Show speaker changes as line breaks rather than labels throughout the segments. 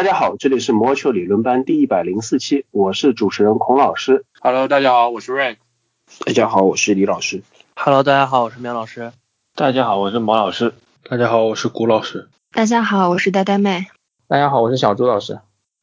大家好，这里是魔球理论班第一百零四期，我是主持人孔老师。
Hello，大家好，我是 Ray。
大家好，我是李老师。
Hello，大家好，我是苗老师。
大家好，我是毛老师。
大家好，我是谷老师。
大家好，我是呆呆妹。
大家好，我是小朱老师。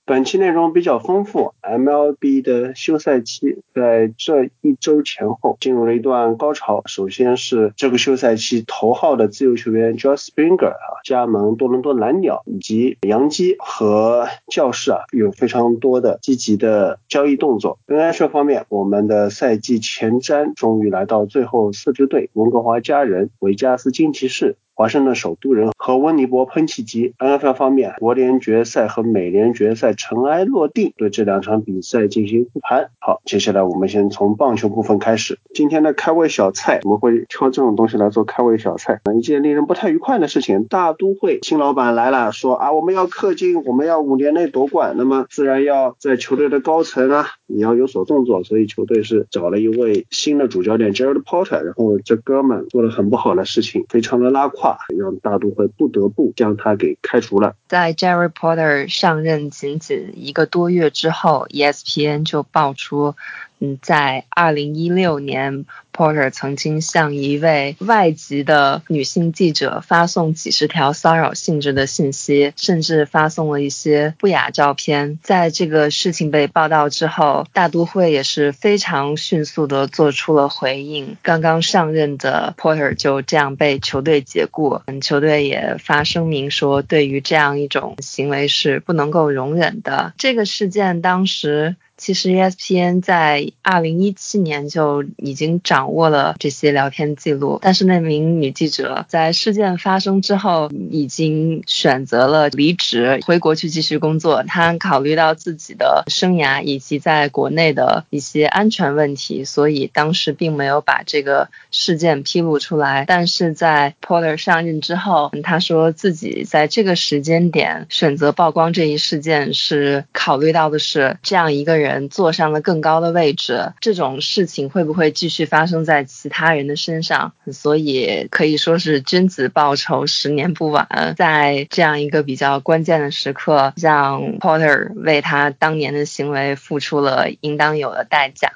本期内容比较丰富，MLB 的休赛期在这一周前后进入了一段高潮。首先是这个休赛期头号的自由球员 Josh Springer 啊加盟多伦多蓝鸟，以及洋基和教士啊有非常多的积极的交易动作。NHL 方面，我们的赛季前瞻终于来到最后四支队：温哥华家人、维加斯金骑士。华盛顿首都人和温尼伯喷气机。NFL 方面，国联决赛和美联决赛尘埃落定，对这两场比赛进行复盘。好，接下来我们先从棒球部分开始。今天的开胃小菜，我们会挑这种东西来做开胃小菜。一件令人不太愉快的事情，大都会新老板来了，说啊，我们要氪金，我们要五年内夺冠，那么自然要在球队的高层啊，你要有所动作，所以球队是找了一位新的主教练 Jared Porter，然后这哥们做了很不好的事情，非常的拉胯。让大都会不得不将他给开除了。
在 Jared Porter 上任仅仅一个多月之后，ESPN 就爆出。嗯，在二零一六年，Porter 曾经向一位外籍的女性记者发送几十条骚扰性质的信息，甚至发送了一些不雅照片。在这个事情被报道之后，大都会也是非常迅速的做出了回应。刚刚上任的 Porter 就这样被球队解雇，嗯球队也发声明说，对于这样一种行为是不能够容忍的。这个事件当时。其实 ESPN 在二零一七年就已经掌握了这些聊天记录，但是那名女记者在事件发生之后已经选择了离职，回国去继续工作。她考虑到自己的生涯以及在国内的一些安全问题，所以当时并没有把这个事件披露出来。但是在 Porter 上任之后，他说自己在这个时间点选择曝光这一事件是考虑到的是这样一个人。人坐上了更高的位置，这种事情会不会继续发生在其他人的身上？所以可以说是君子报仇，十年不晚。在这样一个比较关键的时刻，让 Porter 为他当年的行为付出了应当有的代价。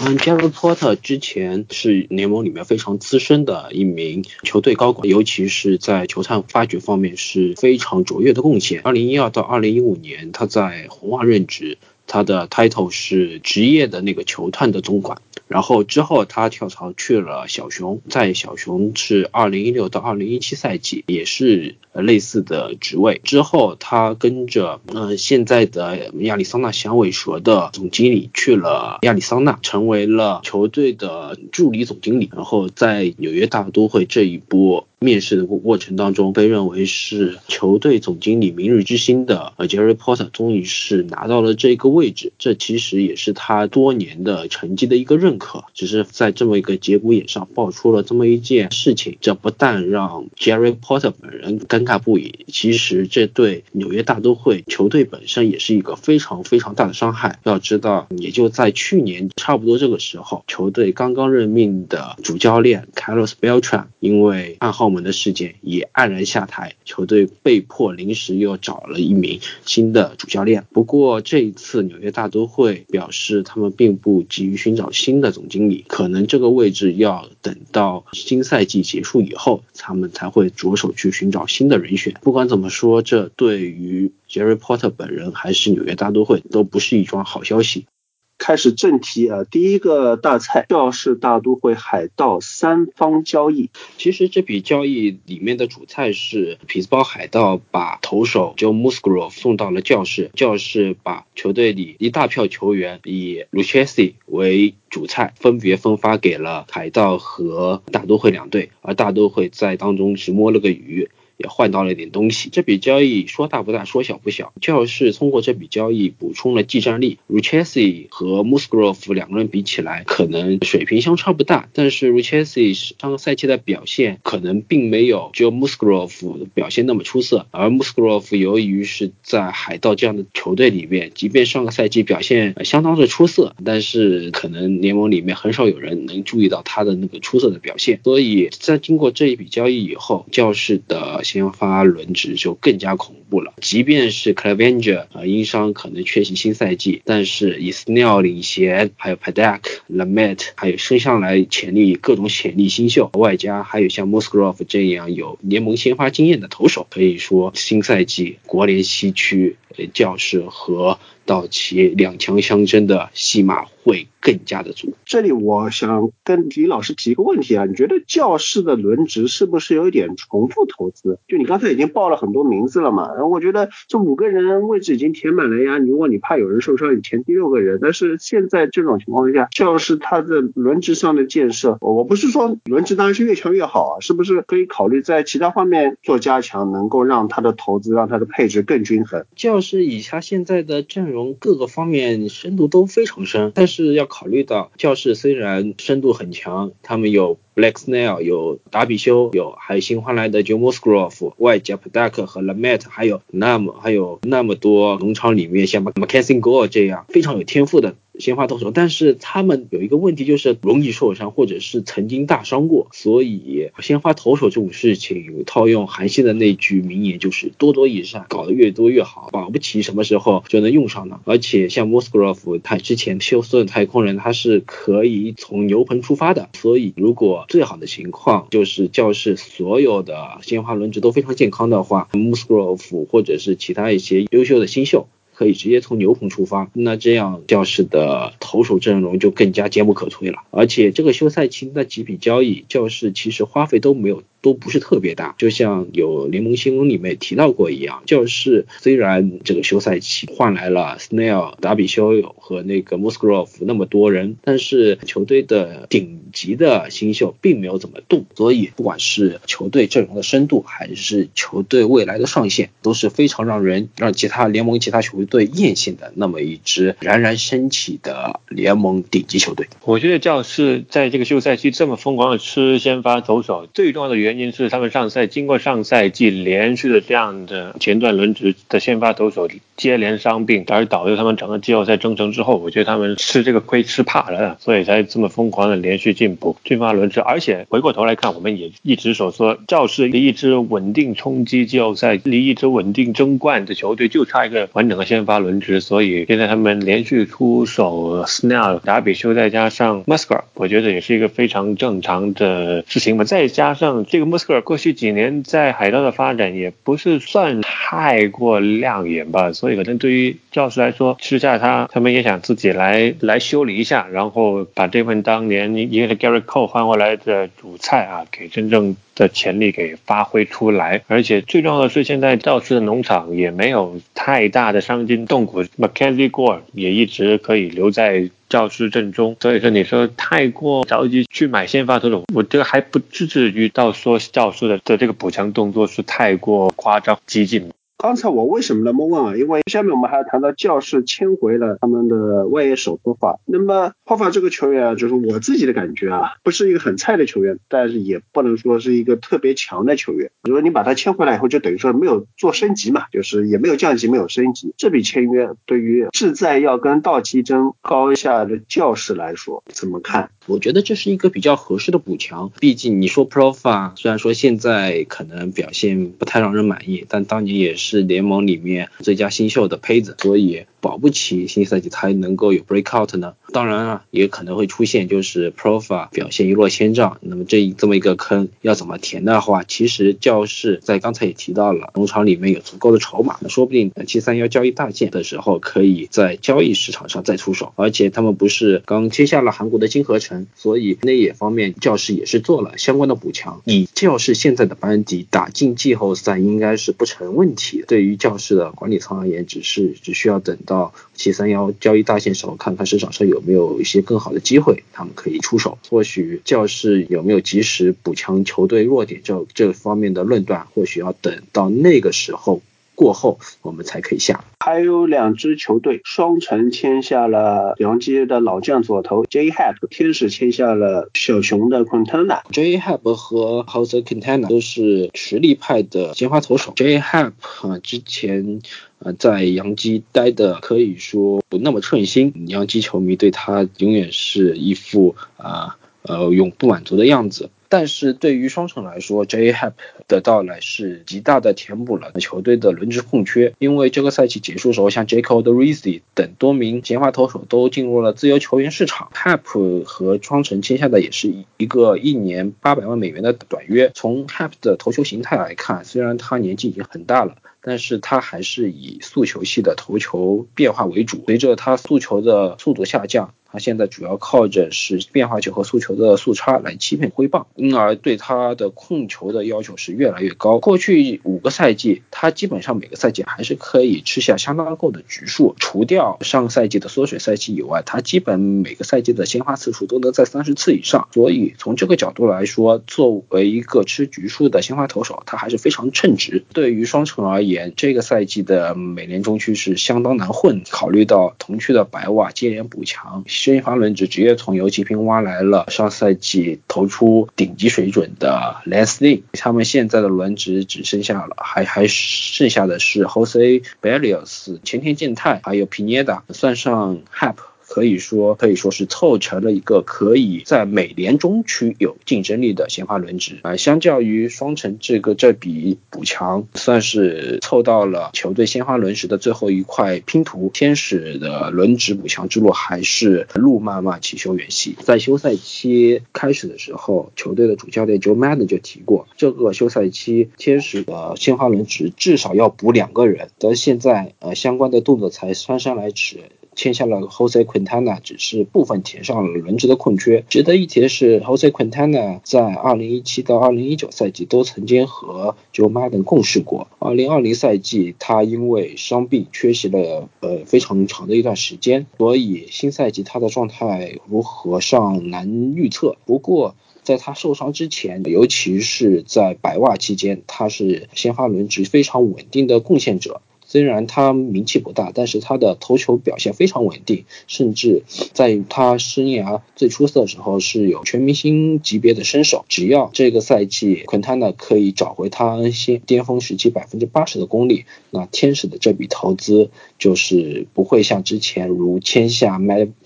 嗯，Jerry Porter 之前是联盟里面非常资深的一名球队高管，尤其是在球探发掘方面是非常卓越的贡献。二零一二到二零一五年，他在红袜任职。他的 title 是职业的那个球探的总管，然后之后他跳槽去了小熊，在小熊是二零一六到二零一七赛季，也是类似的职位。之后他跟着呃现在的亚利桑那响尾蛇的总经理去了亚利桑那，成为了球队的助理总经理。然后在纽约大都会这一波。面试的过过程当中，被认为是球队总经理明日之星的呃 Jerry Porter 终于是拿到了这个位置，这其实也是他多年的成绩的一个认可。只是在这么一个节骨眼上爆出了这么一件事情，这不但让 Jerry Porter 本人尴尬不已，其实这对纽约大都会球队本身也是一个非常非常大的伤害。要知道，也就在去年差不多这个时候，球队刚刚任命的主教练 Carlos Beltran 因为暗号。们的事件也黯然下台，球队被迫临时又找了一名新的主教练。不过这一次纽约大都会表示，他们并不急于寻找新的总经理，可能这个位置要等到新赛季结束以后，他们才会着手去寻找新的人选。不管怎么说，这对于 Jerry Porter 本人还是纽约大都会都不是一桩好消息。
开始正题啊，第一个大菜，教室大都会海盗三方交易。
其实这笔交易里面的主菜是匹兹堡海盗把投手 Joe Musgrove 送到了教室，教室把球队里一大票球员以 Lucchesi 为主菜，分别分发给了海盗和大都会两队，而大都会在当中是摸了个鱼。也换到了一点东西。这笔交易说大不大，说小不小。教室通过这笔交易补充了技战力。Ruchesi 和 Musgrove 两个人比起来，可能水平相差不大，但是 Ruchesi 上个赛季的表现可能并没有就 Musgrove 表现那么出色。而 Musgrove 由于是在海盗这样的球队里面，即便上个赛季表现相当的出色，但是可能联盟里面很少有人能注意到他的那个出色的表现。所以在经过这一笔交易以后，教室的先发轮值就更加恐怖了。即便是 Clavenger 啊因伤可能缺席新赛季，但是以 Snell 领衔，还有 Padak、Lamet，还有升上来潜力各种潜力新秀，外加还有像 Musgrove 这样有联盟先发经验的投手，可以说新赛季国联西区教室和道奇两强相争的戏码会更加的足。
这里我想跟李老师提一个问题啊，你觉得教室的轮值是不是有一点重复投资？就你刚才已经报了很多名字了嘛，然后我觉得这五个人位置已经填满了呀。如果你怕有人受伤，你填第六个人。但是现在这种情况下，教士他的轮值上的建设，我不是说轮值当然是越强越好啊，是不是可以考虑在其他方面做加强，能够让他的投资让他的配置更均衡？
教室以他现在的阵容各个方面深度都非常深，但是要考虑到教室虽然深度很强，他们有 Black Snail，有达比修，有还有新换来的 j o m o s c r o f t 外加 Padak 和 Lamette，还有那么还有那么多农场里面像 Macassian Gore 这样非常有天赋的。鲜花投手，但是他们有一个问题，就是容易受伤，或者是曾经大伤过，所以鲜花投手这种事情，套用韩信的那句名言，就是多多益善，搞得越多越好，保不齐什么时候就能用上呢。而且像 Musgrove，他之前休斯顿太空人，他是可以从牛棚出发的，所以如果最好的情况就是教室所有的鲜花轮值都非常健康的话，Musgrove 或者是其他一些优秀的新秀。可以直接从牛棚出发，那这样教室的投手阵容就更加坚不可摧了。而且这个休赛期那几笔交易，教室其实花费都没有。都不是特别大，就像有联盟新闻里面提到过一样，教室虽然这个休赛期换来了 Snell、达比修和那个 Musgrove 那么多人，但是球队的顶级的新秀并没有怎么动，所以不管是球队阵容的深度，还是球队未来的上限，都是非常让人让其他联盟其他球队队艳羡的那么一支冉冉升起的联盟顶级球队。
我觉得教士在这个休赛期这么疯狂的吃先发投手，最重要的原因。是他们上赛经过上赛季连续的这样的前段轮值的先发投手接连伤病，而导致他们整个季后赛征程之后，我觉得他们吃这个亏吃怕了，所以才这么疯狂的连续进补先发轮值。而且回过头来看，我们也一直所说，教士离一支稳定冲击季后赛、离一支稳定争冠的球队就差一个完整的先发轮值。所以现在他们连续出手 Snell、达比修，再加上 Musker，我觉得也是一个非常正常的事情嘛。再加上这。穆斯克尔过去几年在海盗的发展也不是算太过亮眼吧，所以可能对于教师来说，吃下他，他们也想自己来来修理一下，然后把这份当年因为 Gary Cole 换过来的主菜啊，给真正的潜力给发挥出来。而且最重要的是，现在教师的农场也没有太大的伤筋动骨，Mackenzie Gore 也一直可以留在。教师阵中，所以说你说太过着急去买先发投手，我觉得还不至于到说教师的的这个补强动作是太过夸张激进。
刚才我为什么那么问啊？因为下面我们还要谈到教士签回了他们的外野手托法。那么托法这个球员啊，就是我自己的感觉啊，不是一个很菜的球员，但是也不能说是一个特别强的球员。如果你把他签回来以后，就等于说没有做升级嘛，就是也没有降级，没有升级。这笔签约对于志在要跟道奇争高下的教士来说，怎么看？
我觉得这是一个比较合适的补强。毕竟你说 Profa，虽然说现在可能表现不太让人满意，但当年也是是联盟里面最佳新秀的胚子，所以。保不齐新赛季他能够有 breakout 呢？当然啊，也可能会出现就是 Profa 表现一落千丈。那么这这么一个坑要怎么填的话，其实教室在刚才也提到了，农场里面有足够的筹码，说不定七三幺交易大件的时候，可以在交易市场上再出手。而且他们不是刚接下了韩国的金合成，所以内野方面教室也是做了相关的补强。以教室现在的班底打进季后赛应该是不成问题。对于教室的管理层而言，只是只需要等到。到七三幺交易大线时候，看看市场上有没有一些更好的机会，他们可以出手。或许教室有没有及时补强球队弱点，这这方面的论断，或许要等到那个时候过后，我们才可以下。
还有两支球队，双城签下了杨基的老将左投 J. Happ，天使签下了小熊的 Quintana。
J. Happ 和 Jose Quintana 都是实力派的先发投手。J. Happ 啊，之前。呃，在洋基待的可以说不那么称心，洋基球迷对他永远是一副啊呃永不满足的样子。但是对于双城来说，J. Happ 的到来是极大的填补了球队的轮值空缺，因为这个赛季结束时候，像 Jake Odorizzi 等多名先发投手都进入了自由球员市场，Happ 和双城签下的也是一个一年八百万美元的短约。从 Happ 的投球形态来看，虽然他年纪已经很大了。但是他还是以速球系的投球变化为主，随着他速球的速度下降。他现在主要靠着是变化球和速球的速差来欺骗挥棒，因而对他的控球的要求是越来越高。过去五个赛季，他基本上每个赛季还是可以吃下相当够的局数，除掉上赛季的缩水赛季以外，他基本每个赛季的先发次数都能在三十次以上。所以从这个角度来说，作为一个吃局数的先发投手，他还是非常称职。对于双城而言，这个赛季的美联中区是相当难混，考虑到同区的白袜接连补强。先发轮值直接从游骑兵挖来了上赛季投出顶级水准的莱斯利他们现在的轮值只剩下了还还剩下的是 Jose Belios、前田健太还有 Pineda，算上 Hap。可以说可以说是凑成了一个可以在美联中区有竞争力的先发轮值啊，相较于双城这个这笔补强，算是凑到了球队先发轮值的最后一块拼图。天使的轮值补强之路还是路漫漫其修远兮。在休赛期开始的时候，球队的主教练 Joe Madden 就提过，这个休赛期天使的先发轮值至少要补两个人，但现在呃相关的动作才姗姗来迟。签下了 Jose Quintana，只是部分填上了轮值的空缺。值得一提的是，Jose Quintana 在2017到2019赛季都曾经和 Joe Madden 共事过。2020赛季他因为伤病缺席了呃非常长的一段时间，所以新赛季他的状态如何尚难预测。不过在他受伤之前，尤其是在白袜期间，他是先发轮值非常稳定的贡献者。虽然他名气不大，但是他的投球表现非常稳定，甚至在他生涯最出色的时候是有全明星级别的身手。只要这个赛季昆塔纳可以找回他先巅峰时期百分之八十的功力，那天使的这笔投资就是不会像之前如签下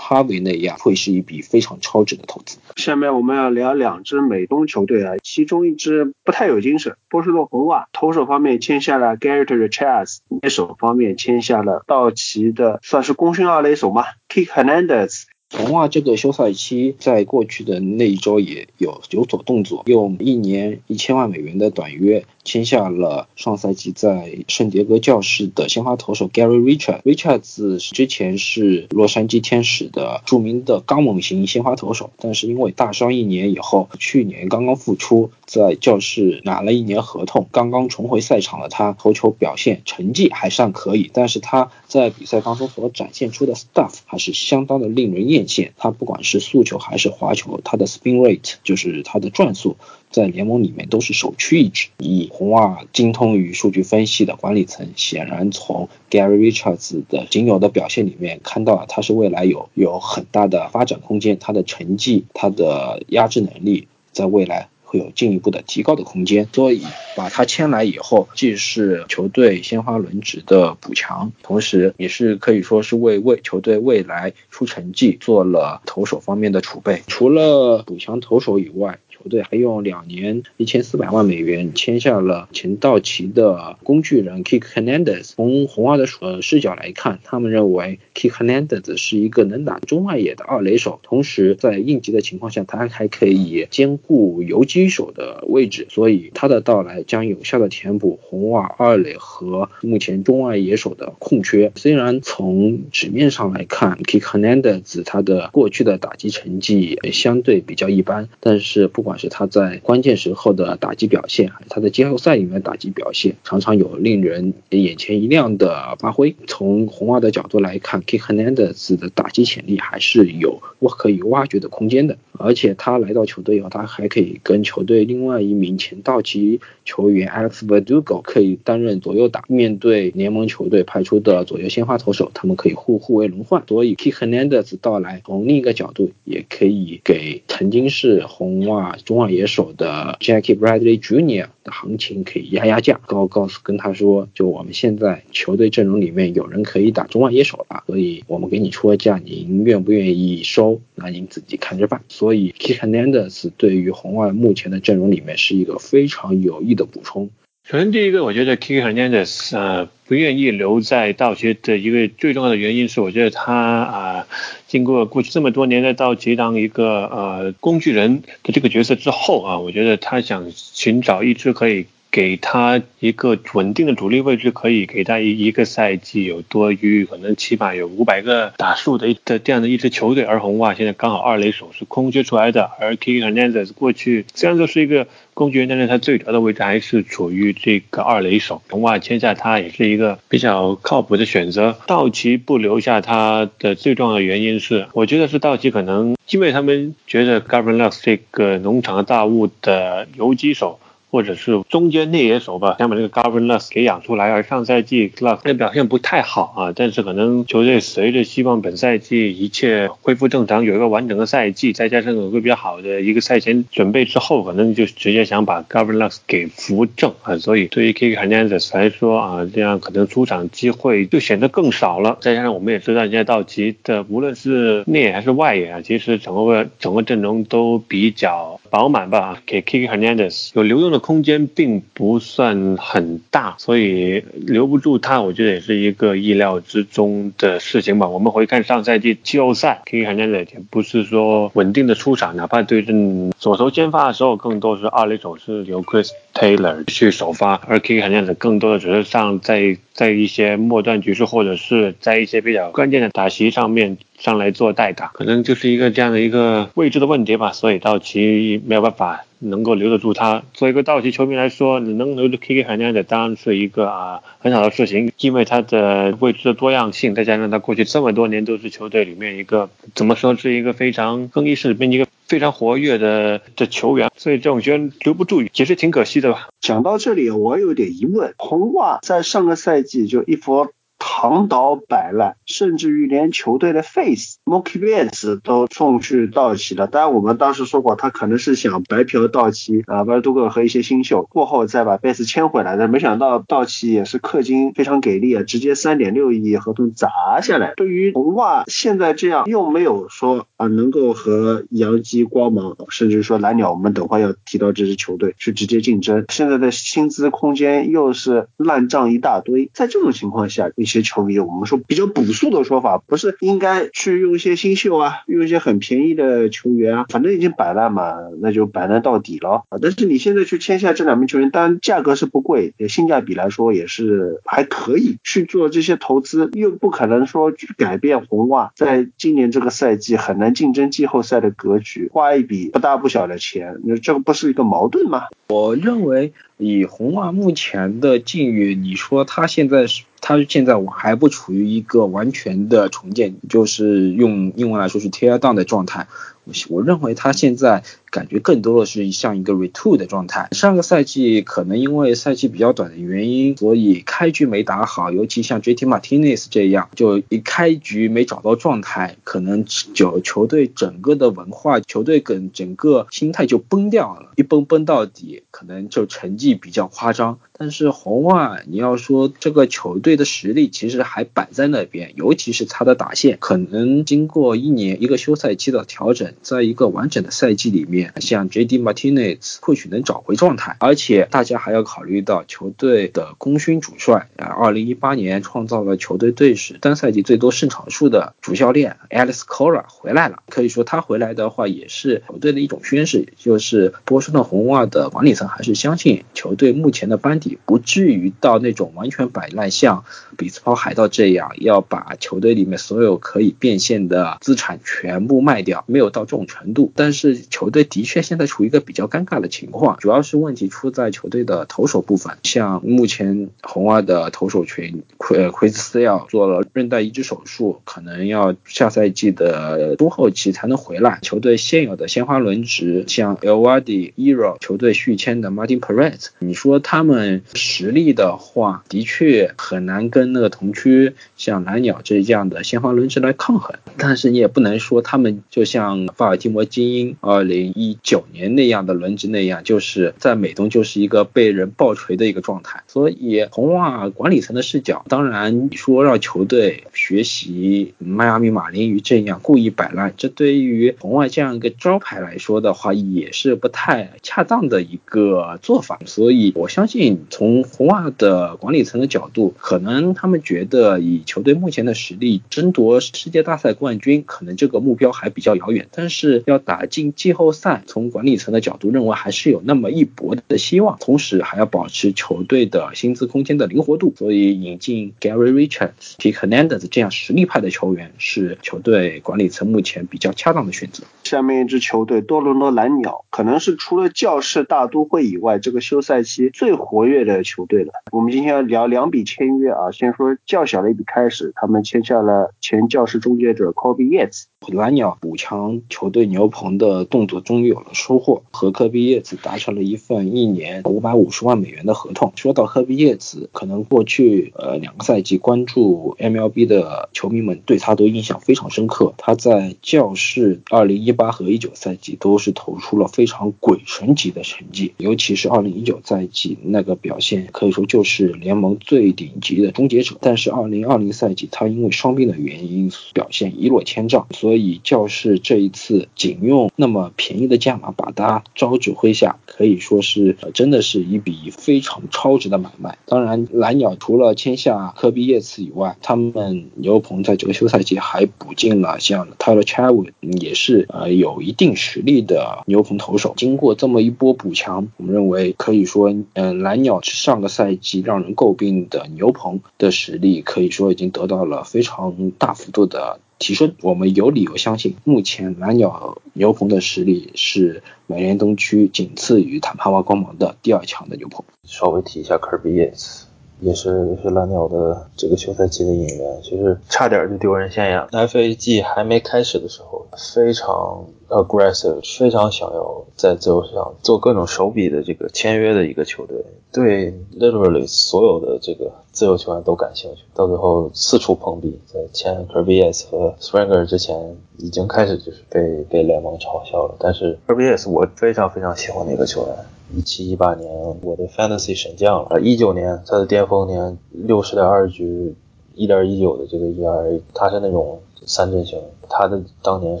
Matt Harvey 那样，会是一笔非常超值的投资。
下面我们要聊两支美东球队啊，其中一支不太有精神，波士顿红袜。投手方面签下了 Garrett Richards。手方面签下了道奇的，算是功勋二垒手嘛？Kick Hernandez。
红袜这个休赛期在过去的那一周也有有所动作，用一年一千万美元的短约。签下了上赛季在圣迭戈教士的先发投手 Gary Richards。Richards 之前是洛杉矶天使的著名的刚猛型先发投手，但是因为大伤一年以后，去年刚刚复出，在教士拿了一年合同，刚刚重回赛场的他投球表现成绩还算可以，但是他在比赛当中所展现出的 stuff 还是相当的令人艳羡。他不管是速球还是滑球，他的 spin rate 就是他的转速。在联盟里面都是首屈一指。以红袜精通于数据分析的管理层，显然从 Gary Richards 的仅有的表现里面看到了他是未来有有很大的发展空间，他的成绩、他的压制能力在未来会有进一步的提高的空间。所以把他签来以后，既是球队鲜花轮值的补强，同时也是可以说是为为球队未来出成绩做了投手方面的储备。除了补强投手以外，球队还用两年一千四百万美元签下了前道奇的工具人 Kick Hernandez。从红袜的呃视角来看，他们认为 Kick Hernandez 是一个能打中外野的二垒手，同时在应急的情况下，他还可以兼顾游击手的位置，所以他的到来将有效的填补红袜二垒和目前中外野手的空缺。虽然从纸面上来看，Kick Hernandez 他的过去的打击成绩相对比较一般，但是不管是他在关键时候的打击表现，还是他在季后赛里面打击表现，常常有令人眼前一亮的发挥。从红袜的角度来看，K. Hernandez 的打击潜力还是有我可以挖掘的空间的。而且他来到球队以后，他还可以跟球队另外一名前道奇球员 Alex Verdugo 可以担任左右打。面对联盟球队派出的左右先发投手，他们可以互互为轮换。所以 K. Hernandez 到来，从另一个角度也可以给曾经是红袜中外野手的 Jackie Bradley Jr. 的行情可以压压价，告告诉跟他说，就我们现在球队阵容里面有人可以打中外野手了，所以我们给你出个价，您愿不愿意收？那您自己看着办。所以 k i k Hernandez 对于红外目前的阵容里面是一个非常有益的补充。
首先，第一个，我觉得 Kiki Hernandez 呃不愿意留在道奇的一个最重要的原因是，我觉得他啊经过过去这么多年在道奇当一个呃工具人的这个角色之后啊，我觉得他想寻找一支可以。给他一个稳定的主力位置，可以给他一一个赛季有多余，可能起码有五百个打数的的这样的一支球队。而红袜现在刚好二垒手是空缺出来的，而 k i n Hernandez 过去虽然说是一个工具人，但是他最主要的位置还是处于这个二垒手。红袜签下他也是一个比较靠谱的选择。道奇不留下他的最重要的原因是，我觉得是道奇可能因为他们觉得 Gavin Lux 这个农场大物的游击手。或者是中间内野手吧，想把这个 Gavin Lux 给养出来。而上赛季 Lux 的表现不太好啊，但是可能球队随着希望本赛季一切恢复正常，有一个完整的赛季，再加上有个比较好的一个赛前准备之后，可能就直接想把 Gavin Lux 给扶正啊。所以对于 Kiki Hernandez 来说啊，这样可能出场机会就显得更少了。再加上我们也知道，现在道奇的无论是内野还是外野啊，其实整个整个阵容都比较饱满吧。给 Kiki Hernandez 有流动的。空间并不算很大，所以留不住他，我觉得也是一个意料之中的事情吧。我们回看上赛季季后赛，K. Hernandez 不是说稳定的出场，哪怕对阵左投先发的时候，更多是二垒手是由 Chris Taylor 去首发，而 K. Hernandez 更多的只是上在在一些末段局势或者是在一些比较关键的打席上面上来做代打，可能就是一个这样的一个位置的问题吧。所以道奇没有办法。能够留得住他，作为一个道奇球迷来说，你能留住 K K 海奈的，当然是一个啊很好的事情，因为他的位置的多样性，再加上他过去这么多年都是球队里面一个怎么说是一个非常更衣室里面一个非常活跃的的球员，所以这种球员留不住，其实挺可惜的吧。
讲到这里，我有点疑问，红袜在上个赛季就一佛。躺倒摆烂，甚至于连球队的 face Mookie Betts 都送去道奇了。当然，我们当时说过，他可能是想白嫖道奇啊，巴尔多克和一些新秀，过后再把 Betts 签回来的。没想到道奇也是氪金非常给力啊，直接三点六亿合同砸下来。对于红袜现在这样，又没有说啊能够和洋基、光芒，甚至说蓝鸟，我们等会要提到这支球队去直接竞争。现在的薪资空间又是烂账一大堆，在这种情况下，你。些球迷，我们说比较朴素的说法，不是应该去用一些新秀啊，用一些很便宜的球员啊，反正已经摆烂嘛，那就摆烂到底了。但是你现在去签下这两名球员，当然价格是不贵，性价比来说也是还可以去做这些投资，又不可能说去改变红袜在今年这个赛季很难竞争季后赛的格局，花一笔不大不小的钱，那这个不是一个矛盾吗？
我认为以红袜目前的境遇，你说他现在是。它现在我还不处于一个完全的重建，就是用英文来说是 tear down 的状态。我我认为它现在感觉更多的是像一个 retool 的状态。上个赛季可能因为赛季比较短的原因，所以开局没打好，尤其像 JT Martinez 这样，就一开局没找到状态，可能就球队整个的文化、球队跟整个心态就崩掉了，一崩崩到底，可能就成绩比较夸张。但是红袜，你要说这个球队的实力其实还摆在那边，尤其是他的打线，可能经过一年一个休赛期的调整。在一个完整的赛季里面，像 J.D. Martinez 或许能找回状态，而且大家还要考虑到球队的功勋主帅啊，二零一八年创造了球队队史单赛季最多胜场数的主教练 Alex Cora 回来了。可以说他回来的话，也是球队的一种宣誓，就是波士顿红袜的管理层还是相信球队目前的班底不至于到那种完全摆烂，像比斯堡海盗这样要把球队里面所有可以变现的资产全部卖掉，没有到。这种程度，但是球队的确现在处于一个比较尴尬的情况，主要是问题出在球队的投手部分。像目前红袜的投手群，奎奎斯斯要做了韧带移植手术，可能要下赛季的中后期才能回来。球队现有的鲜花轮值，像 El Wadi、Ero，球队续签的 Martin Perez，你说他们实力的话，的确很难跟那个同区像蓝鸟这样的鲜花轮值来抗衡。但是你也不能说他们就像法尔蒂摩精英二零一九年那样的轮值那样，就是在美东就是一个被人爆锤的一个状态。所以红袜管理层的视角，当然你说让球队学习迈阿密马林鱼这样故意摆烂，这对于红外这样一个招牌来说的话，也是不太恰当的一个做法。所以我相信，从红袜的管理层的角度，可能他们觉得以球队目前的实力争夺世界大赛冠军，可能这个目标还比较遥远。但是要打进季后赛，从管理层的角度认为还是有那么一搏的希望。同时还要保持球队的薪资空间的灵活度，所以引进 Gary Richards、P. Hernandez 这样实力派的球员是球队管理层目前比较恰当的选择。
下面一支球队多伦多蓝鸟，可能是除了教士大都会以外，这个休赛期最活跃的球队了。我们今天要聊两笔签约啊，先说较小的一笔开始，他们签下了前教士终结者 Kobe Yates。
蓝鸟补强球队牛棚的动作终于有了收获，和科比叶子达成了一份一年五百五十万美元的合同。说到科比叶子，可能过去呃两个赛季关注 MLB 的球迷们对他都印象非常深刻。他在教士二零一八和一九赛季都是投出了非常鬼神级的成绩，尤其是二零一九赛季那个表现，可以说就是联盟最顶级的终结者。但是二零二零赛季他因为伤病的原因，表现一落千丈，所以。教士这一次仅用那么便宜的价码把他招指挥下，可以说是呃真的是一笔非常超值的买卖。当然，蓝鸟除了签下科比叶茨以外，他们牛棚在这个休赛季还补进了像 Tyler c h a w 也是呃有一定实力的牛棚投手。经过这么一波补强，我们认为可以说，嗯，蓝鸟上个赛季让人诟病的牛棚的实力，可以说已经得到了非常大幅度的。提升，我们有理由相信，目前蓝鸟牛棚的实力是美联东区仅次于坦帕湾光芒的第二强的牛棚。
稍微提一下科比耶斯，也是是蓝鸟的这个休赛期的引援，其实差点就丢人现眼。F A G 还没开始的时候，非常 aggressive，非常想要在自由市场做各种手笔的这个签约的一个球队，对 literally 所有的这个。自由球员都感兴趣，到最后四处碰壁。在签 Kerby's 和 Springer 之前，已经开始就是被被联盟嘲笑了。但是 Kerby's 我非常非常喜欢的一个球员，一七一八年我的 Fantasy 神将了。一九年他的巅峰年六十点二局，一点一九的这个 ERA，他是那种三阵型，他的当年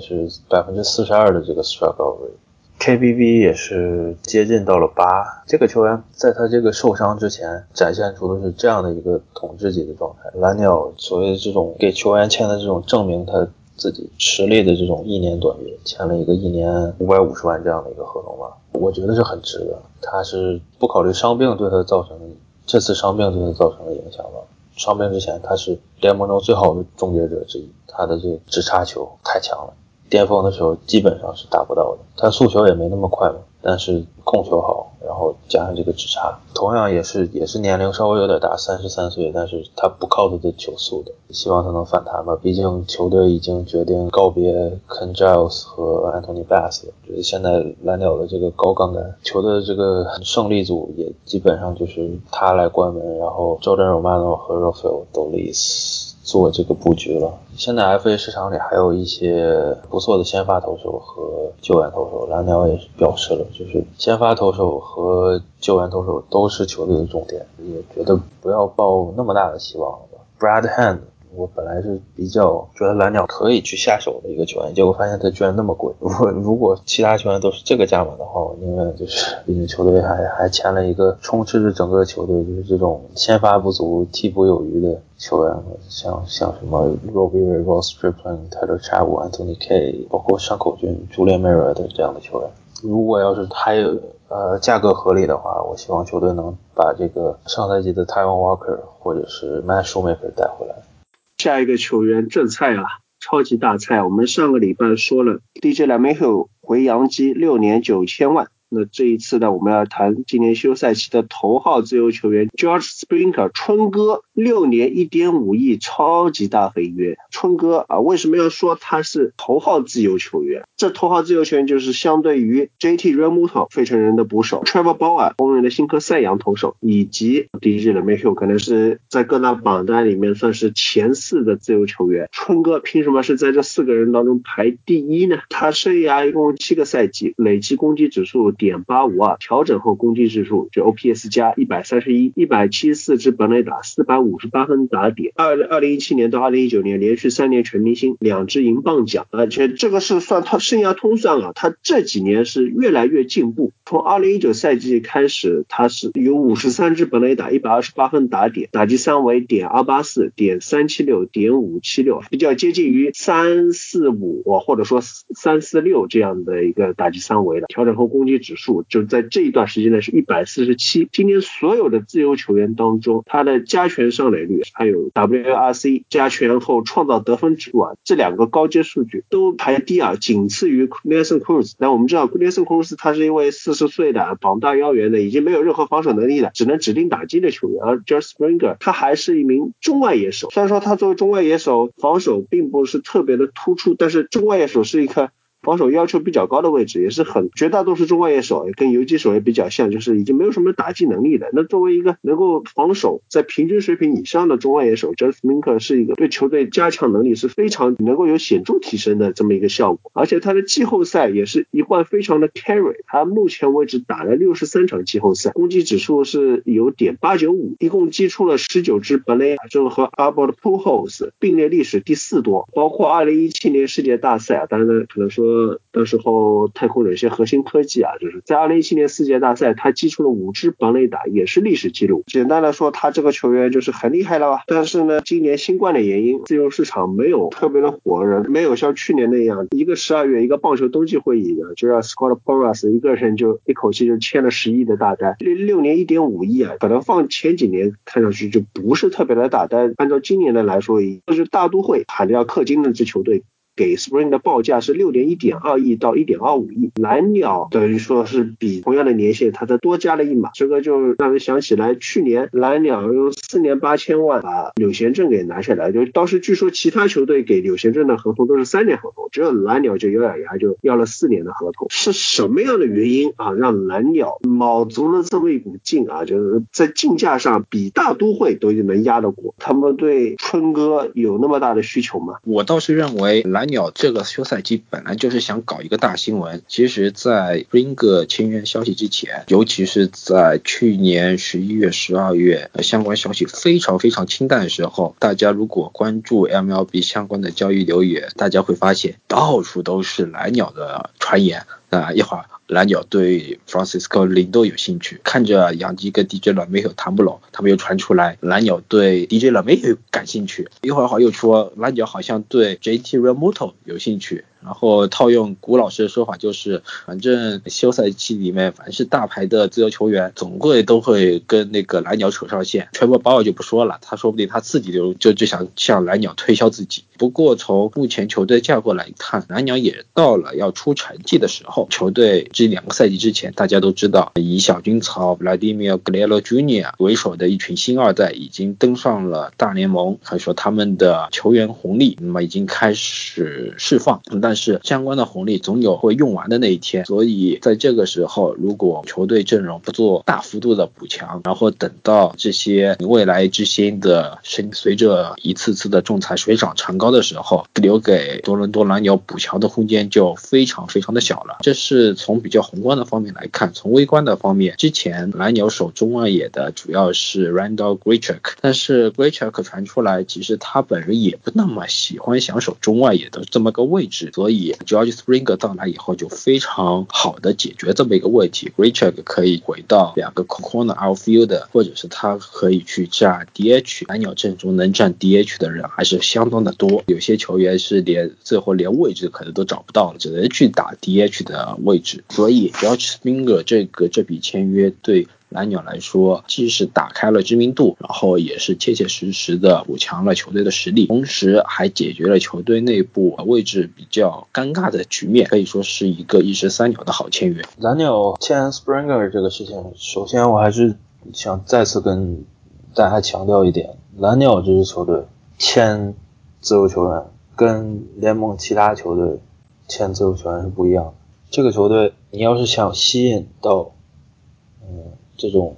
是百分之四十二的这个 strike rate，KBB 也是接近到了八，这个球员在他这个受伤之前展现出的是这样的一个统治级的状态。蓝鸟所谓这种给球员签的这种证明他自己实力的这种一年短约，签了一个一年五百五十万这样的一个合同吧，我觉得是很值的。他是不考虑伤病对他造成的这次伤病对他造成的影响吧？伤病之前他是联盟中最好的终结者之一，他的这个直插球太强了。巅峰的时候基本上是达不到的，他速球也没那么快嘛，但是控球好，然后加上这个直插，同样也是也是年龄稍微有点大，三十三岁，但是他不靠他的球速的，希望他能反弹吧。毕竟球队已经决定告别 Ken Giles 和 Anthony Bass，就是现在蓝鸟的这个高杠杆球队的这个胜利组也基本上就是他来关门，然后 Jordan Romano 和 Rafael Dolis。做这个布局了。现在 FA 市场里还有一些不错的先发投手和救援投手，蓝鸟也是表示了，就是先发投手和救援投手都是球队的重点，也觉得不要抱那么大的希望了吧。Brad Hand。我本来是比较觉得蓝鸟可以去下手的一个球员，结果发现他居然那么贵。如果 如果其他球员都是这个价码的话，我宁愿就是，毕竟球队还还签了一个充斥着整个球队就是这种先发不足、替补有余的球员，像像什么 Robbie Ross Stripling、Tyler c h a w、Anthony K，包括山口俊、Julian Mera 的这样的球员。如果要是还有呃价格合理的话，我希望球队能把这个上赛季的 Taiwan Walker 或者是 Matt Shoemaker 带回来。
下一个球员正菜啊，超级大菜。我们上个礼拜说了，DJ LeMahieu 回洋基六年九千万。那这一次呢，我们要谈今年休赛期的头号自由球员 George Springer 春哥，六年一点五亿超级大合约。春哥啊，为什么要说他是头号自由球员？这头号自由球员就是相对于 JT Realmuto 费城人的捕手 Trevor Bauer 公认的新科赛扬投手，以及 DJ LeMahieu 可能是在各大榜单里面算是前四的自由球员。春哥凭什么是在这四个人当中排第一呢？他生涯一共七个赛季，累计攻击指数。点八五二，调整后攻击指数就 OPS 加一百三十一，一百七十四支本垒打，四百五五十八分打点。二二零一七年到二零一九年连续三年全明星，两支银棒奖，而且这个是算他生涯通算啊，他这几年是越来越进步。从二零一九赛季开始，他是有五十三支本垒打，一百二十八分打点，打击三围点二八四，点三七六，点五七六，比较接近于三四五或者说三四六这样的一个打击三围了。调整后攻击指数就在这一段时间内是一百四十七。今年所有的自由球员当中，他的加权上垒率还有 WRC 加权后创造得分指数啊，这两个高阶数据都排第二，仅次于 Nelson Cruz。那我们知道 Nelson Cruz 他是一位四十岁的膀大腰圆的，已经没有任何防守能力了，只能指定打击的球员。而 George Springer 他还是一名中外野手，虽然说他作为中外野手防守并不是特别的突出，但是中外野手是一个。防守要求比较高的位置，也是很绝大多数中外野手跟游击手也比较像，就是已经没有什么打击能力的。那作为一个能够防守在平均水平以上的中外野手 j u s t m i n k e r 是一个对球队加强能力是非常能够有显著提升的这么一个效果。而且他的季后赛也是一贯非常的 carry，他目前为止打了六十三场季后赛，攻击指数是有点八九五，一共击出了十九支本垒打，这个和 Albert Pujols 并列历史第四多。包括二零一七年世界大赛啊，当然呢可能说。呃，到时候太空人一些核心科技啊，就是在二零一七年世界大赛，他击出了五支本垒打，也是历史记录。简单来说，他这个球员就是很厉害了吧？但是呢，今年新冠的原因，自由市场没有特别的火热，没有像去年那样，一个十二月一个棒球冬季会议啊，就让 Scott Boras 一个人就一口气就签了十亿的大单，六六年一点五亿啊，可能放前几年看上去就不是特别的大，单按照今年的来说，就是大都会喊着要氪金的支球队。给 Spring 的报价是六点一点二亿到一点二五亿，蓝鸟等于说是比同样的年限，它再多加了一码，这个就让人想起来去年蓝鸟用四年八千万把柳贤镇给拿下来，就当时据说其他球队给柳贤镇的合同都是三年合同，只有蓝鸟就咬咬牙就要了四年的合同，是什么样的原因啊让蓝鸟卯足了这么一股劲啊，就是在竞价上比大都会都能压得过，他们对春哥有那么大的需求吗？
我倒是认为蓝。鸟这个休赛期本来就是想搞一个大新闻，其实，在 Ring 签约消息之前，尤其是在去年十一月、十二月相关消息非常非常清淡的时候，大家如果关注 MLB 相关的交易流言，大家会发现到处都是蓝鸟的传言啊，一会儿。蓝鸟对 Francisco 林都有兴趣，看着杨基跟 DJ 老梅有谈不拢，他们又传出来蓝鸟对 DJ 老梅有感兴趣，一会儿好又说蓝鸟好像对 JT Remoto 有兴趣。然后套用古老师的说法，就是反正休赛期里面，凡是大牌的自由球员，总会都会跟那个蓝鸟扯上线。全部包尔就不说了，他说不定他自己就就就想向蓝鸟推销自己。不过从目前球队架构来看，蓝鸟也到了要出成绩的时候。球队这两个赛季之前，大家都知道，以小军曹 Vladimir Guerrero Jr. 为首的一群新二代已经登上了大联盟，可以说他们的球员红利那么已经开始释放。但但是相关的红利总有会用完的那一天，所以在这个时候，如果球队阵容不做大幅度的补强，然后等到这些未来之星的随随着一次次的仲裁水涨船高的时候，留给多伦多蓝鸟补强的空间就非常非常的小了。这是从比较宏观的方面来看，从微观的方面，之前蓝鸟守中外野的主要是 Randall Grichuk，但是 Grichuk 传出来，其实他本人也不那么喜欢想守中外野的这么个位置。所以，George Springer 到来以后，就非常好的解决这么一个问题。Richard 可以回到两个 corner outfield，或者是他可以去站 DH。蓝鸟阵中能占 DH 的人还是相当的多，有些球员是连最后连位置可能都找不到了，只能去打 DH 的位置。所以，George Springer 这个这笔签约对。蓝鸟来说，既是打开了知名度，然后也是切切实实的补强了球队的实力，同时还解决了球队内部位置比较尴尬的局面，可以说是一个一石三鸟的好签约。
蓝鸟签 Springer 这个事情，首先我还是想再次跟大家强调一点，蓝鸟这支球队签自由球员跟联盟其他球队签自由球员是不一样的。这个球队，你要是想吸引到，嗯，这种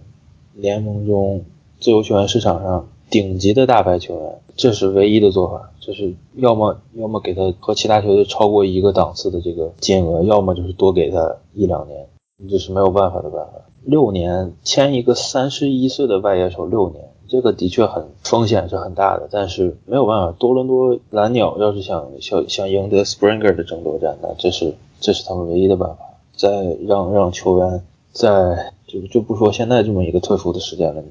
联盟中自由球员市场上顶级的大牌球员，这是唯一的做法，就是要么要么给他和其他球队超过一个档次的这个金额，要么就是多给他一两年，这是没有办法的办法。六年签一个三十一岁的外野手，六年。这个的确很风险是很大的，但是没有办法。多伦多蓝鸟要是想想想赢得 Springer 的争夺战，那这是这是他们唯一的办法。再让让球员在就就不说现在这么一个特殊的时间了，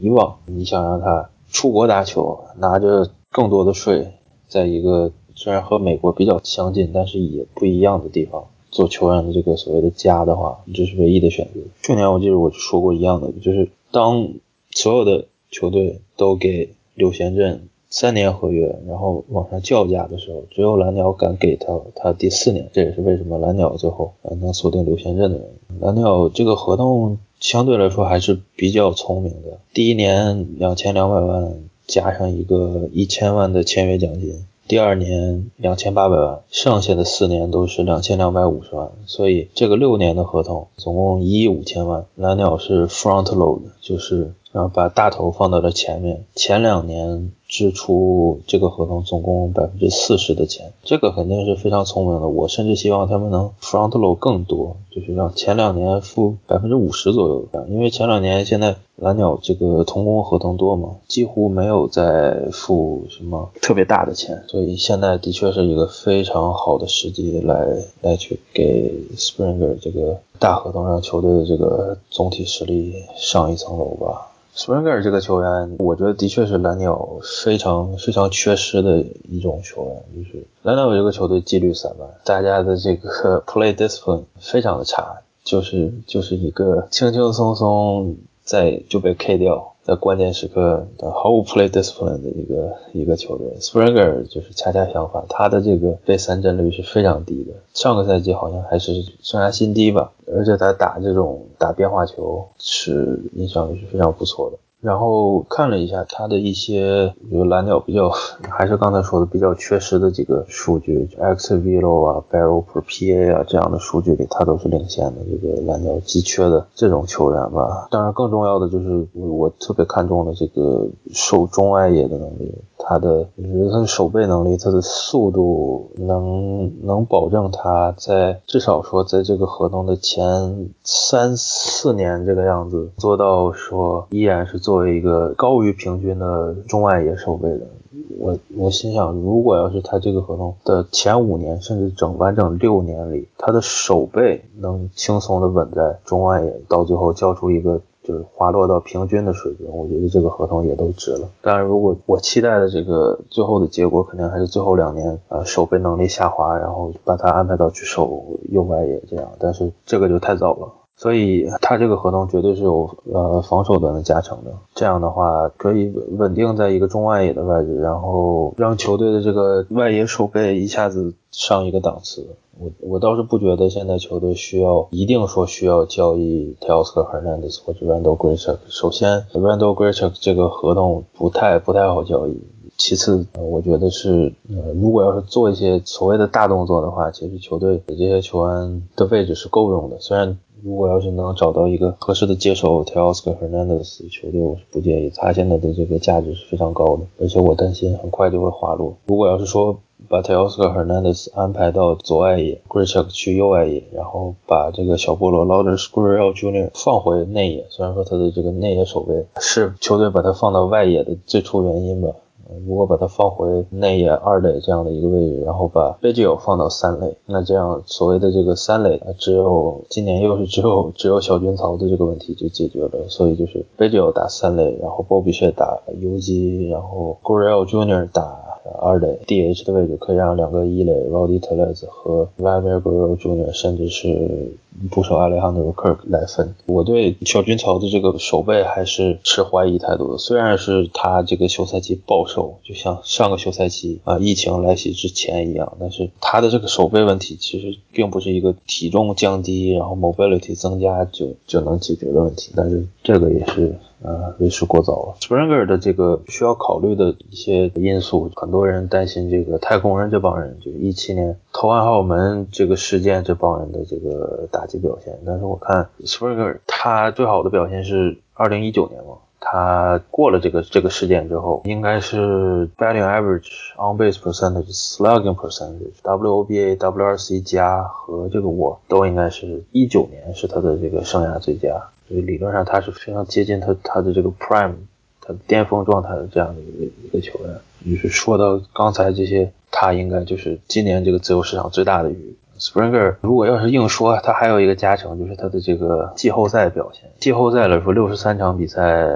以往你想让他出国打球，拿着更多的税，在一个虽然和美国比较相近，但是也不一样的地方做球员的这个所谓的家的话，这是唯一的选择。去年我记得我就说过一样的，就是当所有的。球队都给刘贤振三年合约，然后往上叫价的时候，只有蓝鸟敢给他他第四年。这也是为什么蓝鸟最后能锁定刘贤振的原因。蓝鸟这个合同相对来说还是比较聪明的，第一年两千两百万加上一个一千万的签约奖金，第二年两千八百万，剩下的四年都是两千两百五十万，所以这个六年的合同总共一亿五千万。蓝鸟是 front load，就是。然后把大头放到了前面，前两年支出这个合同总共百分之四十的钱，这个肯定是非常聪明的。我甚至希望他们能 front load 更多，就是让前两年付百分之五十左右这样，因为前两年现在蓝鸟这个同工合同多嘛，几乎没有再付什么特别大的钱，所以现在的确是一个非常好的时机来来去给 Springer 这个大合同，让球队的这个总体实力上一层楼吧。斯旺格尔这个球员，我觉得的确是蓝鸟非常非常缺失的一种球员，就是蓝鸟这个球队纪律散漫，大家的这个 play discipline 非常的差，就是就是一个轻轻松松在就被 K 掉。在关键时刻毫无 play discipline 的一个一个球队，Springer 就是恰恰相反，他的这个被三振率是非常低的，上个赛季好像还是生涯新低吧，而且他打这种打变化球是印象也是非常不错的。然后看了一下他的一些，比如蓝鸟比较，还是刚才说的比较缺失的几个数据，xVelo 啊，Barrel per PA 啊这样的数据里，他都是领先的。这个蓝鸟急缺的这种球员吧。当然，更重要的就是我特别看重的这个受中外野的能力。他的，我觉得他的守备能力，他的速度能能保证他在至少说在这个合同的前三四年这个样子做到说依然是作为一个高于平均的中外野守备的。我我心想，如果要是他这个合同的前五年甚至整完整六年里，他的手背能轻松的稳在中外野，到最后交出一个。就是滑落到平均的水平，我觉得这个合同也都值了。当然，如果我期待的这个最后的结果，肯定还是最后两年呃守备能力下滑，然后把他安排到去守右外野这样。但是这个就太早了，所以他这个合同绝对是有呃防守端的加成的。这样的话可以稳定在一个中外野的位置，然后让球队的这个外野守备一下子上一个档次。我我倒是不觉得现在球队需要一定说需要交易 Teoscar Hernandez 或者 Randall Grichuk。首先，Randall Grichuk 这个合同不太不太好交易。其次，我觉得是呃，如果要是做一些所谓的大动作的话，其实球队给这些球员的位置是够用的。虽然如果要是能找到一个合适的接手 Teoscar Hernandez，球队我是不介意。他现在的这个价值是非常高的，而且我担心很快就会滑落。如果要是说，把 Teoscar Hernandez 安排到左外野，Grichuk 去右外野，然后把这个小菠萝 Lauder Squirrel Jr. 放回内野。虽然说他的这个内野守备是球队把他放到外野的最初原因吧，如果把它放回内野二垒这样的一个位置，然后把 b i g i o 放到三垒，那这样所谓的这个三垒只有今年又是只有只有小军曹的这个问题就解决了，所以就是 b i g i o 打三垒，然后 Boby s h e 打游击，然后 g o r e l Jr. 打。二垒 DH 的位置可以让两个一垒 Roddy Tellez 和 Vamir Guerrero Jr. 甚至是捕手 Alejandro Kirk 来分。我对小军曹的这个守备还是持怀疑态度的。虽然是他这个休赛期暴瘦，就像上个休赛期啊疫情来袭之前一样，但是他的这个守备问题其实并不是一个体重降低然后 mobility 增加就就能解决的问题。但是这个也是。呃，为时过早了。Springer 的这个需要考虑的一些因素，很多人担心这个太空人这帮人，就是一七年投暗号门这个事件这帮人的这个打击表现。但是我看 Springer 他最好的表现是二零一九年嘛，他过了这个这个事件之后，应该是 batting average、on base percentage、slugging percentage、WOBA、WRC 加和这个我都应该是一九年是他的这个生涯最佳。所以理论上他是非常接近他他的这个 prime，他巅峰状态的这样的一个一个球员。就是说到刚才这些，他应该就是今年这个自由市场最大的鱼。Springer 如果要是硬说，他还有一个加成，就是他的这个季后赛表现。季后赛来说，六十三场比赛，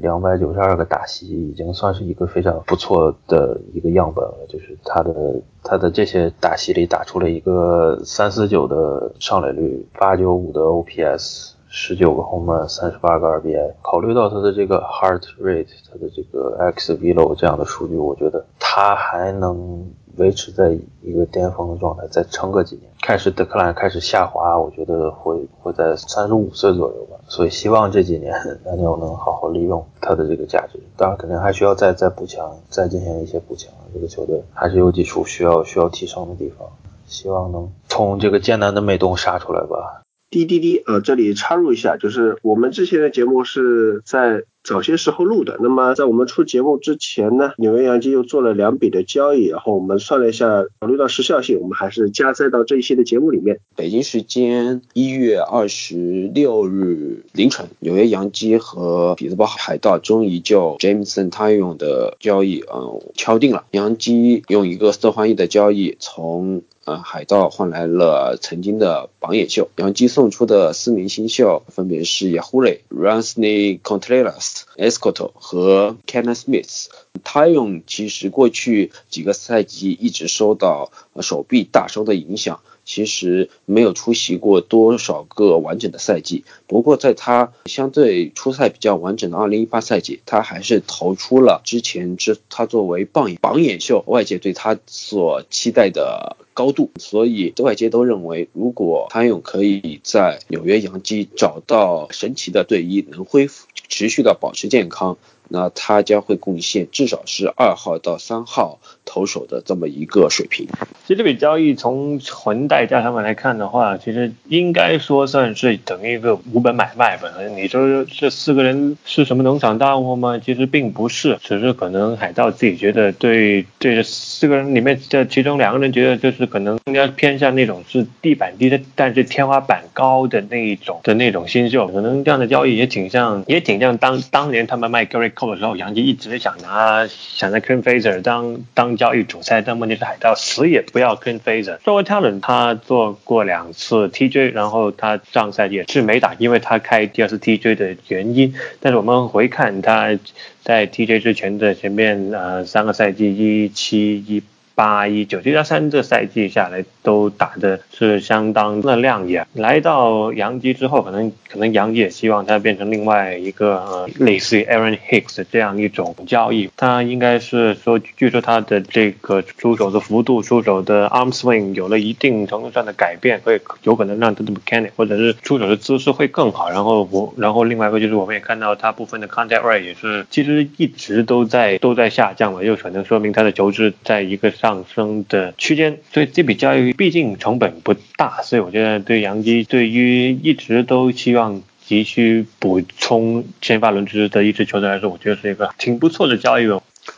两百九十二个打席，已经算是一个非常不错的一个样本了。就是他的他的这些打席里打出了一个三四九的上垒率，八九五的 OPS。十九个 home run，三十八个 RBI。考虑到他的这个 heart rate，他的这个 x v l o 这样的数据，我觉得他还能维持在一个巅峰的状态，再撑个几年。开始德克兰开始下滑，我觉得会会在三十五岁左右吧。所以希望这几年蓝鸟能好好利用他的这个价值。当然，肯定还需要再再补强，再进行一些补强。这个球队还是有几处需要需要提升的地方。希望能从这个艰难的美东杀出来吧。
滴滴滴，呃，这里插入一下，就是我们之前的节目是在早些时候录的。那么在我们出节目之前呢，纽约洋基又做了两笔的交易，然后我们算了一下，考虑到时效性，我们还是加载到这一期的节目里面。
北京时间一月二十六日凌晨，纽约洋基和匹兹堡海盗终于就 Jameson 泰勇的交易，嗯，敲定了。洋基用一个四换一的交易从。呃，海盗换来了曾经的榜眼秀，杨基送出的四名新秀分别是 Yahoo、Ransny Contreras、Escoto 和 Canna Smith。他用其实过去几个赛季一直受到手臂大伤的影响。其实没有出席过多少个完整的赛季，不过在他相对出赛比较完整的2018赛季，他还是投出了之前之他作为榜眼榜眼秀外界对他所期待的高度，所以外界都认为，如果潘勇可以在纽约洋基找到神奇的队医，能恢复持续的保持健康。那他将会贡献至少是二号到三号投手的这么一个水平。
其实这笔交易从纯代价上面来看的话，其实应该说算是等于一个无本买卖吧。你说这四个人是什么农场大户吗？其实并不是，只是可能海盗自己觉得对对这四个人里面的其中两个人觉得就是可能更加偏向那种是地板低的，但是天花板高的那一种的那种新秀。可能这样的交易也挺像，也挺像当当年他们卖 Gary。扣的时候，杨基一直想拿想在 Ken Fraser 当当交易主菜，但问题是海盗死也不要 Ken Fraser。作为 talent，他做过两次 TJ，然后他上赛季也是没打，因为他开第二次 TJ 的原因。但是我们回看他在 TJ 之前的前面呃三个赛季，一七一。八一九，这加三这赛季下来都打的是相当的亮眼。来到杨基之后，可能可能杨基也希望他变成另外一个呃类似于 Aaron Hicks 这样一种交易。他应该是说，据说他的这个出手的幅度、出手的 arm swing 有了一定程度上的改变，会有可能让他的 mechanic 或者是出手的姿势会更好。然后我，然后另外一个就是我们也看到他部分的 contact rate 也是其实一直都在都在下降嘛，又可能说明他的球质在一个上。上升的区间，所以这笔交易毕竟成本不大，所以我觉得对杨基对于一直都希望急需补充先发轮值的一支球队来说，我觉得是一个挺不错的交易。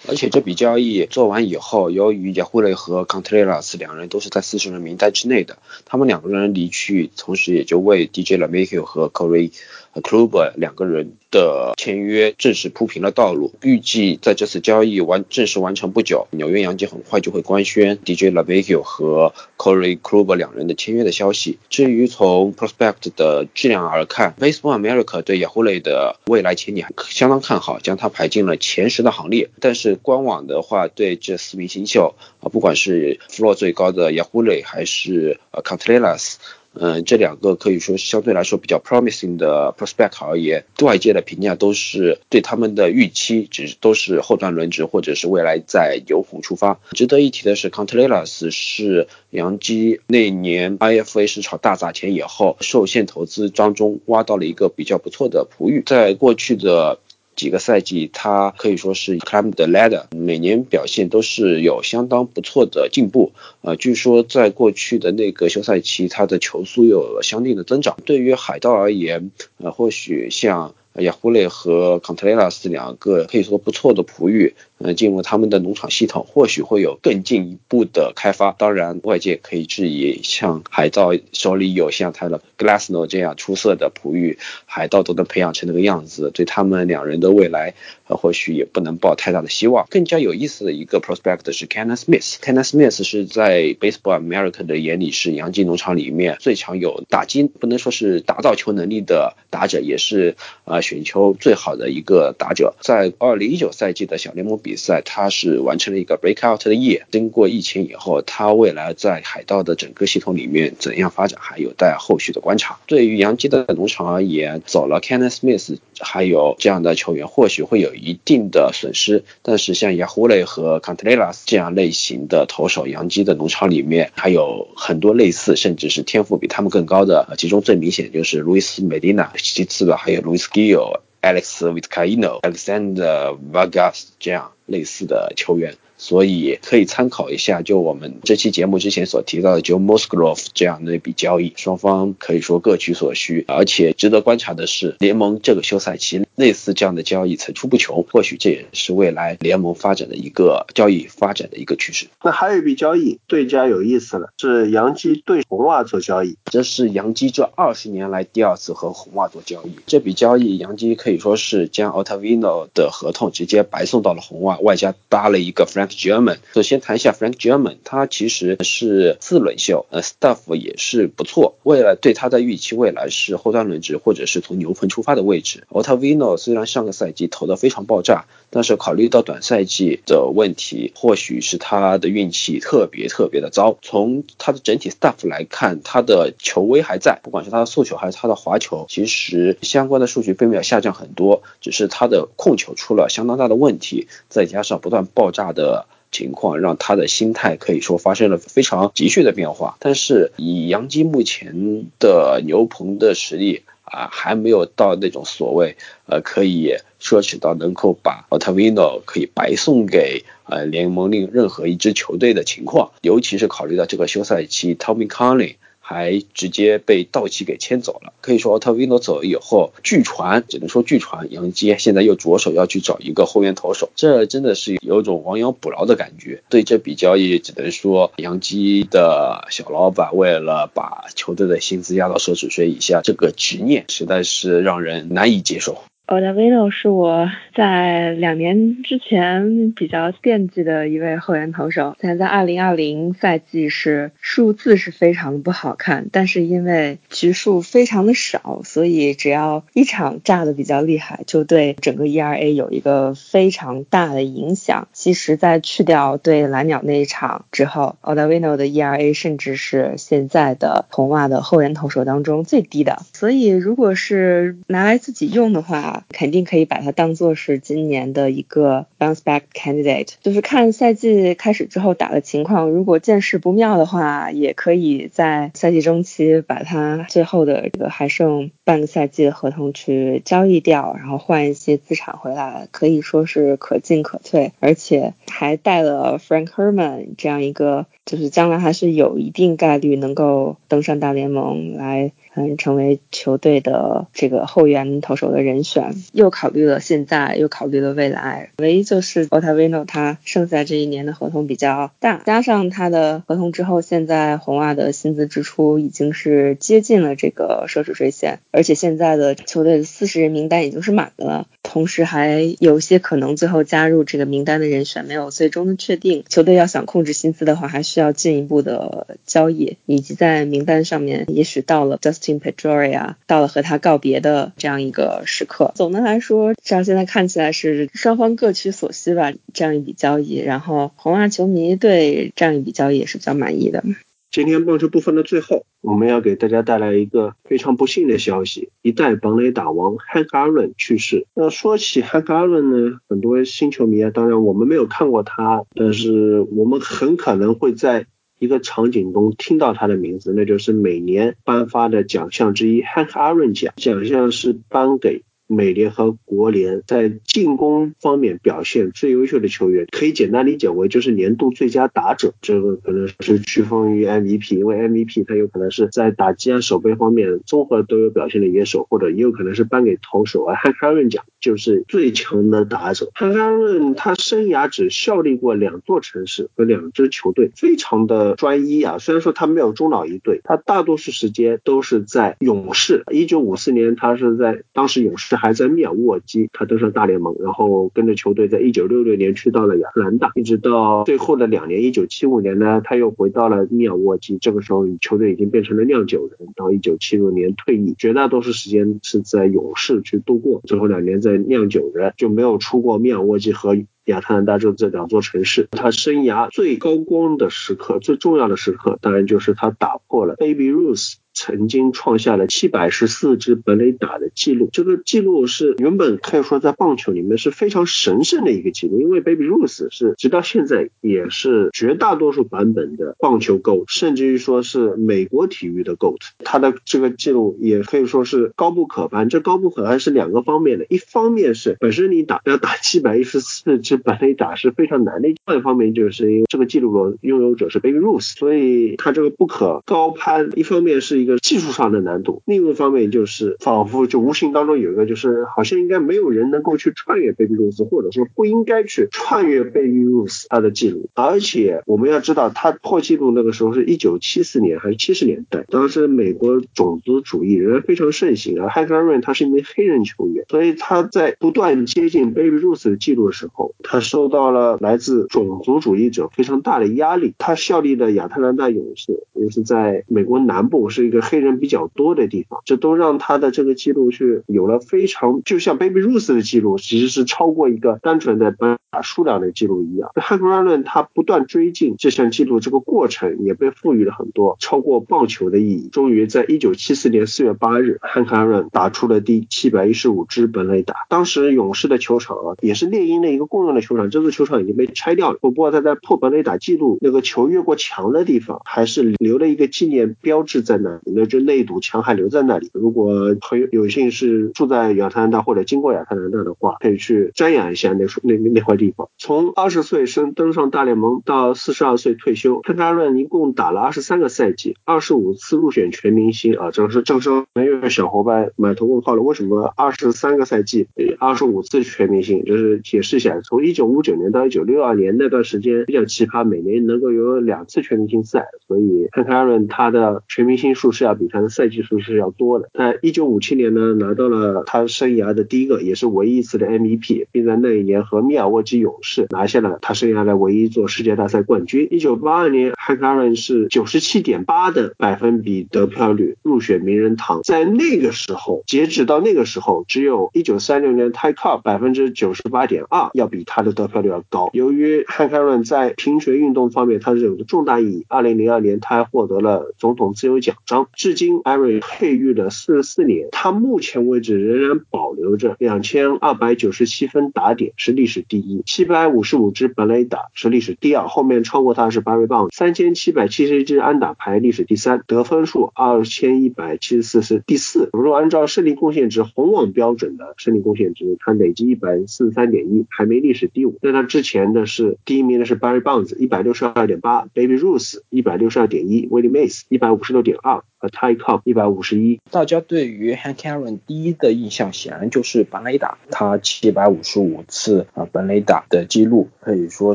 而且这笔交易做完以后，由于雅胡雷和 Contreras 两人都是在四十人名单之内的，他们两个人离去，同时也就为 DJ LeMahieu 和 Corey 和 Kluber 两个人的签约正式铺平了道路。预计在这次交易完正式完成不久，纽约洋基很快就会官宣 DJ LeMahieu 和 Corey Kluber 两人的签约的消息。至于从 prospect 的质量而看，Baseball America 对雅胡雷的未来前景相当看好，将他排进了前十的行列。但是官网的话，对这四名新秀啊，不管是 floor 最高的雅胡雷还是呃 Contreras。嗯，这两个可以说相对来说比较 promising 的 prospect 而言，外界的评价都是对他们的预期，只都是后段轮值或者是未来在由红出发。值得一提的是，Contreras 是洋基那年 IFA 市场大砸钱以后，受限投资当中挖到了一个比较不错的璞玉，在过去的。几个赛季，他可以说是 climb the ladder，每年表现都是有相当不错的进步。呃，据说在过去的那个休赛期，他的球速有了相应的增长。对于海盗而言，呃，或许像。雅胡雷和康特雷拉斯两个可以说不错的璞玉，呃，进入他们的农场系统，或许会有更进一步的开发。当然，外界可以质疑，像海盗手里有像他的 Glassno 这样出色的璞玉，海盗都能培养成那个样子，对他们两人的未来，呃，或许也不能抱太大的希望。更加有意思的一个 prospect 是 Kenna Smith。Kenna Smith 是在 Baseball America 的眼里是洋基农场里面最强有打击，不能说是打造球能力的打者，也是啊。选球最好的一个打者，在二零一九赛季的小联盟比比赛，他是完成了一个 breakout 的夜。经过疫情以后，他未来在海盗的整个系统里面怎样发展，还有待后续的观察。对于洋基的农场而言，走了 Kenneth Smith，还有这样的球员，或许会有一定的损失。但是像 Yahoo 和 Contreras 这样类型的投手，洋基的农场里面还有很多类似，甚至是天赋比他们更高的。其中最明显就是 Luis Medina，其次的还有 Luis g i l l Alex Vizcaino、Alexander Vargas 这样类似的球员。所以可以参考一下，就我们这期节目之前所提到的 Joe Musgrove 这样的一笔交易，双方可以说各取所需。而且值得观察的是，联盟这个休赛期类似这样的交易层出不穷，或许这也是未来联盟发展的一个交易发展的一个趋势。
那还有一笔交易对家有意思了，是杨基对红袜做交易，
这是杨基这二十年来第二次和红袜做交易。这笔交易，杨基可以说是将 Ottavino 的合同直接白送到了红袜，外加搭了一个 Frank。German，首先谈一下 Frank German，他其实是四轮秀，呃，stuff 也是不错。未来对他的预期，未来是后端轮值或者是从牛棚出发的位置。Otavino 虽然上个赛季投的非常爆炸，但是考虑到短赛季的问题，或许是他的运气特别特别的糟。从他的整体 stuff 来看，他的球威还在，不管是他的速球还是他的滑球，其实相关的数据并没有下降很多，只是他的控球出了相当大的问题，再加上不断爆炸的。情况让他的心态可以说发生了非常急剧的变化，但是以杨基目前的牛棚的实力啊，还没有到那种所谓呃可以奢侈到能够把 Otavino 可以白送给呃联盟另任何一支球队的情况，尤其是考虑到这个休赛期 Tommy Conley。还直接被道奇给牵走了。可以说奥特维诺走了以后，据传只能说据传，杨基现在又着手要去找一个后援投手，这真的是有种亡羊补牢的感觉。对这笔交易，只能说杨基的小老板为了把球队的薪资压到奢侈税以下，这个执念实在是让人难以接受。
Oda Vino 是我在两年之前比较惦记的一位后援投手，现在在二零二零赛季是数字是非常的不好看，但是因为局数非常的少，所以只要一场炸的比较厉害，就对整个 ERA 有一个非常大的影响。其实，在去掉对蓝鸟那一场之后，Oda Vino 的 ERA 甚至是现在的红袜的后援投手当中最低的。所以，如果是拿来自己用的话，肯定可以把它当做是今年的一个 bounce back candidate，就是看赛季开始之后打的情况，如果见势不妙的话，也可以在赛季中期把它最后的这个还剩半个赛季的合同去交易掉，然后换一些资产回来，可以说是可进可退，而且还带了 Frank Herman 这样一个，就是将来还是有一定概率能够登上大联盟来。成为球队的这个后援投手的人选。又考虑了现在，又考虑了未来。唯一就是 Otavino 他剩下这一年的合同比较大，加上他的合同之后，现在红袜的薪资支出已经是接近了这个奢侈税线，而且现在的球队的四十人名单已经是满的了。同时还有一些可能最后加入这个名单的人选没有最终的确定。球队要想控制薪资的话，还需要进一步的交易，以及在名单上面，也许到了 Justin Pedroia，到了和他告别的这样一个时刻。总的来说，像现在看起来是双方各取所需吧，这样一笔交易。然后红袜球迷对这样一笔交易也是比较满意的。
今天棒球部分的最后，我们要给大家带来一个非常不幸的消息：一代本垒打王 Hank Aaron 去世。那说起 Hank Aaron 呢，很多新球迷啊，当然我们没有看过他，但是我们很可能会在一个场景中听到他的名字，那就是每年颁发的奖项之一 Hank Aaron 奖。奖项是颁给。美联和国联在进攻方面表现最优秀的球员，可以简单理解为就是年度最佳打者。这个可能是区分于 MVP，因为 MVP 它有可能是在打击啊、守备方面综合都有表现的野手，或者也有可能是颁给投手啊。汉卡润奖就是最强的打者。汉卡润他生涯只效力过两座城市和两支球队，非常的专一啊。虽然说他没有中老一队，他大多数时间都是在勇士。一九五四年，他是在当时勇士。还在密尔沃基，他登上大联盟，然后跟着球队在一九六六年去到了亚特兰大，一直到最后的两年，一九七五年呢，他又回到了密尔沃基，这个时候球队已经变成了酿酒人。到一九七六年退役，绝大多数时间是在勇士去度过，最后两年在酿酒人就没有出过密尔沃基和亚特兰大这这两座城市。他生涯最高光的时刻，最重要的时刻，当然就是他打破了 Baby Ruth。曾经创下了七百十四支本垒打的记录，这个记录是原本可以说在棒球里面是非常神圣的一个记录，因为 Baby Ruth 是直到现在也是绝大多数版本的棒球 GOAT，甚至于说是美国体育的 GOAT，他的这个记录也可以说是高不可攀。这高不可攀是两个方面的，一方面是本身你打要打七百一十四支本垒打是非常难的，另一方面就是因为这个记录的拥有者是 Baby Ruth，所以他这个不可高攀。一方面是一个技术上的难度，另一方面就是仿佛就无形当中有一个就是好像应该没有人能够去穿越 Baby Ruth，或者说不应该去穿越 Baby Ruth 他的记录。而且我们要知道，他破纪录那个时候是一九七四年还是七十年代，当时美国种族主义仍然非常盛行啊。Hank Aaron 他是一名黑人球员，所以他在不断接近 Baby Ruth 的记录的时候，他受到了来自种族主义者非常大的压力。他效力的亚特兰大勇士也是在美国南部，是一个黑人。比较多的地方，这都让他的这个记录是有了非常，就像 Baby Ruth 的记录，其实是超过一个单纯的打数量的记录一样。汉克·阿伦他不断追进这项记录，这个过程也被赋予了很多超过棒球的意义。终于在一九七四年四月八日，汉克·阿伦打出了第七百一十五支本垒打。当时勇士的球场啊，也是猎鹰的一个共用的球场，这座球场已经被拆掉了。不过他在破本垒打记录那个球越过墙的地方，还是留了一个纪念标志在那里，那就。那一堵墙还留在那里。如果很有幸是住在亚特兰大或者经过亚特兰大的话，可以去瞻仰一下那那那那块地方。从二十岁升登上大联盟到四十二岁退休，亨卡伦一共打了二十三个赛季，二十五次入选全明星啊！正是正是没有小伙伴满头问号了，为什么二十三个赛季，二十五次全明星？就是解释一下，从一九五九年到一九六二年那段时间比较奇葩，每年能够有两次全明星赛，所以亨卡伦他的全明星数是是要比。他的赛季数是要多的。在一九五七年呢，拿到了他生涯的第一个，也是唯一一次的 MVP，并在那一年和密尔沃基勇士拿下了他生涯的唯一一座世界大赛冠军。一九八二年，汉卡伦是九十七点八的百分比得票率入选名人堂。在那个时候，截止到那个时候，只有一九三六年泰卡百分之九十八点二要比他的得票率要高。由于汉卡伦在平权运动方面他是有着重大意义，二零零二年他还获得了总统自由奖章。至今。艾瑞配育了四十四年，他目前为止仍然保留着两千二百九十七分打点，是历史第一；七百五十五支本垒打是历史第二，后面超过他是巴瑞棒，三千七百七十一支安打排历史第三，得分数二千一百七十四是第四。如果按照胜利贡献值红网标准的胜利贡献值，他累计一百四十三点一，排名历史第五。在他之前的是第一名的是巴瑞棒子一百六十二点八，Baby Ruth 一百六十二点一，Willie Mays 一百五十六点二。和 Ty Cobb 一百五十一。
大家对于 Hank Aaron 第一的印象显然就是本垒打，他七百五十五次啊本垒打的记录，可以说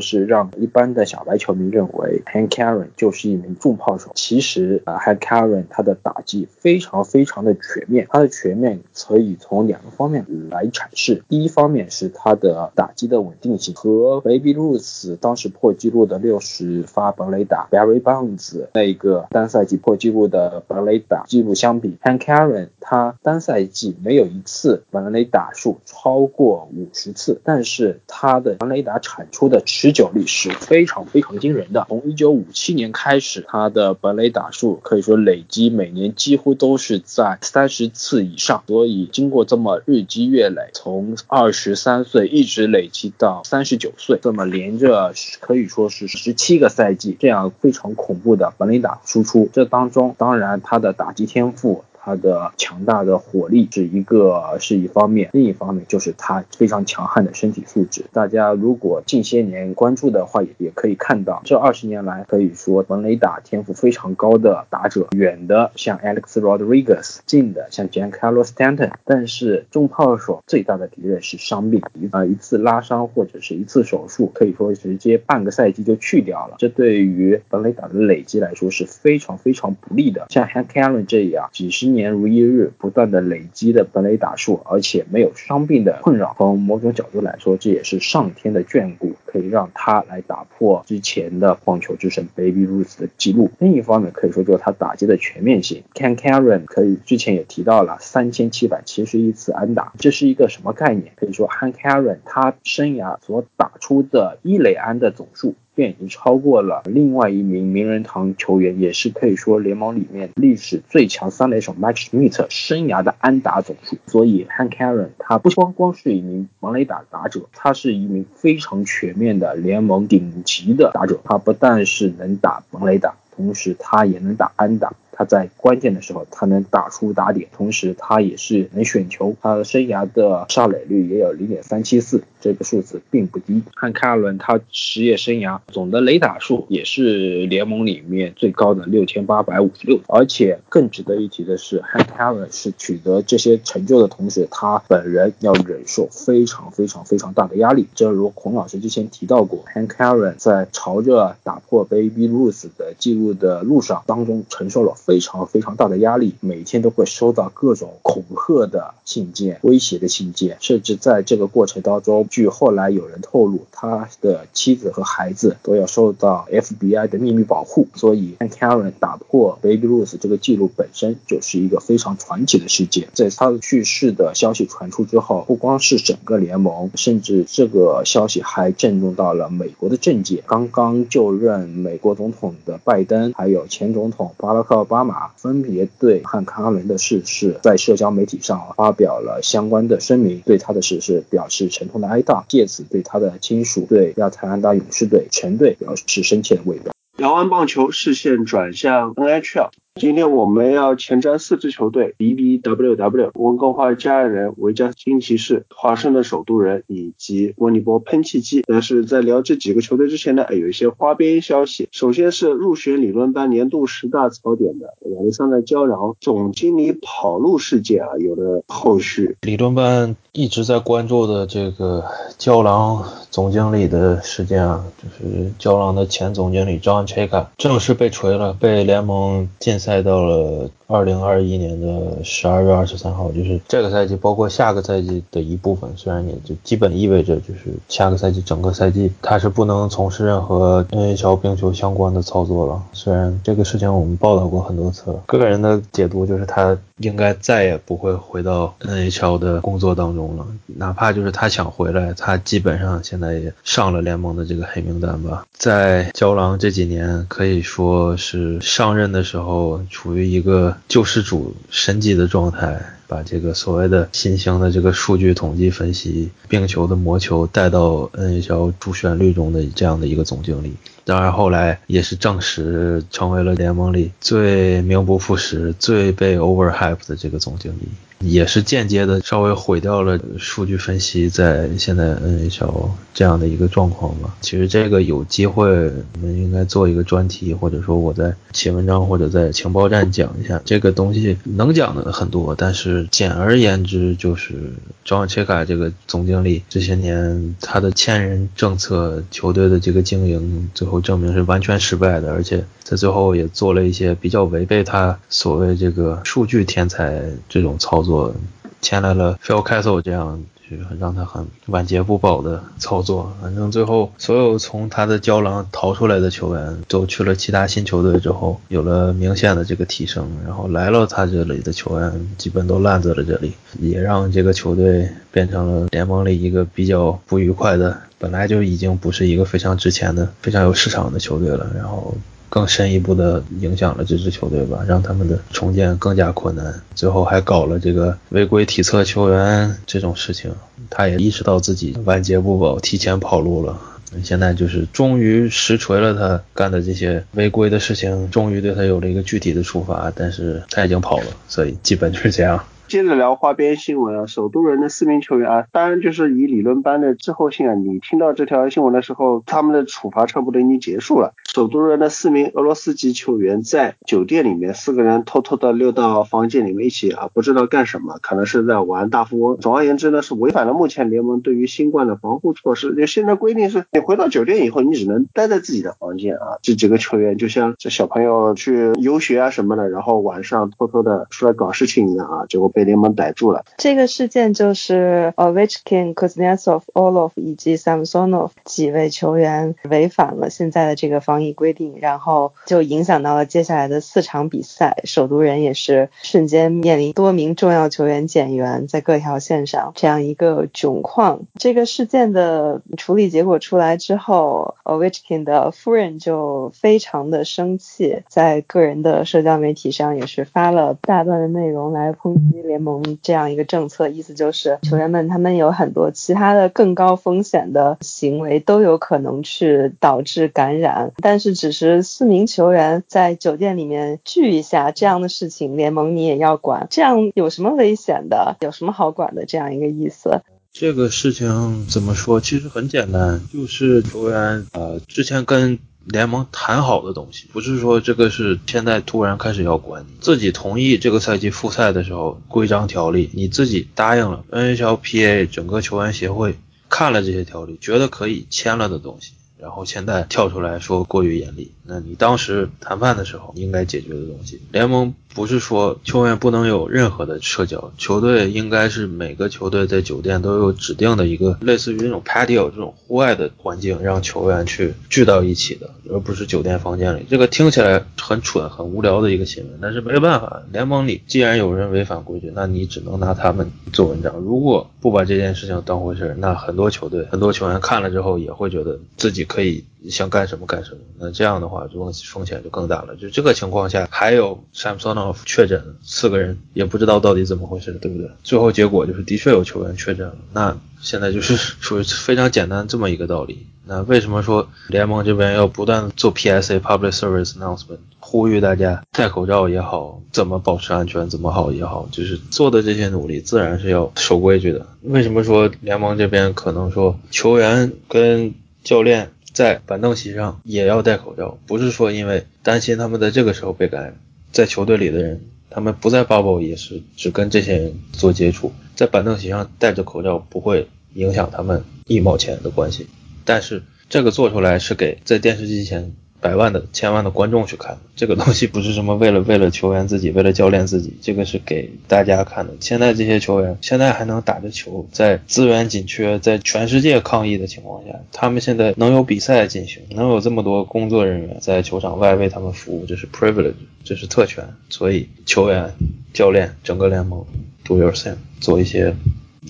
是让一般的小白球迷认为 Hank Aaron 就是一名重炮手。其实啊，Hank Aaron 他的打击非常非常的全面，他的全面可以从两个方面来阐释。第一方面是他的打击的稳定性，和 Baby Ruth 当时破纪录的六十发本垒打，Barry Bonds 那个单赛季破纪录的本垒打记录相比，Hank Aaron 他单赛季没有一次本垒打数超过五十次，但是他的本垒打产出的持久力是非常非常惊人的。从一九五七年开始，他的本垒打数可以说累积每年几乎都是在三十次以上，所以经过这么日积月累，从二十三岁一直累积到三十九岁，这么连着可以说是十七个赛季，这样非常恐怖的本垒打输出。这当中，当然他的打击天赋。他的强大的火力是一个是一方面，另一方面就是他非常强悍的身体素质。大家如果近些年关注的话，也也可以看到，这二十年来可以说本垒打天赋非常高的打者，远的像 Alex Rodriguez，近的像 Giancarlo Stanton。但是重炮手最大的敌人是伤病，一啊一次拉伤或者是一次手术，可以说直接半个赛季就去掉了。这对于本垒打的累积来说是非常非常不利的。像 Hank Aaron 这样几十年。年如一日，不断的累积的本垒打数，而且没有伤病的困扰，从某种角度来说，这也是上天的眷顾，可以让他来打破之前的棒球之神 Baby Ruth 的记录。另一方面，可以说就是他打击的全面性。Ken Aaron 可以之前也提到了三千七百七十一次安打，这是一个什么概念？可以说 Hank Aaron 他生涯所打出的一垒安的总数。便已经超过了另外一名名人堂球员，也是可以说联盟里面历史最强三垒手 Max s m i t 生涯的安打总数。所以 Hank Aaron 他不光光是一名盲垒打打者，他是一名非常全面的联盟顶级的打者。他不但是能打防雷打，同时他也能打安打。他在关键的时候，他能打出打点，同时他也是能选球。他的生涯的上垒率也有零点三七四，这个数字并不低。汉卡伦他职业生涯总的垒打数也是联盟里面最高的六千八百五十六。而且更值得一提的是，汉卡伦是取得这些成就的同时，他本人要忍受非常非常非常大的压力。正如孔老师之前提到过，汉卡伦在朝着打破 Baby Ruth 的记录的路上当中承受了。非常非常大的压力，每天都会收到各种恐吓的信件、威胁的信件，甚至在这个过程当中，据后来有人透露，他的妻子和孩子都要受到 FBI 的秘密保护。所以，Karen 打破 Baby Ruth 这个记录本身就是一个非常传奇的事件。在他的去世的消息传出之后，不光是整个联盟，甚至这个消息还震动到了美国的政界。刚刚就任美国总统的拜登，还有前总统巴拉克·奥巴。巴马分别对汉卡伦的逝世在社交媒体上发表了相关的声明，对他的逝世表示沉痛的哀悼，借此对他的亲属、对亚特兰大勇士队全队表示深切的慰问。
聊完棒球，视线转向 NHL。今天我们要前瞻四支球队：BBWW、温哥华加人、维加斯金骑士、华盛顿首都人以及温尼伯喷气机。但是在聊这几个球队之前呢，有一些花边消息。首先是入选理论班年度十大槽点的亚历山大胶囊总经理跑路事件啊，有了后续。
理论班一直在关注的这个胶囊总经理的事件啊，就是胶囊的前总经理 John Chayka 正式被锤了，被联盟禁。赛到了二零二一年的十二月二十三号，就是这个赛季，包括下个赛季的一部分。虽然也就基本意味着，就是下个赛季整个赛季他是不能从事任何 NHL 冰球相关的操作了。虽然这个事情我们报道过很多次了，个人的解读就是他应该再也不会回到 NHL 的工作当中了。哪怕就是他想回来，他基本上现在也上了联盟的这个黑名单吧。在胶囊这几年可以说是上任的时候。处于一个救世主神级的状态，把这个所谓的新兴的这个数据统计分析、冰球的魔球带到 NHL 主旋律中的这样的一个总经理。当然，后来也是证实成为了联盟里最名不副实、最被 overhype 的这个总经理。也是间接的稍微毁掉了数据分析在现在 NHL 这样的一个状况吧。其实这个有机会，我们应该做一个专题，或者说我在写文章或者在情报站讲一下这个东西。能讲的很多，但是简而言之就是，john cica 这个总经理这些年他的千人政策、球队的这个经营，最后证明是完全失败的，而且在最后也做了一些比较违背他所谓这个数据天才这种操作。签来了 Phil Castle 这样，就是让他很晚节不保的操作。反正最后所有从他的胶囊逃出来的球员，都去了其他新球队之后，有了明显的这个提升。然后来了他这里的球员，基本都烂在了这里，也让这个球队变成了联盟里一个比较不愉快的，本来就已经不是一个非常值钱的、非常有市场的球队了。然后。更深一步的影响了这支球队吧，让他们的重建更加困难。最后还搞了这个违规体测球员这种事情，他也意识到自己晚节不保，提前跑路了。现在就是终于实锤了，他干的这些违规的事情，终于对他有了一个具体的处罚。但是他已经跑了，所以基本就是这样。
接着聊花边新闻啊，首都人的四名球员啊，当然就是以理论班的滞后性啊，你听到这条新闻的时候，他们的处罚差不多已经结束了。首都人的四名俄罗斯籍球员在酒店里面，四个人偷偷的溜到房间里面一起啊，不知道干什么，可能是在玩大富翁。总而言之呢，是违反了目前联盟对于新冠的防护措施。就现在规定是，你回到酒店以后，你只能待在自己的房间啊。这几个球员就像这小朋友去游学啊什么的，然后晚上偷偷的出来搞事情一样啊，结果。被联盟逮住了。
这个事件就是 Ovechkin、Kuznetsov、Olov 以及 Samsonov 几位球员违反了现在的这个防疫规定，然后就影响到了接下来的四场比赛。首都人也是瞬间面临多名重要球员减员，在各条线上这样一个窘况。这个事件的处理结果出来之后，Ovechkin 的夫人就非常的生气，在个人的社交媒体上也是发了大段的内容来抨击。联盟这样一个政策，意思就是球员们他们有很多其他的更高风险的行为都有可能去导致感染，但是只是四名球员在酒店里面聚一下这样的事情，联盟你也要管，这样有什么危险的？有什么好管的？这样一个意思。
这个事情怎么说？其实很简单，就是球员呃之前跟。联盟谈好的东西，不是说这个是现在突然开始要管你，自己同意这个赛季复赛的时候规章条例，你自己答应了，NHLPA 整个球员协会看了这些条例，觉得可以签了的东西。然后现在跳出来说过于严厉，那你当时谈判的时候应该解决的东西，联盟不是说球员不能有任何的社交，球队应该是每个球队在酒店都有指定的一个类似于那种 patio 这种户外的环境，让球员去聚到一起的，而不是酒店房间里。这个听起来很蠢、很无聊的一个新闻，但是没办法，联盟里既然有人违反规矩，那你只能拿他们做文章。如果不把这件事情当回事，那很多球队、很多球员看了之后也会觉得自己。可以想干什么干什么，那这样的话，风风险就更大了。就这个情况下，还有 Samsonov 确诊，四个人也不知道到底怎么回事，对不对？最后结果就是的确有球员确诊了。那现在就是 属于非常简单这么一个道理。那为什么说联盟这边要不断做 PSA Public Service Announcement，呼吁大家戴口罩也好，怎么保持安全怎么好也好，就是做的这些努力，自然是要守规矩的。为什么说联盟这边可能说球员跟教练在板凳席上也要戴口罩，不是说因为担心他们在这个时候被感染，在球队里的人，他们不在 bubble 也是只跟这些人做接触，在板凳席上戴着口罩不会影响他们一毛钱的关系，但是这个做出来是给在电视机前。百万的、千万的观众去看这个东西，不是什么为了为了球员自己、为了教练自己，这个是给大家看的。现在这些球员现在还能打着球，在资源紧缺、在全世界抗疫的情况下，他们现在能有比赛进行，能有这么多工作人员在球场外为他们服务，这是 privilege，这是特权。所以球员、教练、整个联盟 do your thing，做一些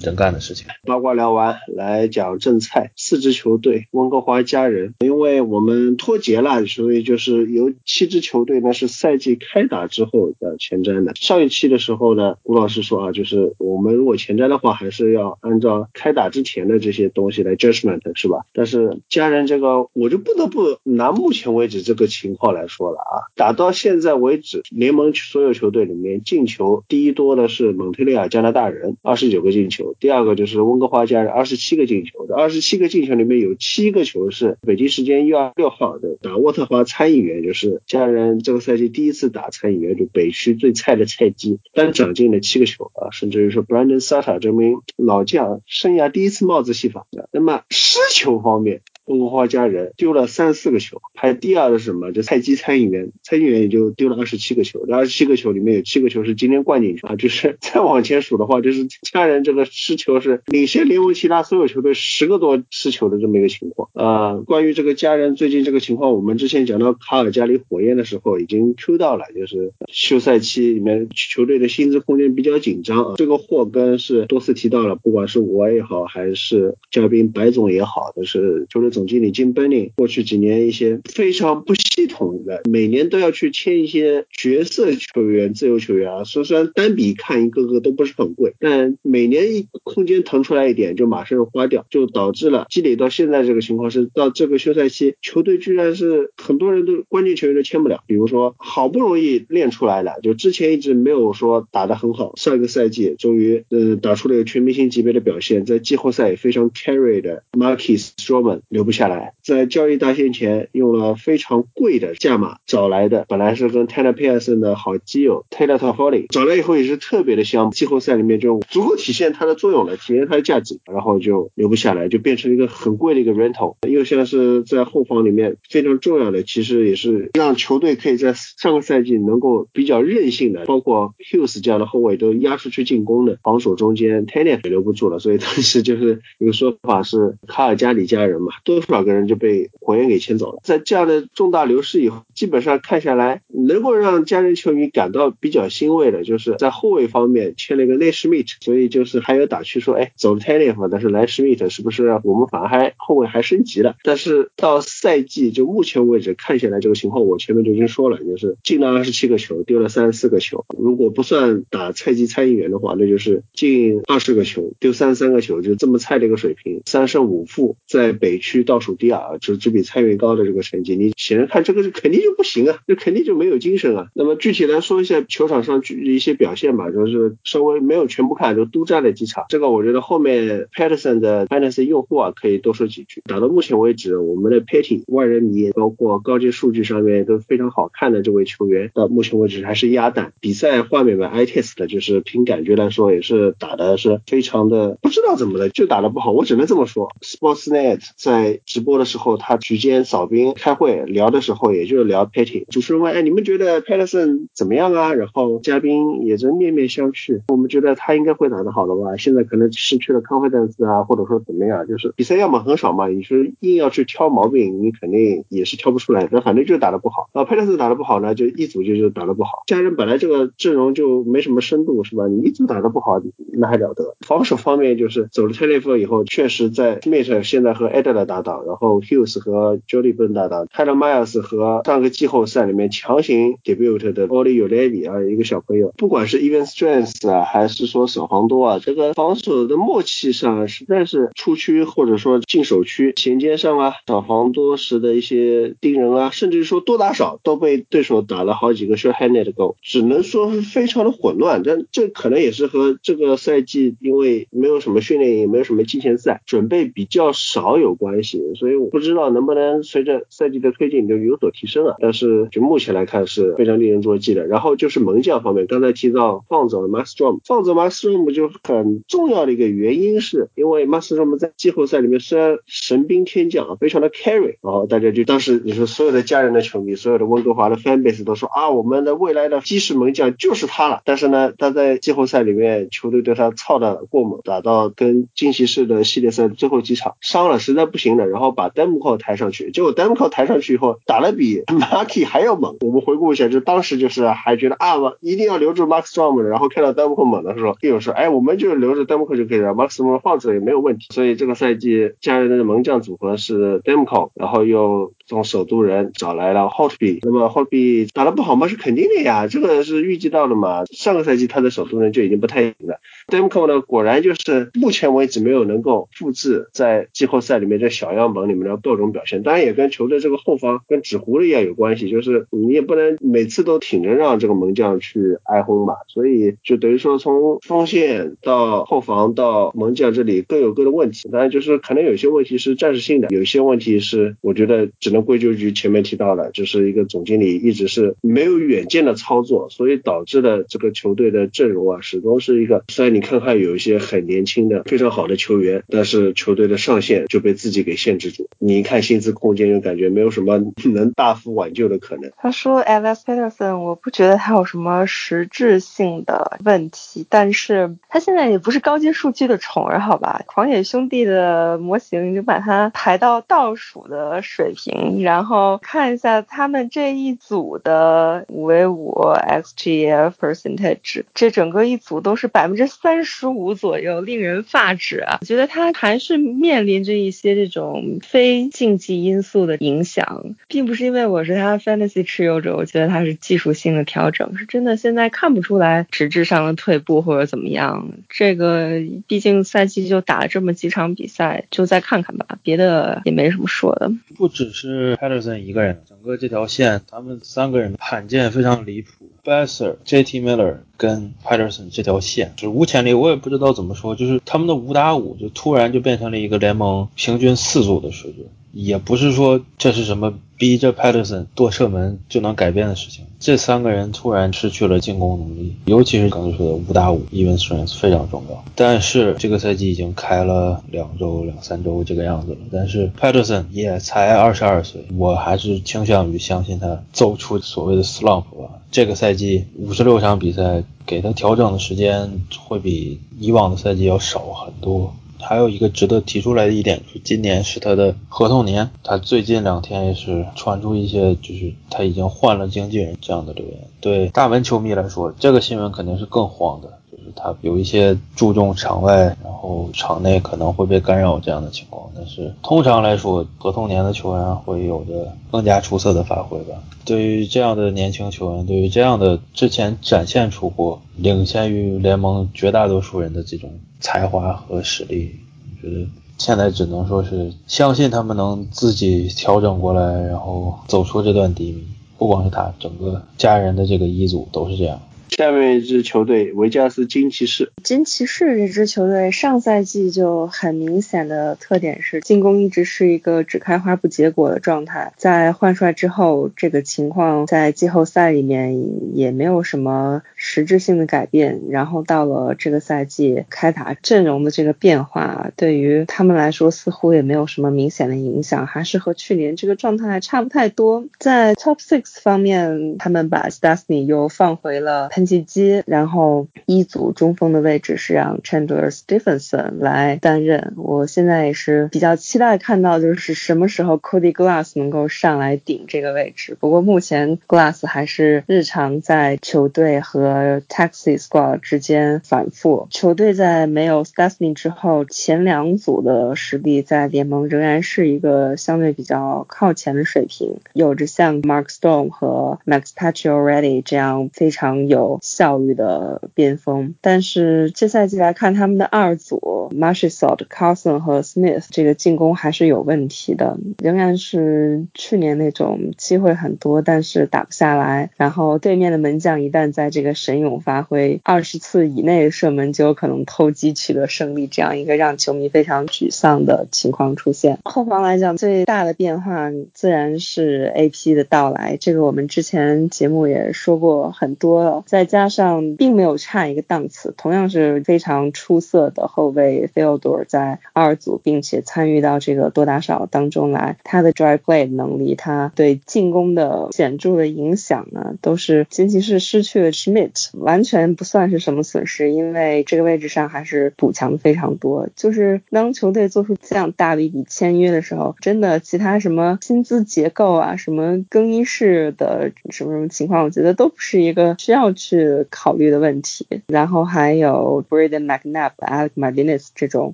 能干的事情。
八卦聊完，来讲正菜。四支球队，温哥华家人，因为我们脱节了，所以就是有七支球队呢是赛季开打之后的前瞻的。上一期的时候呢，吴老师说啊，就是我们如果前瞻的话，还是要按照开打之前的这些东西来 judgment 是吧？但是家人这个，我就不得不拿目前为止这个情况来说了啊，打到现在为止，联盟所有球队里面进球第一多的是蒙特利尔加拿大人，二十九个进球，第二个就是温哥华家人，二十七个进球。这二十七个进球里面有七个球是北京时间一月六号的打沃特华参议员，就是家人这个赛季第一次打参议员，就北区最菜的菜鸡，单场进了七个球啊，甚至于说 Brandon Sutter 这名老将生涯第一次帽子戏法。那么失球方面。温哥华家人丢了三四个球，排第二的是什么？就菜鸡餐饮员，餐饮员也就丢了二十七个球，这二十七个球里面有七个球是今天灌进去啊。就是 再往前数的话，就是家人这个失球是领先联盟其他所有球队十个多失球的这么一个情况。啊，关于这个家人最近这个情况，我们之前讲到卡尔加里火焰的时候已经 Q 到了，就是休赛期里面球队的薪资空间比较紧张啊。这个霍根是多次提到了，不管是我也好，还是嘉宾白总也好，都是球队。总经理金本宁过去几年一些非常不系统的，每年都要去签一些角色球员、自由球员啊。虽然单笔看一个个都不是很贵，但每年一空间腾出来一点就马上花掉，就导致了积累到现在这个情况是到这个休赛期，球队居然是很多人都关键球员都签不了。比如说好不容易练出来了，就之前一直没有说打得很好，上一个赛季终于呃打出了一个全明星级别的表现，在季后赛也非常 carry 的 Marcus Stroman 留。不下来，在交易大限前用了非常贵的价码找来的，本来是跟 Taylor Pearson 的好基友 Taylor Toffoli 找来以后也是特别的香，季后赛里面就足够体现它的作用了，体现它的价值，然后就留不下来，就变成一个很贵的一个 rental，又像是在后防里面非常重要的，其实也是让球队可以在上个赛季能够比较任性的，包括 Hughes 这样的后卫都压出去进攻的，防守中间 Taylor 也留不住了，所以当时就是一个说法是卡尔加里家人嘛，都。多少个人就被火焰给牵走了？在这样的重大流失以后，基本上看下来，能够让家人球迷感到比较欣慰的，就是在后卫方面签了一个内史密特，所以就是还有打趣说，哎，走了 t a y l o 但是来史密特是不是我们反而还后卫还升级了？但是到赛季就目前为止看下来这个情况，我前面就已经说了，就是进了二十七个球，丢了三十四个球。如果不算打菜鸡参议员的话，那就是进二十个球，丢三十三个球，就这么菜的一个水平，三胜五负，在北区。倒数第二，就只比参与高的这个成绩，你显然看这个是肯定就不行啊，这肯定就没有精神啊。那么具体来说一下球场上一些表现吧，就是稍微没有全部看，就督战了几场。这个我觉得后面 Patterson 的 Patterson 用户啊，可以多说几句。打到目前为止，我们的 Patty 万人迷，包括高阶数据上面都非常好看的这位球员，到目前为止还是鸭蛋。比赛画面吧，i test 的就是凭感觉来说，也是打的是非常的不知道怎么的，就打的不好。我只能这么说，Sportsnet 在。直播的时候，他局间扫兵开会聊的时候，也就是聊 Patty。主持人问：“哎，你们觉得 Patterson 怎么样啊？”然后嘉宾也是面面相觑。我们觉得他应该会打得好的吧？现在可能失去了 confidence 啊，或者说怎么样？就是比赛要么很少嘛，你说硬要去挑毛病，你肯定也是挑不出来。那反正就是打得不好。啊，Patterson 打得不好呢，就一组就就打得不好。家人本来这个阵容就没什么深度，是吧？你一组打得不好，那还了得？防守方面就是走了 Taylor 以后，确实在 Smith 现在和 Adler 打。然后 Hughes 和 Jody 奔搭档，Tyler Miles 和上个季后赛里面强行 debut 的 o l i y Levy 啊，一个小朋友，不管是 Even Strength 啊，还是说小黄多啊，这个防守的默契上实在是出区或者说进守区衔接上啊，小黄多时的一些盯人啊，甚至说多打少都被对手打了好几个 short handed g o 只能说是非常的混乱。但这可能也是和这个赛季因为没有什么训练，也没有什么季前赛，准备比较少有关系。所以我不知道能不能随着赛季的推进就有所提升啊，但是就目前来看是非常令人着急的。然后就是门将方面，刚才提到放走了 Mastrom，放走 Mastrom 就很重要的一个原因是因为 Mastrom 在季后赛里面虽然神兵天将啊，非常的 carry，然后大家就当时你说所有的家人的球迷，所有的温哥华的 fan base 都说啊，我们的未来的基石门将就是他了。但是呢，他在季后赛里面球队对他操的过猛，打到跟惊奇士的系列赛最后几场伤了，实在不行。然后把 Demko 抬上去，结果 Demko 抬上去以后打了比 Marky 还要猛。我们回顾一下，就当时就是还觉得啊，一定要留住 Max Strom，然后看到 Demko 猛的时候，又说哎，我们就留着 Demko 就可以了，Max Strom 放出来也没有问题。所以这个赛季加人的门将组合是 Demko，然后又从首都人找来了 Hotby，那么 Hotby 打得不好吗？是肯定的呀，这个是预计到的嘛。上个赛季他的首都人就已经不太行了，Demko 呢果然就是目前为止没有能够复制在季后赛里面这小样本里面的各种表现，当然也跟球队这个后方跟纸糊了一样有关系，就是你也不能每次都挺着让这个门将去挨轰吧，所以就等于说从锋线到后防到门将这里各有各的问题，当然就是可能有些问题是暂时性的，有些问题是我觉得只能归咎于前面提到的，就是一个总经理一直是没有远见的操作，所以导致了这个球队的阵容啊始终是一个，虽然你看看有一些很年轻的非常好的球员，但是球队的上限就被自己给限制住，你一看薪资空间就感觉没有什么 能大幅挽救的可能。
他说 Alex Peterson，我不觉得他有什么实质性的问题，但是他现在也不是高阶数据的宠儿，好吧？狂野兄弟的模型就把他排到倒数的水平，然后看一下他们这一组的五 v 五 xgf percentage，这整个一组都是百分之三十五左右，令人发指啊！我觉得他还是面临着一些这种非竞技因素的影响，并不是因为我是他 fantasy 持有者，我觉得他是技术性的调整，是真的现在看不出来实质上的退步或者怎么样。这个毕竟赛季就打了这么几场比赛，就再看看吧，别的也没什么说的。
不只是是 Patterson 一个人，整个这条线他们三个人罕见非常离谱。Besser、J.T. Miller 跟 Patterson 这条线史无前例，我也不知道怎么说，就是他们的五打五就突然就变成了一个联盟平均四组的水准。也不是说这是什么逼着 Patterson 多射门就能改变的事情。这三个人突然失去了进攻能力，尤其是刚才说的五打五，even strength 非常重要。但是这个赛季已经开了两周、两三周这个样子了，但是 Patterson 也才二十二岁，我还是倾向于相信他走出所谓的 slump 吧。这个赛季五十六场比赛，给他调整的时间会比以往的赛季要少很多。还有一个值得提出来的一点，是今年是他的合同年。他最近两天也是传出一些，就是他已经换了经纪人这样的留言。对大文球迷来说，这个新闻肯定是更慌的，他有一些注重场外，然后场内可能会被干扰这样的情况。但是通常来说，合同年的球员会有着更加出色的发挥吧。对于这样的年轻球员，对于这样的之前展现出过领先于联盟绝大多数人的这种。才华和实力，我觉得现在只能说是相信他们能自己调整过来，然后走出这段低迷。不光是他，整个家人的这个一组都是这样。
下面一支球队维加斯金骑士。
金骑士这支球队上赛季就很明显的特点是进攻一直是一个只开花不结果的状态。在换帅之后，这个情况在季后赛里面也没有什么实质性的改变。然后到了这个赛季开打阵容的这个变化，对于他们来说似乎也没有什么明显的影响，还是和去年这个状态差不太多。在 Top Six 方面，他们把 Stastny 又放回了。喷气机，然后一组中锋的位置是让 Chandler Stephenson 来担任。我现在也是比较期待看到，就是什么时候 Cody Glass 能够上来顶这个位置。不过目前 Glass 还是日常在球队和 Taxi Squad 之间反复。球队在没有 Stastny 之后，前两组的实力在联盟仍然是一个相对比较靠前的水平，有着像 Mark Stone 和 Max Pacioretty 这样非常有。效率的边锋，但是这赛季来看，他们的二组 m a r s h s a l t Carson 和 Smith 这个进攻还是有问题的，仍然是去年那种机会很多，但是打不下来。然后对面的门将一旦在这个神勇发挥，二十次以内射门就有可能偷鸡取得胜利，这样一个让球迷非常沮丧的情况出现。后防来讲，最大的变化自然是 AP 的到来，这个我们之前节目也说过很多了。再加上并没有差一个档次，同样是非常出色的后卫菲奥多尔在二组，并且参与到这个多打少当中来，他的 drive play 能力，他对进攻的显著的影响呢，都是仅仅是失去了 Schmidt，完全不算是什么损失，因为这个位置上还是补强非常多。就是当球队做出这样大的一笔签约的时候，真的其他什么薪资结构啊，什么更衣室的什么什么情况，我觉得都不是一个需要去考虑的问题。然后还有 Braden McNabb、Alec Martinez 这种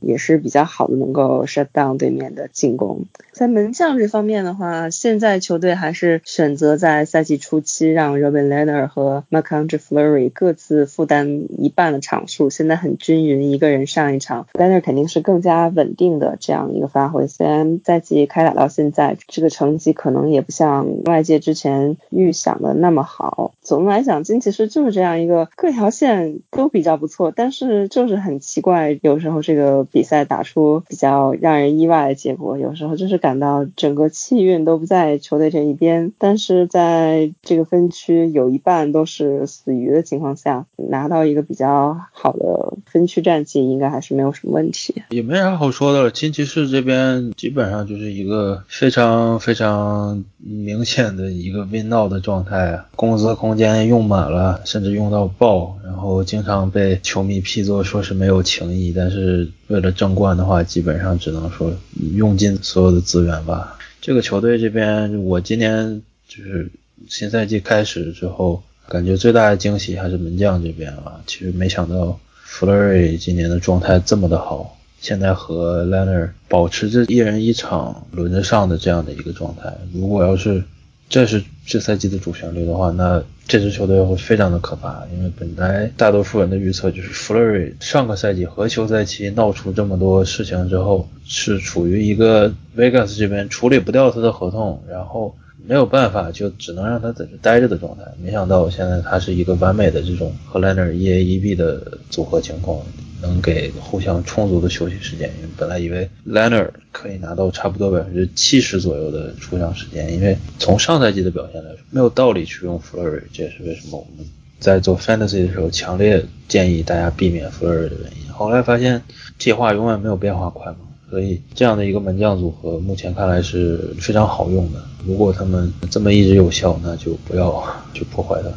也是比较好的，能够 shut down 对面的进攻。在门将这方面的话，现在球队还是选择在赛季初期让 Robin Lehner 和 McAndre Fleury 各自负担一半的场数，现在很均匀，一个人上一场，Lehner 肯定是更加稳定的这样一个发挥。虽然赛季开打到现在，这个成绩可能也不像外界之前预想的那么好。总的来讲，金骑士就是这样一个各条线都比较不错，但是就是很奇怪，有时候这个比赛打出比较让人意外的结果，有时候就是。感到整个气运都不在球队这一边，但是在这个分区有一半都是死鱼的情况下，拿到一个比较好的分区战绩，应该还是没有什么问题。
也没啥好说的了，金骑士这边基本上就是一个非常非常明显的一个 win now 的状态啊，工资空间用满了，甚至用到爆，然后经常被球迷批作说是没有情谊，但是为了争冠的话，基本上只能说用尽所有的。资源吧，这个球队这边，我今年就是新赛季开始之后，感觉最大的惊喜还是门将这边啊。其实没想到弗洛瑞今年的状态这么的好，现在和 l e n n e r 保持着一人一场轮着上的这样的一个状态。如果要是这是这赛季的主旋律的话，那这支球队会非常的可怕。因为本来大多数人的预测就是弗洛瑞上个赛季和休赛期闹出这么多事情之后，是处于一个 Vegas 这边处理不掉他的合同，然后没有办法就只能让他在这待着的状态。没想到现在他是一个完美的这种和 l e n n e r 一 A 一 B 的组合情况。能给互相充足的休息时间，因为本来以为 Leonard 可以拿到差不多百分之七十左右的出场时间，因为从上赛季的表现来说，没有道理去用 Flurry，这也是为什么我们在做 Fantasy 的时候强烈建议大家避免 Flurry 的原因。后来发现计划永远没有变化快嘛，所以这样的一个门将组合目前看来是非常好用的。如果他们这么一直有效，那就不要去破坏它。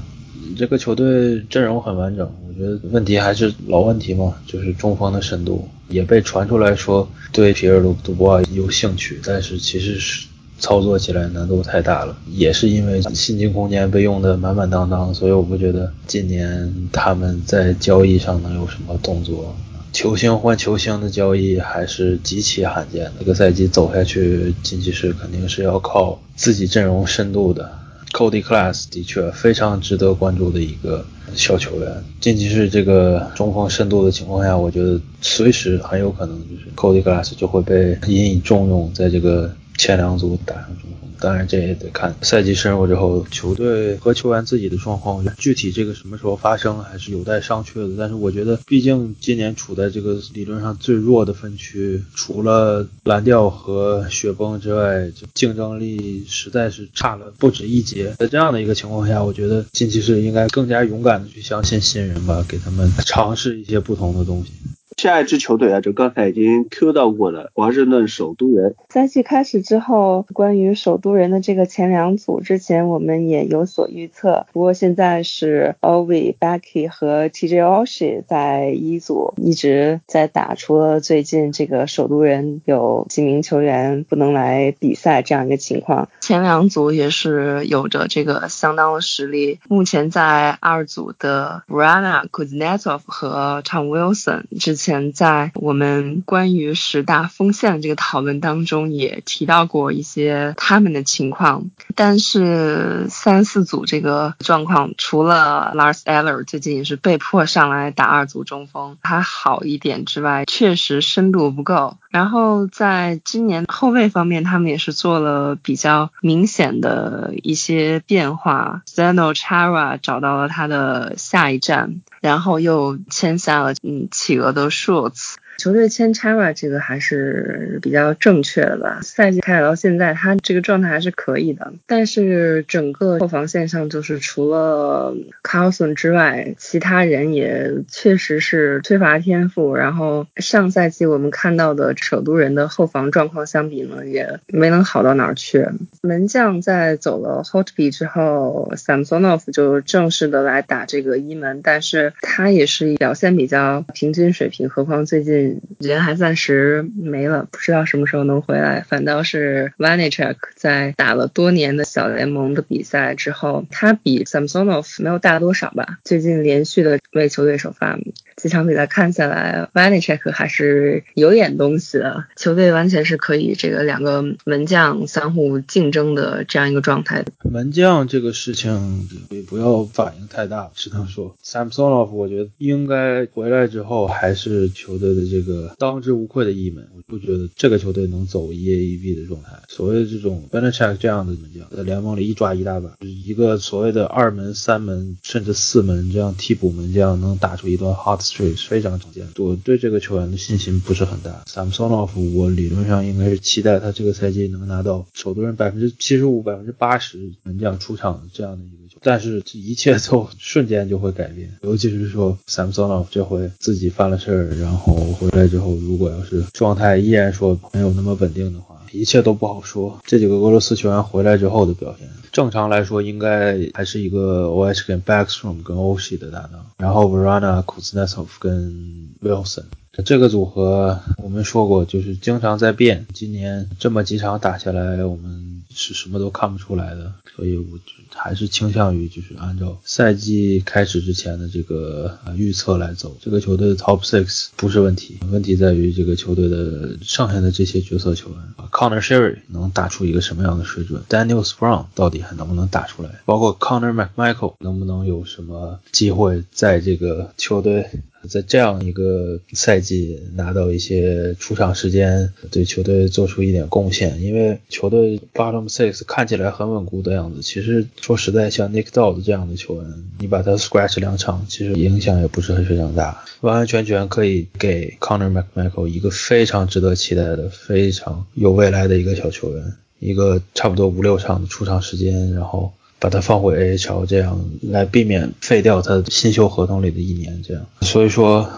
这个球队阵容很完整。我觉得问题还是老问题嘛，就是中锋的深度也被传出来说对皮尔·卢杜波瓦有兴趣，但是其实是操作起来难度太大了，也是因为薪金空间被用的满满当当，所以我不觉得今年他们在交易上能有什么动作。球星换球星的交易还是极其罕见的，这个赛季走下去，金骑士肯定是要靠自己阵容深度的。Cody Class 的确非常值得关注的一个。小球员，近期是这个中锋深度的情况下，我觉得随时很有可能就是 Cody Glass 就会被引以重用，在这个前两组打上中锋。当然，这也得看赛季深入之后球队和球员自己的状况。具体这个什么时候发生，还是有待商榷的。但是我觉得，毕竟今年处在这个理论上最弱的分区，除了蓝调和雪崩之外，竞争力实在是差了不止一截。在这样的一个情况下，我觉得近期是应该更加勇敢的去相信新人吧，给他们尝试一些不同的东西。
下一支球队啊，就刚才已经 Q 到过了，华盛顿首都人。
赛季开始之后，关于首都人的这个前两组，之前我们也有所预测。不过现在是 Ovi、Becky 和 TJ Oshie 在一组一直在打，除了最近这个首都人有几名球员不能来比赛这样一个情况，前两组也是有着这个相当的实力。目前在二组的 Brana Kuznetsov 和 Tom Wilson 之前。前在我们关于十大锋线这个讨论当中也提到过一些他们的情况，但是三四组这个状况，除了 Lars Eller 最近也是被迫上来打二组中锋还好一点之外，确实深度不够。然后在今年后卫方面，他们也是做了比较明显的一些变化，Zeno Chara 找到了他的下一站。然后又签下了嗯企鹅的 Schultz，
球队签 Chara 这个还是比较正确的吧？赛季开始到现在，他这个状态还是可以的。但是整个后防线上，就是除了 Carlson 之外，其他人也确实是缺乏天赋。然后上赛季我们看到的首都人的后防状况相比呢，也没能好到哪儿去。门将在走了 Hotby 之后，Samsonov 就正式的来打这个一门，但是他也是表现比较平均水平。何况最近。人还暂时没了，不知道什么时候能回来。反倒是 Vanicheck 在打了多年的小联盟的比赛之后，他比 Samsonov 没有大多少吧。最近连续的为球队首发。几场比赛看下来，Vanicheck 还是有点东西的。球队完全是可以这个两个门将相互竞争的这样一个状态。
门将这个事情也不要反应太大，只能说 Samsonov 我觉得应该回来之后还是球队的这个当之无愧的一门。我不觉得这个球队能走一 A 一 B 的状态。所谓这种 v a n i c h e k 这样的门将，在联盟里一抓一大把，就是一个所谓的二门、三门甚至四门这样替补门将能打出一段 hot。streak 非常常见的，我对这个球员的信心不是很大。Samsonov，我理论上应该是期待他这个赛季能拿到首都人百分之七十五、百分之八十门将出场这样的一个，但是这一切都 瞬间就会改变，尤其是说 Samsonov 这回自己犯了事儿，然后回来之后，如果要是状态依然说没有那么稳定的话，一切都不好说。这几个俄罗斯球员回来之后的表现。正常来说，应该还是一个 OH 跟 Backstrom 跟 o s h i 的搭档，然后 Verana、Kuznetsov 跟 Wilson 这个组合，我们说过就是经常在变。今年这么几场打下来，我们是什么都看不出来的，所以我还是倾向于就是按照赛季开始之前的这个预测来走。这个球队的 Top Six 不是问题，问题在于这个球队的剩下的这些角色球员，Connor Sherry 能打出一个什么样的水准，Daniel Sprong 到底。还能不能打出来？包括 Connor McMichael 能不能有什么机会在这个球队，在这样一个赛季拿到一些出场时间，对球队做出一点贡献？因为球队 Bottom Six 看起来很稳固的样子，其实说实在，像 Nick Dowd 这样的球员，你把他 scratch 两场，其实影响也不是很非常大，完完全全可以给 Connor McMichael 一个非常值得期待的、非常有未来的一个小球员。一个差不多五六场的出场时间，然后把他放回 AHL，这样来避免废掉他新秀合同里的一年。这样，所以说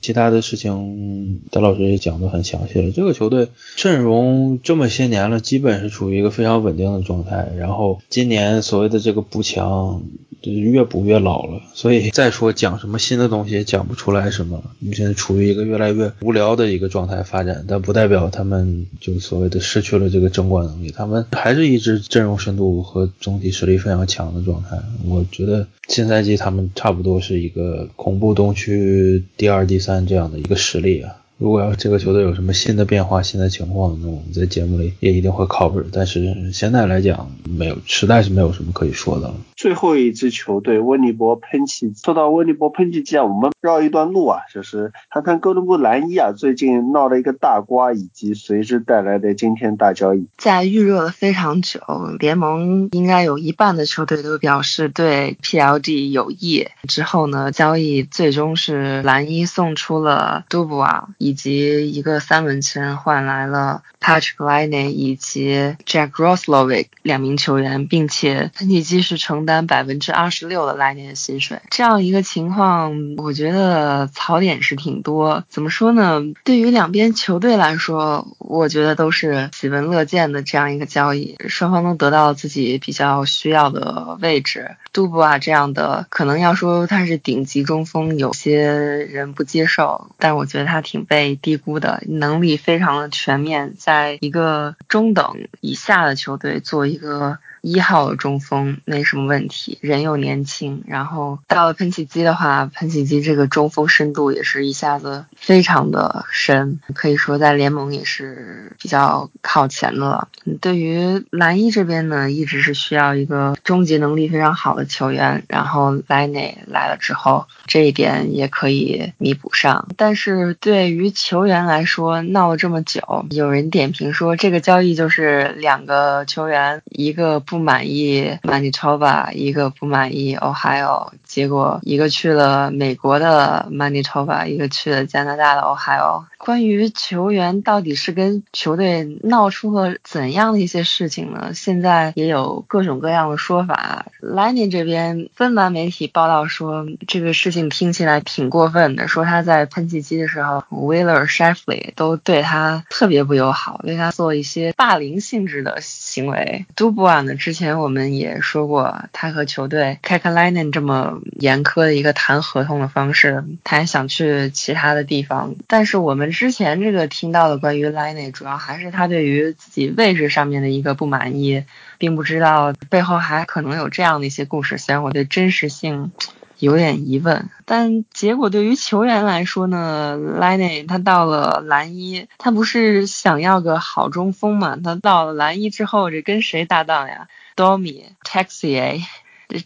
其他的事情，戴老师也讲得很详细了。这个球队阵容这么些年了，基本是处于一个非常稳定的状态。然后今年所谓的这个补强。就是越补越老了，所以再说讲什么新的东西也讲不出来什么。你现在处于一个越来越无聊的一个状态发展，但不代表他们就所谓的失去了这个争冠能力，他们还是一支阵容深度和总体实力非常强的状态。我觉得新赛季他们差不多是一个恐怖东区第二、第三这样的一个实力啊。如果要是这个球队有什么新的变化、新的情况，那我们在节目里也一定会 cover。但是现在来讲，没有，实在是没有什么可以说的了。
最后一支球队温尼伯喷气，说到温尼伯喷气机啊，我们绕一段路啊，就是看看哥伦布蓝衣啊，最近闹了一个大瓜，以及随之带来的今天大交易。
在预热了非常久，联盟应该有一半的球队都表示对 PLD 有意。之后呢，交易最终是蓝衣送出了杜布瓦以。及一个三轮签换来了 Patrick Liney 以及 Jack Roslovic 两名球员，并且喷气机是承担百分之二十六的来年薪水。这样一个情况，我觉得槽点是挺多。怎么说呢？对于两边球队来说，我觉得都是喜闻乐见的这样一个交易，双方都得到自己比较需要的位置。杜布啊这样的，可能要说他是顶级中锋，有些人不接受，但我觉得他挺。被低估的能力非常的全面，在一个中等以下的球队做一个。一号中锋没什么问题，人又年轻，然后到了喷气机的话，喷气机这个中锋深度也是一下子非常的深，可以说在联盟也是比较靠前的了。对于蓝衣这边呢，一直是需要一个终结能力非常好的球员，然后莱内来了之后，这一点也可以弥补上。但是对于球员来说，闹了这么久，有人点评说这个交易就是两个球员一个。不满意，那你抄吧，一个不满意，oh，还有。结果一个去了美国的 Manitoba，一个去了加拿大的 Ohio。关于球员到底是跟球队闹出了怎样的一些事情呢？现在也有各种各样的说法。Lightning 这边芬兰媒体报道说，这个事情听起来挺过分的，说他在喷气机的时候，Wheeler、Sheffley 都对他特别不友好，对他做一些霸凌性质的行为。杜布瓦呢，之前我们也说过，他和球队开开 Lightning 这么严苛的一个谈合同的方式，他还想去其他的地方，但是我们。之前这个听到的关于 Line 主要还是他对于自己位置上面的一个不满意，并不知道背后还可能有这样的一些故事。虽然我对真实性有点疑问，但结果对于球员来说呢，Line 他到了蓝一，他不是想要个好中锋嘛？他到了蓝一之后，这跟谁搭档呀？Domi，Taxie。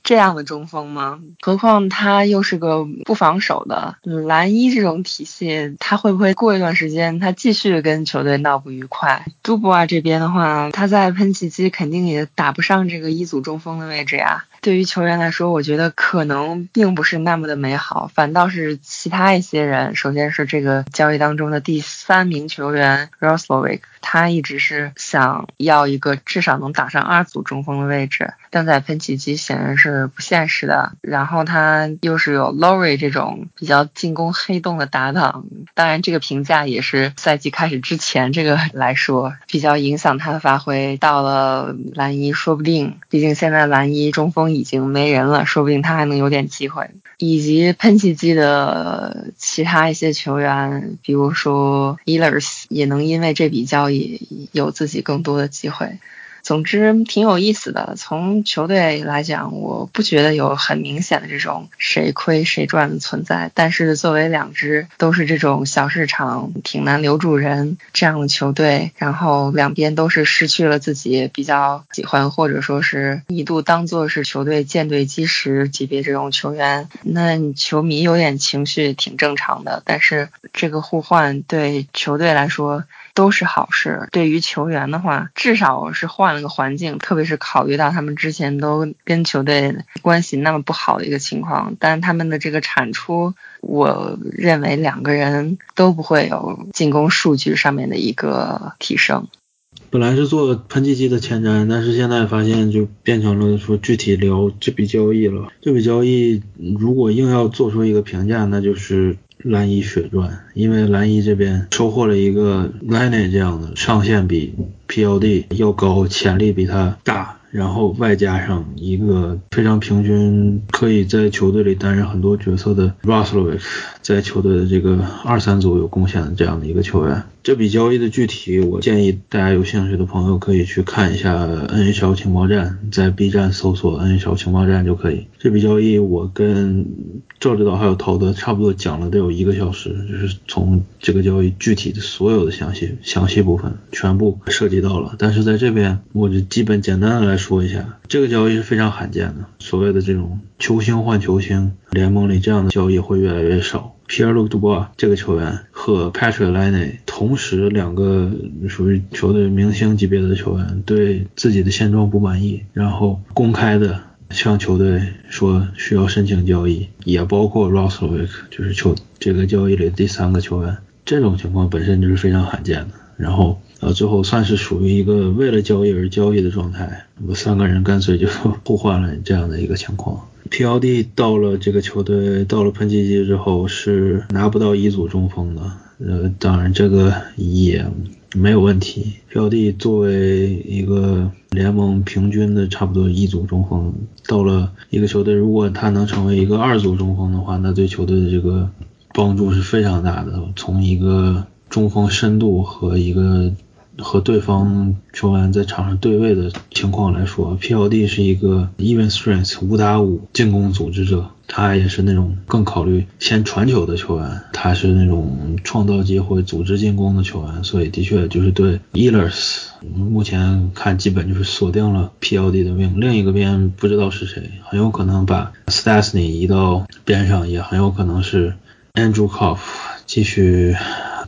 这样的中锋吗？何况他又是个不防守的蓝衣这种体系，他会不会过一段时间他继续跟球队闹不愉快？杜布尔这边的话，他在喷气机肯定也打不上这个一组中锋的位置呀。对于球员来说，我觉得可能并不是那么的美好，反倒是其他一些人。首先是这个交易当中的第三名球员 Roslovic，他一直是想要一个至少能打上二组中锋的位置，但在喷气机显然是不现实的。然后他又是有 Lori 这种比较进攻黑洞的搭档，当然这个评价也是赛季开始之前这个来说比较影响他的发挥。到了蓝衣，说不定，毕竟现在蓝衣中锋。已经没人了，说不定他还能有点机会。以及喷气机的其他一些球员，比如说 Ealers，也能因为这笔交易有自己更多的机会。总之挺有意思的。从球队来讲，我不觉得有很明显的这种谁亏谁赚的存在。但是作为两支都是这种小市场、挺难留住人这样的球队，然后两边都是失去了自己比较喜欢或者说是一度当做是球队舰队基石级别这种球员，那球迷有点情绪挺正常的。但是这个互换对球队来说。都是好事。对于球员的话，至少是换了个环境，特别是考虑到他们之前都跟球队关系那么不好的一个情况。但他们的这个产出，我认为两个人都不会有进攻数据上面的一个提升。
本来是做喷气机的前瞻，但是现在发现就变成了说具体聊这笔交易了。这笔交易如果硬要做出一个评价，那就是。蓝衣血赚，因为蓝衣这边收获了一个 Line 这样的上限比 PLD 要高，潜力比他大，然后外加上一个非常平均，可以在球队里担任很多角色的 Roslovic，在球队的这个二三组有贡献的这样的一个球员。这笔交易的具体，我建议大家有兴趣的朋友可以去看一下 NHL 情报站，在 B 站搜索 NHL 情报站就可以。这笔交易我跟赵指导还有陶德差不多讲了得有一个小时，就是从这个交易具体的所有的详细详细部分全部涉及到了。但是在这边我就基本简单的来说一下，这个交易是非常罕见的，所谓的这种球星换球星，联盟里这样的交易会越来越少。Pierre-Luc Dubois 这个球员和 Patrick Laine 同时两个属于球队明星级别的球员对自己的现状不满意，然后公开的向球队说需要申请交易，也包括 Roslovic 就是球这个交易里的第三个球员，这种情况本身就是非常罕见的。然后呃最后算是属于一个为了交易而交易的状态，我们三个人干脆就互换了这样的一个情况。P.L.D 到了这个球队，到了喷气机之后是拿不到一组中锋的，呃，当然这个也没有问题。P.L.D 作为一个联盟平均的差不多一组中锋，到了一个球队，如果他能成为一个二组中锋的话，那对球队的这个帮助是非常大的。从一个中锋深度和一个和对方球员在场上对位的情况来说，P.L.D 是一个 even strength 五打五进攻组织者，他也是那种更考虑先传球的球员，他是那种创造机会、组织进攻的球员，所以的确就是对 Ehlers 目前看基本就是锁定了 P.L.D 的命，另一个边不知道是谁，很有可能把 Stasny 移到边上，也很有可能是 Andrew Koff 继续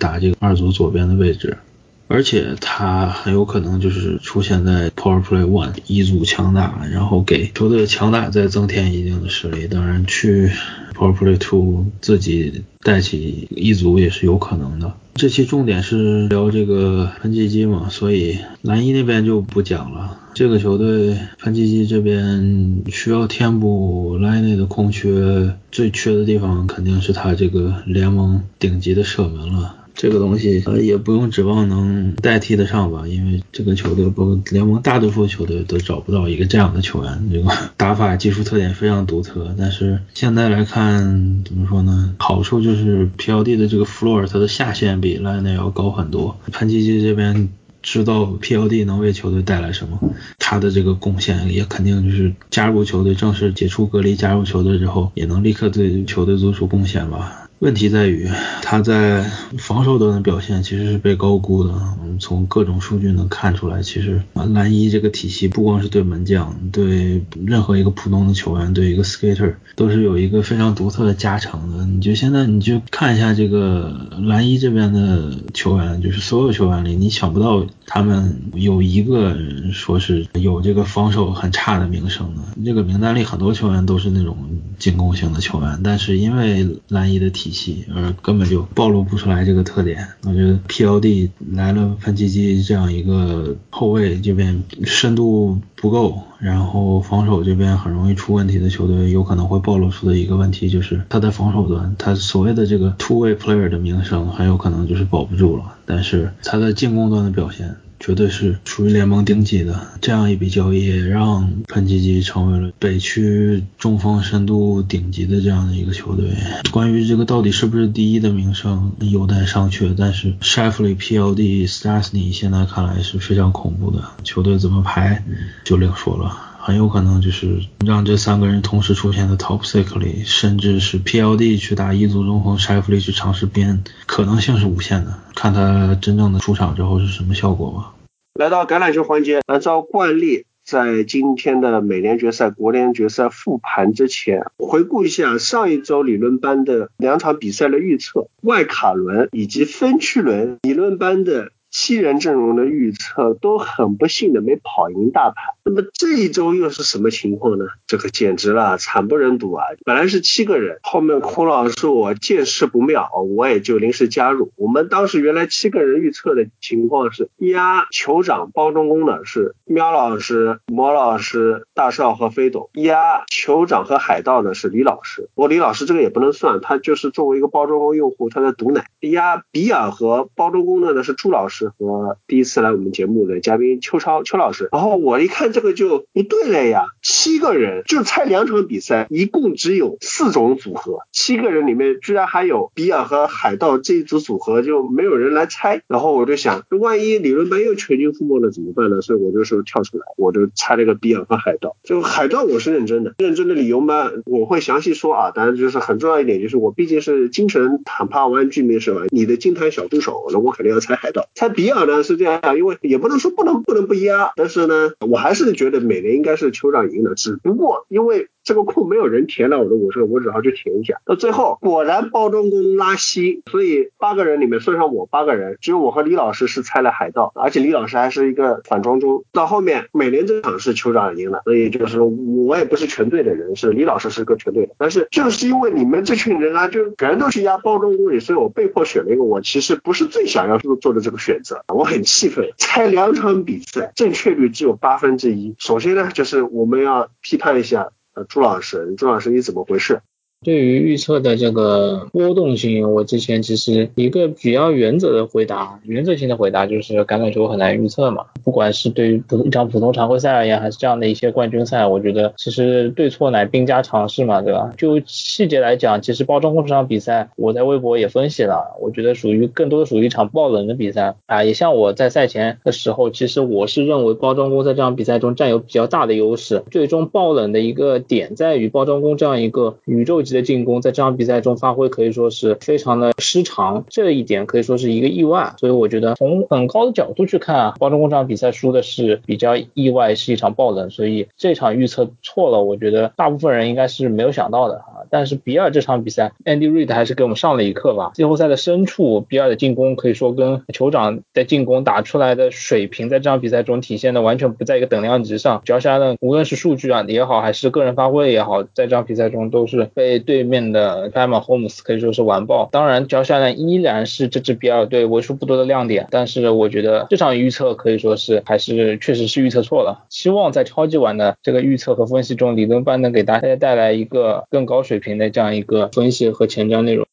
打这个二组左边的位置。而且他很有可能就是出现在 Power Play One 一组强大，然后给球队强大再增添一定的实力。当然去 Power Play Two 自己带起一组也是有可能的。这期重点是聊这个喷气机嘛，所以蓝衣那边就不讲了。这个球队喷气机这边需要填补莱内的空缺，最缺的地方肯定是他这个联盟顶级的射门了。这个东西呃也不用指望能代替得上吧，因为这个球队包括联盟大多数球队都找不到一个这样的球员，这个打法技术特点非常独特。但是现在来看怎么说呢？好处就是 PLD 的这个 floor 它的下限比莱内要高很多，喷气机这边。知道 PLD 能为球队带来什么，他的这个贡献也肯定就是加入球队，正式解除隔离加入球队之后，也能立刻对球队做出贡献吧。问题在于他在防守端的表现其实是被高估的。我们从各种数据能看出来，其实蓝衣这个体系不光是对门将，对任何一个普通的球员，对一个 skater 都是有一个非常独特的加成的。你就现在你就看一下这个蓝衣这边的球员，就是所有球员里，你想不到他们有一个人说是有这个防守很差的名声的。这个名单里很多球员都是那种进攻型的球员，但是因为蓝衣的体体系，而根本就暴露不出来这个特点。我觉得 PLD 来了喷气机这样一个后卫这边深度不够，然后防守这边很容易出问题的球队，有可能会暴露出的一个问题就是他在防守端，他所谓的这个 two way player 的名声很有可能就是保不住了。但是他在进攻端的表现。绝对是属于联盟顶级的，这样一笔交易让喷气机成为了北区中锋深度顶级的这样的一个球队。关于这个到底是不是第一的名声有待商榷，但是 s h e f l e y PLD Stasny 现在看来是非常恐怖的，球队怎么排就另说了。很有可能就是让这三个人同时出现在 Top Six 里，甚至是 PLD 去打一组中锋 s h e f f l y 去尝试边，可能性是无限的。看他真正的出场之后是什么效果吧。
来到橄榄球环节，按照惯例，在今天的美联决赛、国联决赛复盘之前，回顾一下上一周理论班的两场比赛的预测，外卡轮以及分区轮理论班的。七人阵容的预测都很不幸的没跑赢大盘，那么这一周又是什么情况呢？这个简直了，惨不忍睹啊！本来是七个人，后面孔老师我见势不妙，我也就临时加入。我们当时原来七个人预测的情况是压酋长包中工的是喵老师、魔老师、大少和飞董，压酋长和海盗的是李老师。不过李老师这个也不能算，他就是作为一个包中工用户，他在毒奶。压比尔和包中工的呢是朱老师。和第一次来我们节目的嘉宾邱超邱老师，然后我一看这个就不对了呀，七个人就猜两场比赛，一共只有四种组合，七个人里面居然还有比尔和海盗这一组组合，就没有人来猜。然后我就想，万一理论班又全军覆没了怎么办呢？所以我就说跳出来，我就猜了个比尔和海盗。就海盗我是认真的，认真的理由嘛，我会详细说啊。当然就是很重要一点，就是我毕竟是精神坦帕湾居民是吧？你的金坛小助手，那我肯定要猜海盗，猜。比尔呢是这样，因为也不能说不能不能不压，但是呢，我还是觉得美联应该是酋长赢只不过因为。这个库没有人填了，我的我说我只好去填一下。到最后果然包装工拉稀，所以八个人里面算上我八个人，只有我和李老师是猜了海盗，而且李老师还是一个反装中。到后面美联这场是酋长赢了，所以就是我也不是全队的人，是李老师是个全队的。但是就是因为你们这群人啊，就全都去压包装工里，所以我被迫选了一个我其实不是最想要做做的这个选择，我很气愤。猜两场比赛正确率只有八分之一。首先呢，就是我们要批判一下。朱老师，朱老师，你怎么回事？
对于预测的这个波动性，我之前其实一个比较原则的回答，原则性的回答就是橄榄球很难预测嘛。不管是对于普一场普通常规赛而言，还是这样的一些冠军赛，我觉得其实对错乃兵家常事嘛，对吧？就细节来讲，其实包装工这场比赛，我在微博也分析了，我觉得属于更多的属于一场爆冷的比赛啊。也像我在赛前的时候，其实我是认为包装工在这场比赛中占有比较大的优势。最终爆冷的一个点在于包装工这样一个宇宙级。的进攻在这场比赛中发挥可以说是非常的失常，这一点可以说是一个意外。所以我觉得从很高的角度去看，包装工这场比赛输的是比较意外，是一场爆冷。所以这场预测错了，我觉得大部分人应该是没有想到的。但是比尔这场比赛，Andy Reid 还是给我们上了一课吧。季后赛的深处，比尔的进攻可以说跟酋长在进攻打出来的水平，在这场比赛中体现的完全不在一个等量级上。主要是他的无论是数据啊也好，还是个人发挥也好，在这场比赛中都是被对面的 p a m a Holmes 可以说是完爆。当然，乔沙呢依然是这支比尔队为数不多的亮点。但是我觉得这场预测可以说是还是确实是预测错了。希望在超级碗的这个预测和分析中，理论班能给大家带来一个更高水平的这样一个分析和前瞻内容。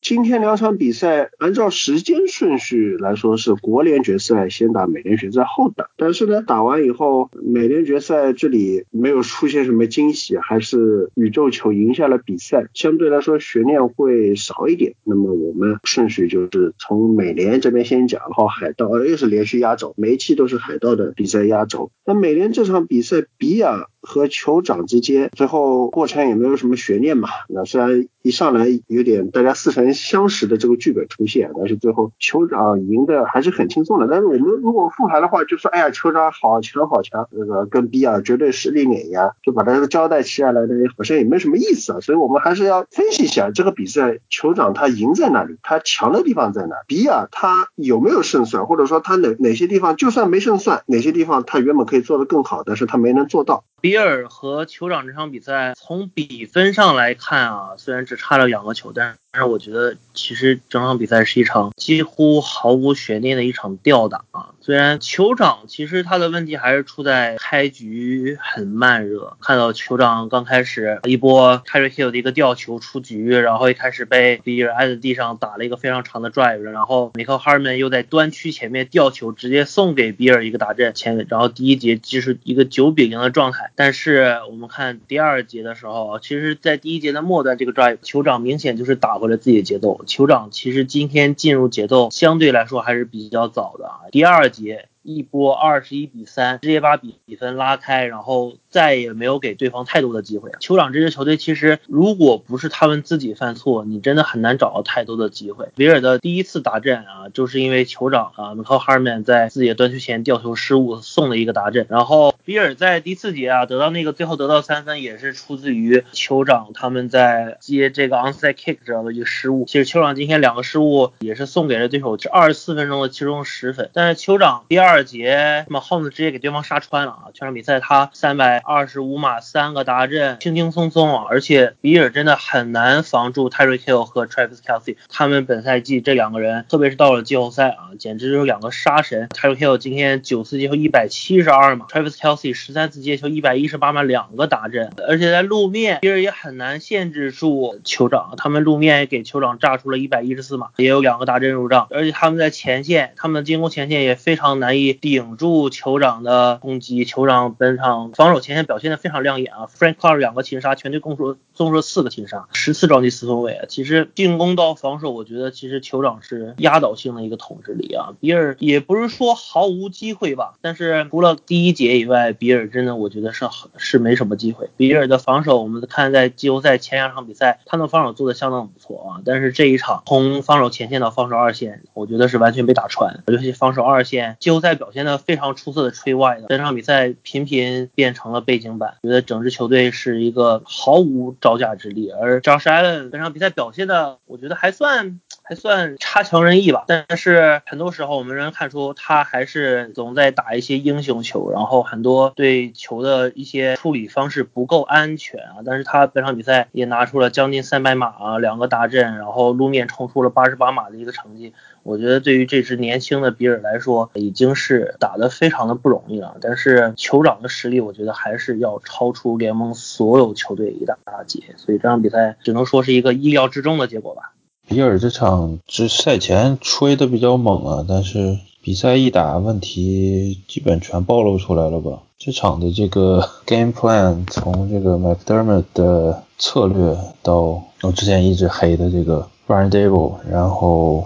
今天两场比赛，按照时间顺序来说是国联决赛先打，美联决赛后打。但是呢，打完以后，美联决赛这里没有出现什么惊喜，还是宇宙球赢下了比赛，相对来说悬念会少一点。那么我们顺序就是从美联这边先讲，然后海盗又是连续压轴，每一期都是海盗的比赛压轴。那美联这场比赛，比尔。和酋长之间，最后过程也没有什么悬念嘛。那虽然一上来有点大家似曾相识的这个剧本出现，但是最后酋长赢的还是很轻松的。但是我们如果复盘的话，就说哎呀，酋长好强好强，那个跟比尔绝对实力碾压，就把他交代起下来的，好像也没什么意思啊。所以我们还是要分析一下这个比赛，酋长他赢在哪里，他强的地方在哪？比尔他有没有胜算，或者说他哪哪些地方就算没胜算，哪些地方他原本可以做得更好，但是他没能做到。
比尔和酋长这场比赛，从比分上来看啊，虽然只差了两个球，但是。但是我觉得，其实整场比赛是一场几乎毫无悬念的一场吊打啊。虽然酋长其实他的问题还是出在开局很慢热，看到酋长刚开始一波 carry Hill 的一个吊球出局，然后一开始被比尔挨在地上打了一个非常长的 drive，然后米克哈尔曼又在端区前面吊球，直接送给比尔一个打阵前，然后第一节就是一个九比零的状态。但是我们看第二节的时候，其实在第一节的末端这个 drive，酋长明显就是打。或者自己的节奏，酋长其实今天进入节奏相对来说还是比较早的啊。第二节一波二十一比三，直接把比比分拉开，然后。再也没有给对方太多的机会。酋长这支球队其实，如果不是他们自己犯错，你真的很难找到太多的机会。比尔的第一次打阵啊，就是因为酋长啊，靠哈尔曼在自己的端球前吊球失误送了一个达阵。然后比尔在第四节啊，得到那个最后得到三分，也是出自于酋长他们在接这个 onside kick 这样的一个失误。其实酋长今天两个失误也是送给了对手这二十四分钟的其中十分。但是酋长第二节，那么 home 直接给对方杀穿了啊！全场比赛他三百。二十五码三个达阵，轻轻松松啊！而且比尔真的很难防住 Terry Hill 和 Travis Kelsey，他们本赛季这两个人，特别是到了季后赛啊，简直就是两个杀神。Terry Hill 今天九次接球一百七十二码，Travis Kelsey 十三次接球一百一十八码，两个达阵。而且在路面，比尔也很难限制住酋长，他们路面也给酋长炸出了一百一十四码，也有两个达阵入账。而且他们在前线，他们的进攻前线也非常难以顶住酋长的攻击。酋长本场防守前。线表现的非常亮眼啊，Frank Clark 两个擒杀，全队共出综合四个擒杀，十次撞击四分卫。其实进攻到防守，我觉得其实酋长是压倒性的一个统治力啊。比尔也不是说毫无机会吧，但是除了第一节以外，比尔真的我觉得是是没什么机会。比尔的防守，我们看在季后赛前两场比赛，他的防守做的相当不错啊。但是这一场从防守前线到防守二线，我觉得是完全被打穿。尤其防守二线，季后赛表现的非常出色的 Trey White，这场比赛频频变成了。背景板，觉得整支球队是一个毫无招架之力，而 Josh Allen 本场比赛表现的，我觉得还算还算差强人意吧。但是很多时候我们能看出他还是总在打一些英雄球，然后很多对球的一些处理方式不够安全啊。但是他本场比赛也拿出了将近三百码啊，两个大阵，然后路面冲出了八十八码的一个成绩。我觉得对于这支年轻的比尔来说，已经是打得非常的不容易了。但是酋长的实力，我觉得还是要超出联盟所有球队一大截。所以这场比赛只能说是一个意料之中的结果吧。
比尔这场这赛前吹的比较猛啊，但是比赛一打，问题基本全暴露出来了吧？这场的这个 game plan 从这个 McDermott 的策略到我之前一直黑的这个 Brian Dable，然后。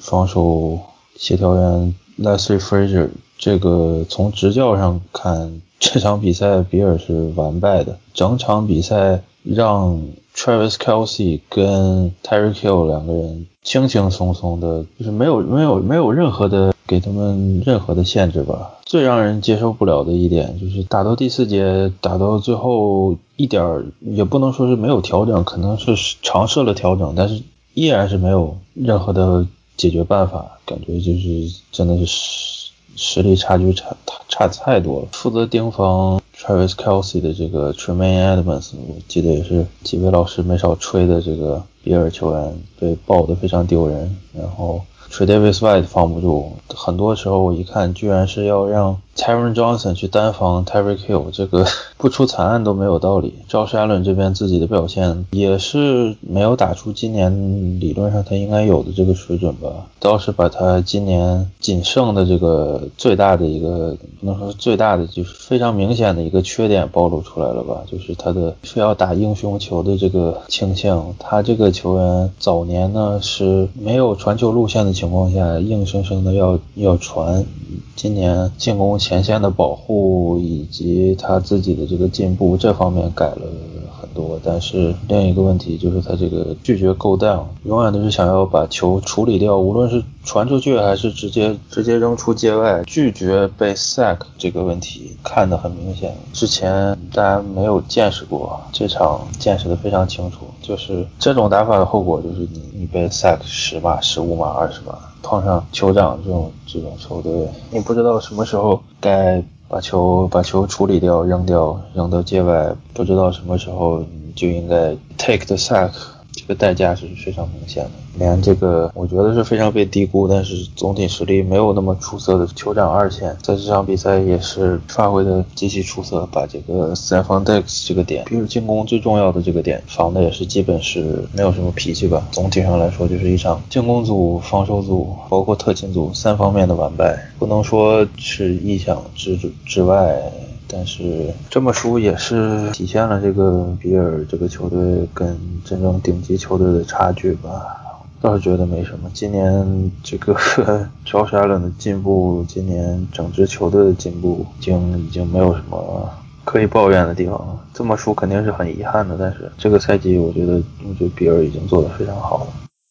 防守协调员 Leslie Frazier，这个从执教上看，这场比赛比尔是完败的。整场比赛让 Travis Kelsey 跟 Terry Hill 两个人轻轻松松的，就是没有没有没有任何的给他们任何的限制吧。最让人接受不了的一点就是打到第四节，打到最后一点也不能说是没有调整，可能是尝试了调整，但是依然是没有任何的解决办法，感觉就是真的是实力差距差差太多了。负责盯防 Travis Kelsey 的这个 Tremaine Edmonds，我记得也是几位老师没少吹的这个比尔球员被爆的非常丢人，然后。t r e Davis White 防不住，很多时候我一看，居然是要让 Tyron Johnson 去单防 Tyreek Hill，这个 不出惨案都没有道理。Josh Allen 这边自己的表现也是没有打出今年理论上他应该有的这个水准吧，倒是把他今年仅剩的这个最大的一个不能说是最大的，就是非常明显的一个缺点暴露出来了吧，就是他的非要打英雄球的这个倾向。他这个球员早年呢是没有传球路线的情况下，硬生生的要要传，今年进攻。前线的保护以及他自己的这个进步，这方面改了很多。但是另一个问题就是他这个拒绝 go down，永远都是想要把球处理掉，无论是传出去还是直接直接扔出界外，拒绝被 sack 这个问题看得很明显。之前大家没有见识过，这场见识的非常清楚，就是这种打法的后果就是你你被 sack 十码、十五码、二十码。碰上酋长这种这种球队，你不知道什么时候该把球把球处理掉、扔掉、扔到界外，不知道什么时候你就应该 take the sack。这个代价是非常明显的，连这个我觉得是非常被低估，但是总体实力没有那么出色的酋长二线，在这场比赛也是发挥的极其出色，把这个 s t e p h n Dex 这个点，比如进攻最重要的这个点，防的也是基本是没有什么脾气吧。总体上来说，就是一场进攻组、防守组，包括特勤组三方面的完败，不能说是意想之之外。但是这么输也是体现了这个比尔这个球队跟真正顶级球队的差距吧。倒是觉得没什么。今年这个乔沙伦的进步，今年整支球队的进步，已经已经没有什么可以抱怨的地方了。这么输肯定是很遗憾的，但是这个赛季我觉得，我觉得比尔已经做得非常好了。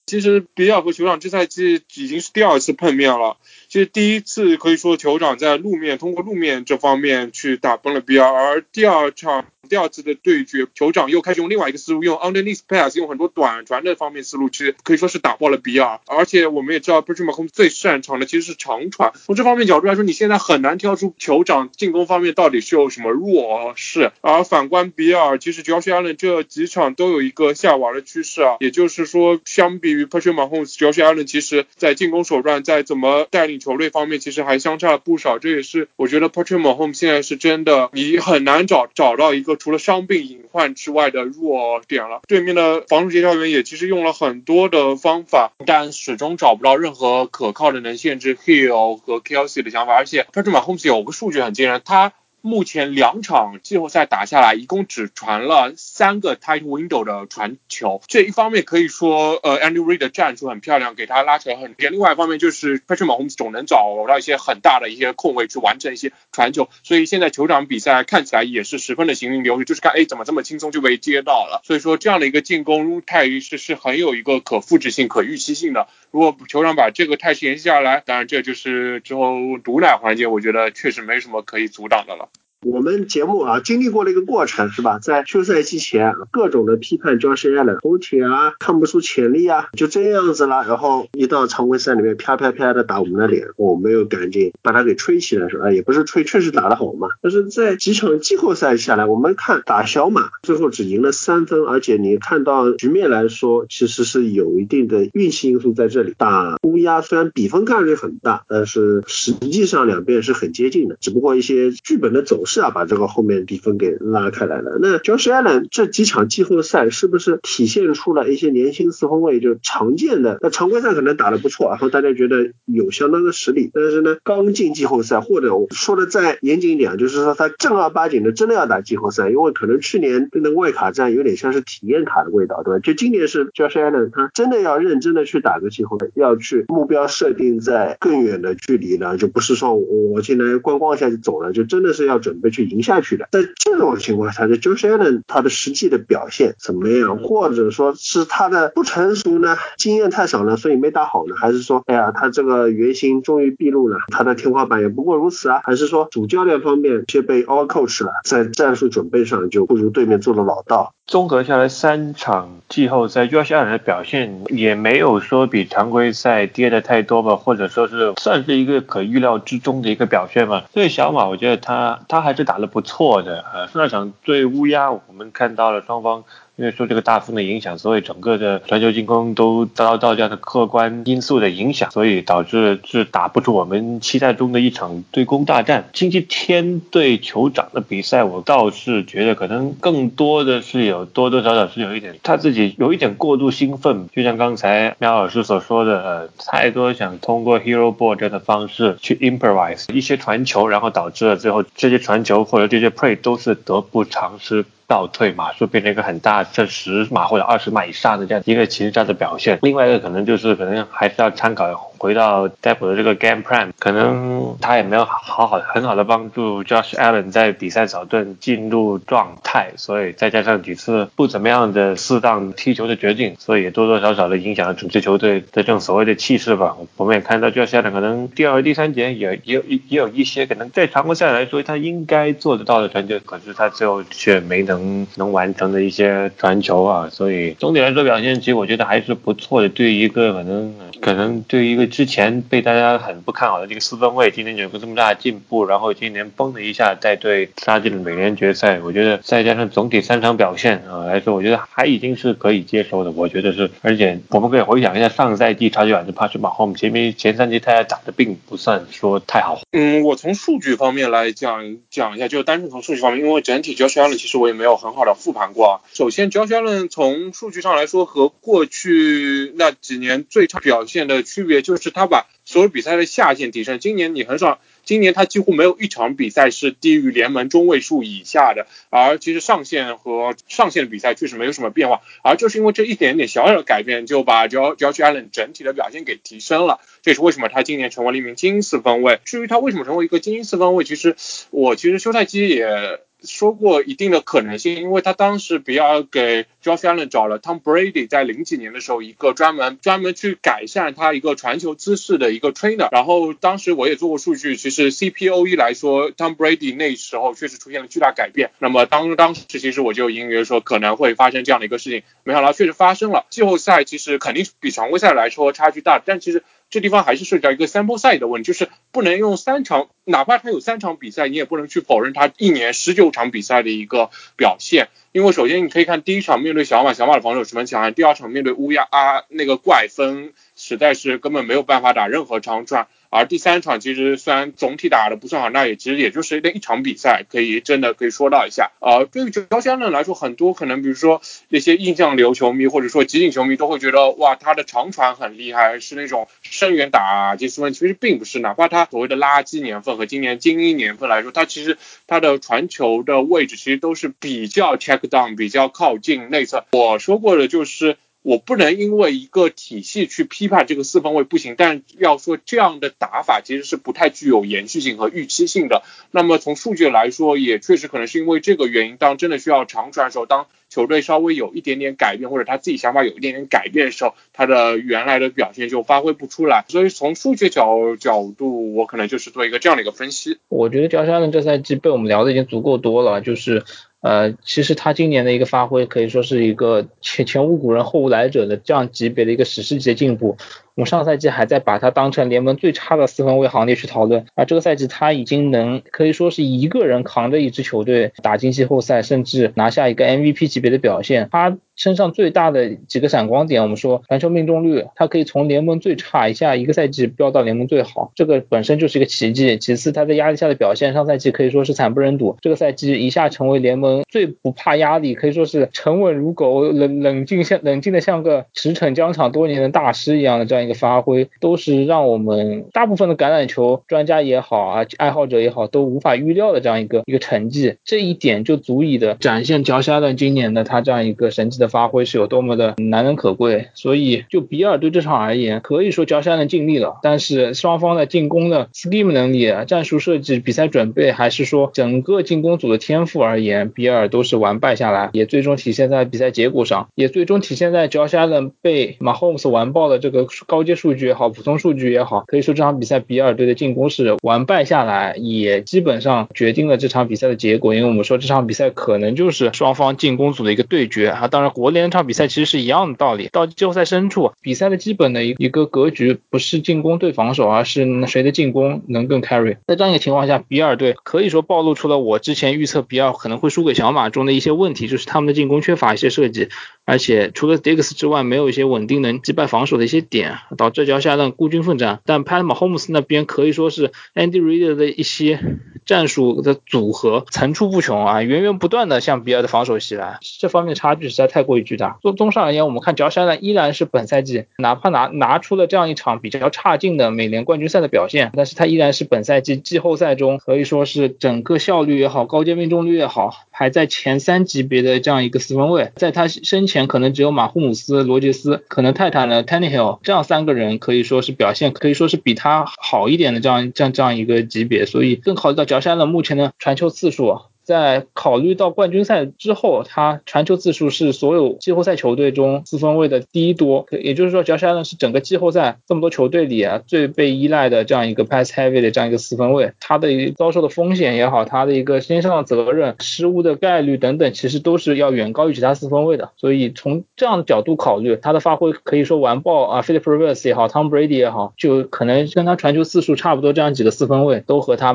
其实比尔和酋长这赛季已经是第二次碰面了。其实第一次可以说酋长在路面通过路面这方面去打崩了比尔，而第二场。第二次的对决，酋长又开始用另外一个思路，用 underneath pass，用很多短传的方面思路，其实可以说是打爆了比尔。而且我们也知道，Patrick Mahomes 最擅长的其实是长传。从这方面角度来说，你现在很难挑出酋长进攻方面到底是有什么弱势。而反观比尔，其实 Josh Allen 这几场都有一个下滑的趋势啊。也就是说，相比于 Patrick Mahomes，Josh Allen 其实在进攻手段，在怎么带领球队方面，其实还相差了不少。这也是我觉得 Patrick Mahomes 现在是真的，你很难找找到一个。除了伤病隐患之外的弱点了，对面的防守协调员也其实用了很多的方法，但始终找不到任何可靠的能限制 Hill 和 Kelsey 的想法。而且 Patrick Mahomes 有个数据很惊人，他。目前两场季后赛打下来，一共只传了三个 tight window 的传球。这一方面可以说，呃，Andy Reid 的战术很漂亮，给他拉扯很边。另外一方面就是 Patrick Mahomes 总能找到一些很大的一些空位去完成一些传球。所以现在球场比赛看起来也是十分的行云流水，就是看哎怎么这么轻松就被接到了。所以说这样的一个进攻态势是很有一个可复制性、可预期性的。如果酋长把这个态势延续下来，当然这就是之后毒奶环节，我觉得确实没什么可以阻挡的了。
我们节目啊，经历过了一个过程，是吧？在休赛期前，各种的批判 Josh Allen 头铁啊，看不出潜力啊，就这样子了。然后一到常规赛里面，啪啪啪的打我们的脸，我没有赶紧把他给吹起来，说啊，也不是吹，确实打得好嘛。但是在几场季后赛下来，我们看打小马，最后只赢了三分，而且你看到局面来说，其实是有一定的运气因素在这里。打乌鸦虽然比分看上去很大，但是实际上两边是很接近的，只不过一些剧本的走势。是啊，把这个后面比分给拉开来了。那 Josh Allen 这几场季后赛是不是体现出了一些年轻四分卫就常见的？那常规赛可能打得不错，然后大家觉得有相当的实力，但是呢，刚进季后赛或者我说的再严谨一点，就是说他正儿八经的真的要打季后赛，因为可能去年那个外卡战有点像是体验卡的味道，对吧？就今年是 Josh Allen 他真的要认真的去打个季后赛，要去目标设定在更远的距离呢，就不是说我进来观光一下就走了，就真的是要准。会去赢下去的。在这种情况下，就 Josh Allen 他的实际的表现怎么样，或者说是他的不成熟呢，经验太少呢，所以没打好呢，还是说，哎呀，他这个原型终于毕露了，他的天花板也不过如此啊，还是说主教练方面却被 all coach 了，在战术准备上就不如对面做的老道。
综合下来三场季后赛，Josh Allen 的表现也没有说比常规赛跌的太多吧，或者说是算是一个可预料之中的一个表现吧。所以小马，我觉得他他还是打得不错的。呃，那场对乌鸦，我们看到了双方。因为受这个大风的影响，所以整个的传球进攻都遭到这样的客观因素的影响，所以导致是打不出我们期待中的一场对攻大战。星期天对酋长的比赛，我倒是觉得可能更多的是有多多少少是有一点他自己有一点过度兴奋，就像刚才苗老师所说的，呃，太多想通过 hero ball 这样的方式去 improvise 一些传球，然后导致了最后这些传球或者这些 play 都是得不偿失。倒退码数变成一个很大，这十码或者二十码以上的这样一个其实这样的表现。另外一个可能就是可能还是要参考。回到 Dapple 的这个 game plan，可能他也没有好好很好的帮助 Josh Allen 在比赛早段进入状态，所以再加上几次不怎么样的适当踢球的决定，所以也多多少少的影响了整支球队的这种所谓的气势吧。我们也看到 Josh Allen 可能第二、第三节也也有也有一些可能在常规赛来说他应该做得到的传球，可是他最后却没能能完成的一些传球啊。所以总体来说表现其实我觉得还是不错的。对于一个可能可能对于一个之前被大家很不看好的这个四分卫，今年有个这么大的进步，然后今年崩的一下带队杀进了美联决赛，我觉得再加上总体三场表现啊来说，我觉得还已经是可以接受的。我觉得是，而且我们可以回想一下上赛季超级碗的帕什马后，前面前三季他打的并不算说太好。
嗯，我从数据方面来讲讲一下，就单纯从数据方面，因为整体 Josh Allen 其实我也没有很好的复盘过。首先，Josh Allen 从数据上来说和过去那几年最差表现的区别就就是他把所有比赛的下限提升，今年你很少，今年他几乎没有一场比赛是低于联盟中位数以下的，而其实上限和上限的比赛确实没有什么变化，而就是因为这一点点小小的改变，就把 Josh Allen 整体的表现给提升了，这也是为什么他今年成为了一名精英四分卫。至于他为什么成为一个精英四分卫，其实我其实休赛期也。说过一定的可能性，因为他当时比尔给 Josh Allen 找了 Tom Brady，在零几年的时候，一个专门专门去改善他一个传球姿势的一个 trainer。然后当时我也做过数据，其实 CPOE 来说，Tom Brady 那时候确实出现了巨大改变。那么当当时其实我就隐约说可能会发生这样的一个事情，没想到确实发生了。季后赛其实肯定比常规赛来说差距大，但其实。这地方还是涉及到一个 sample size 的问题，就是不能用三场，哪怕他有三场比赛，你也不能去否认他一年十九场比赛的一个表现。因为首先你可以看第一场面对小马，小马的防守十分强悍；第二场面对乌鸦啊，那个怪风实在是根本没有办法打任何长传。而第三场其实虽然总体打的不算好，那也其实也就是那一场比赛，可以真的可以说到一下。呃，对于焦香人来说，很多可能比如说那些印象流球迷或者说集锦球迷都会觉得，哇，他的长传很厉害，是那种深远打杰斯文，其实并不是。哪怕他所谓的垃圾年份和今年精英年份来说，他其实他的传球的位置其实都是比较 check down，比较靠近内侧。我说过的就是。我不能因为一个体系去批判这个四分卫不行，但要说这样的打法其实是不太具有延续性和预期性的。那么从数据来说，也确实可能是因为这个原因，当真的需要长传的时候，当球队稍微有一点点改变，或者他自己想法有一点点改变的时候，他的原来的表现就发挥不出来。所以从数据角角度，我可能就是做一个这样的一个分析。
我觉得焦山的这赛季被我们聊的已经足够多了，就是。呃，其实他今年的一个发挥可以说是一个前前无古人后无来者的这样级别的一个史诗级的进步。我们上赛季还在把他当成联盟最差的四分卫行列去讨论，而这个赛季他已经能可以说是一个人扛着一支球队打进季后赛，甚至拿下一个 MVP 级别的表现。他身上最大的几个闪光点，我们说传球命中率，他可以从联盟最差一下一个赛季飙到联盟最好，这个本身就是一个奇迹。其次他在压力下的表现，上赛季可以说是惨不忍睹，这个赛季一下成为联盟最不怕压力，可以说是沉稳如狗，冷冷静像冷静的像个驰骋疆场多年的大师一样的这样。一个发挥都是让我们大部分的橄榄球专家也好啊，爱好者也好都无法预料的这样一个一个成绩，这一点就足以的展现乔沙伦今年的他这样一个神奇的发挥是有多么的难能可贵。所以就比尔对这场而言，可以说乔山的尽力了，但是双方的进攻的 scheme 能力、战术设计、比赛准备，还是说整个进攻组的天赋而言，比尔都是完败下来，也最终体现在比赛结果上，也最终体现在乔山的被马 m 姆斯完爆的这个高阶数据也好，普通数据也好，可以说这场比赛比尔队的进攻是完败下来，也基本上决定了这场比赛的结果，因为我们说这场比赛可能就是双方进攻组的一个对决啊。当然，国联这场比赛其实是一样的道理，到季后赛深处，比赛的基本的一一个格局不是进攻对防守，而是谁的进攻能更 carry。在这样一个情况下，比尔队可以说暴露出了我之前预测比尔可能会输给小马中的一些问题，就是他们的进攻缺乏一些设计，而且除了 Diggs 之外，没有一些稳定能击败防守的一些点，导致脚下让孤军奋战。但 Pat Mahomes 那边可以说是 Andy Reid 的一些战术的组合层出不穷啊，源源不断的向比尔的防守袭来，这方面差距实在太过于巨大。综综上而言，我们看乔山呢依然是本赛季哪怕拿拿出了这样一场比较差劲的美联冠军赛的表现，但是他依然是本赛季季后赛中可以说是整个效率也好，高阶命中率也好，排在前三级别的这样一个四分位。在他身前可能只有马库姆斯、罗杰斯，可能泰坦的 Tannehill 这样三个人可以说是表现可以说是比他好一点的这样这样这样一个级别，所以更考虑到乔山的目前的传球次数。在考虑到冠军赛之后，他传球次数是所有季后赛球队中四分位的第一多，也就是说，乔山呢是整个季后赛这么多球队里啊最被依赖的这样一个 pass heavy 的这样一个四分位，他的遭受的风险也好，他的一个身上的责任、失误的概率等等，其实都是要远高于其他四分位的。所以从这样的角度考虑，他的发挥可以说完爆啊，Philip Rivers 也好，Tom Brady 也好，就可能跟他传球次数差不多，这样几个四分位都和他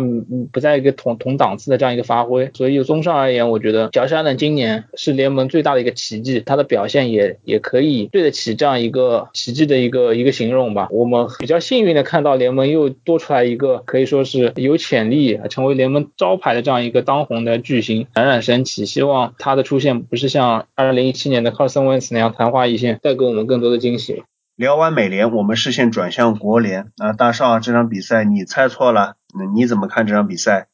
不在一个同同档次的这样一个发挥。所以综上而言，我觉得乔山呢今年是联盟最大的一个奇迹，他的表现也也可以对得起这样一个奇迹的一个一个形容吧。我们比较幸运的看到联盟又多出来一个可以说是有潜力成为联盟招牌的这样一个当红的巨星，冉冉升起。希望他的出现不是像二零一七年的 Carson Wentz 那样昙花一现，带给我们更多的惊喜。
聊完美联，我们视线转向国联啊，大少这场比赛你猜错了，那你怎么看这场比赛？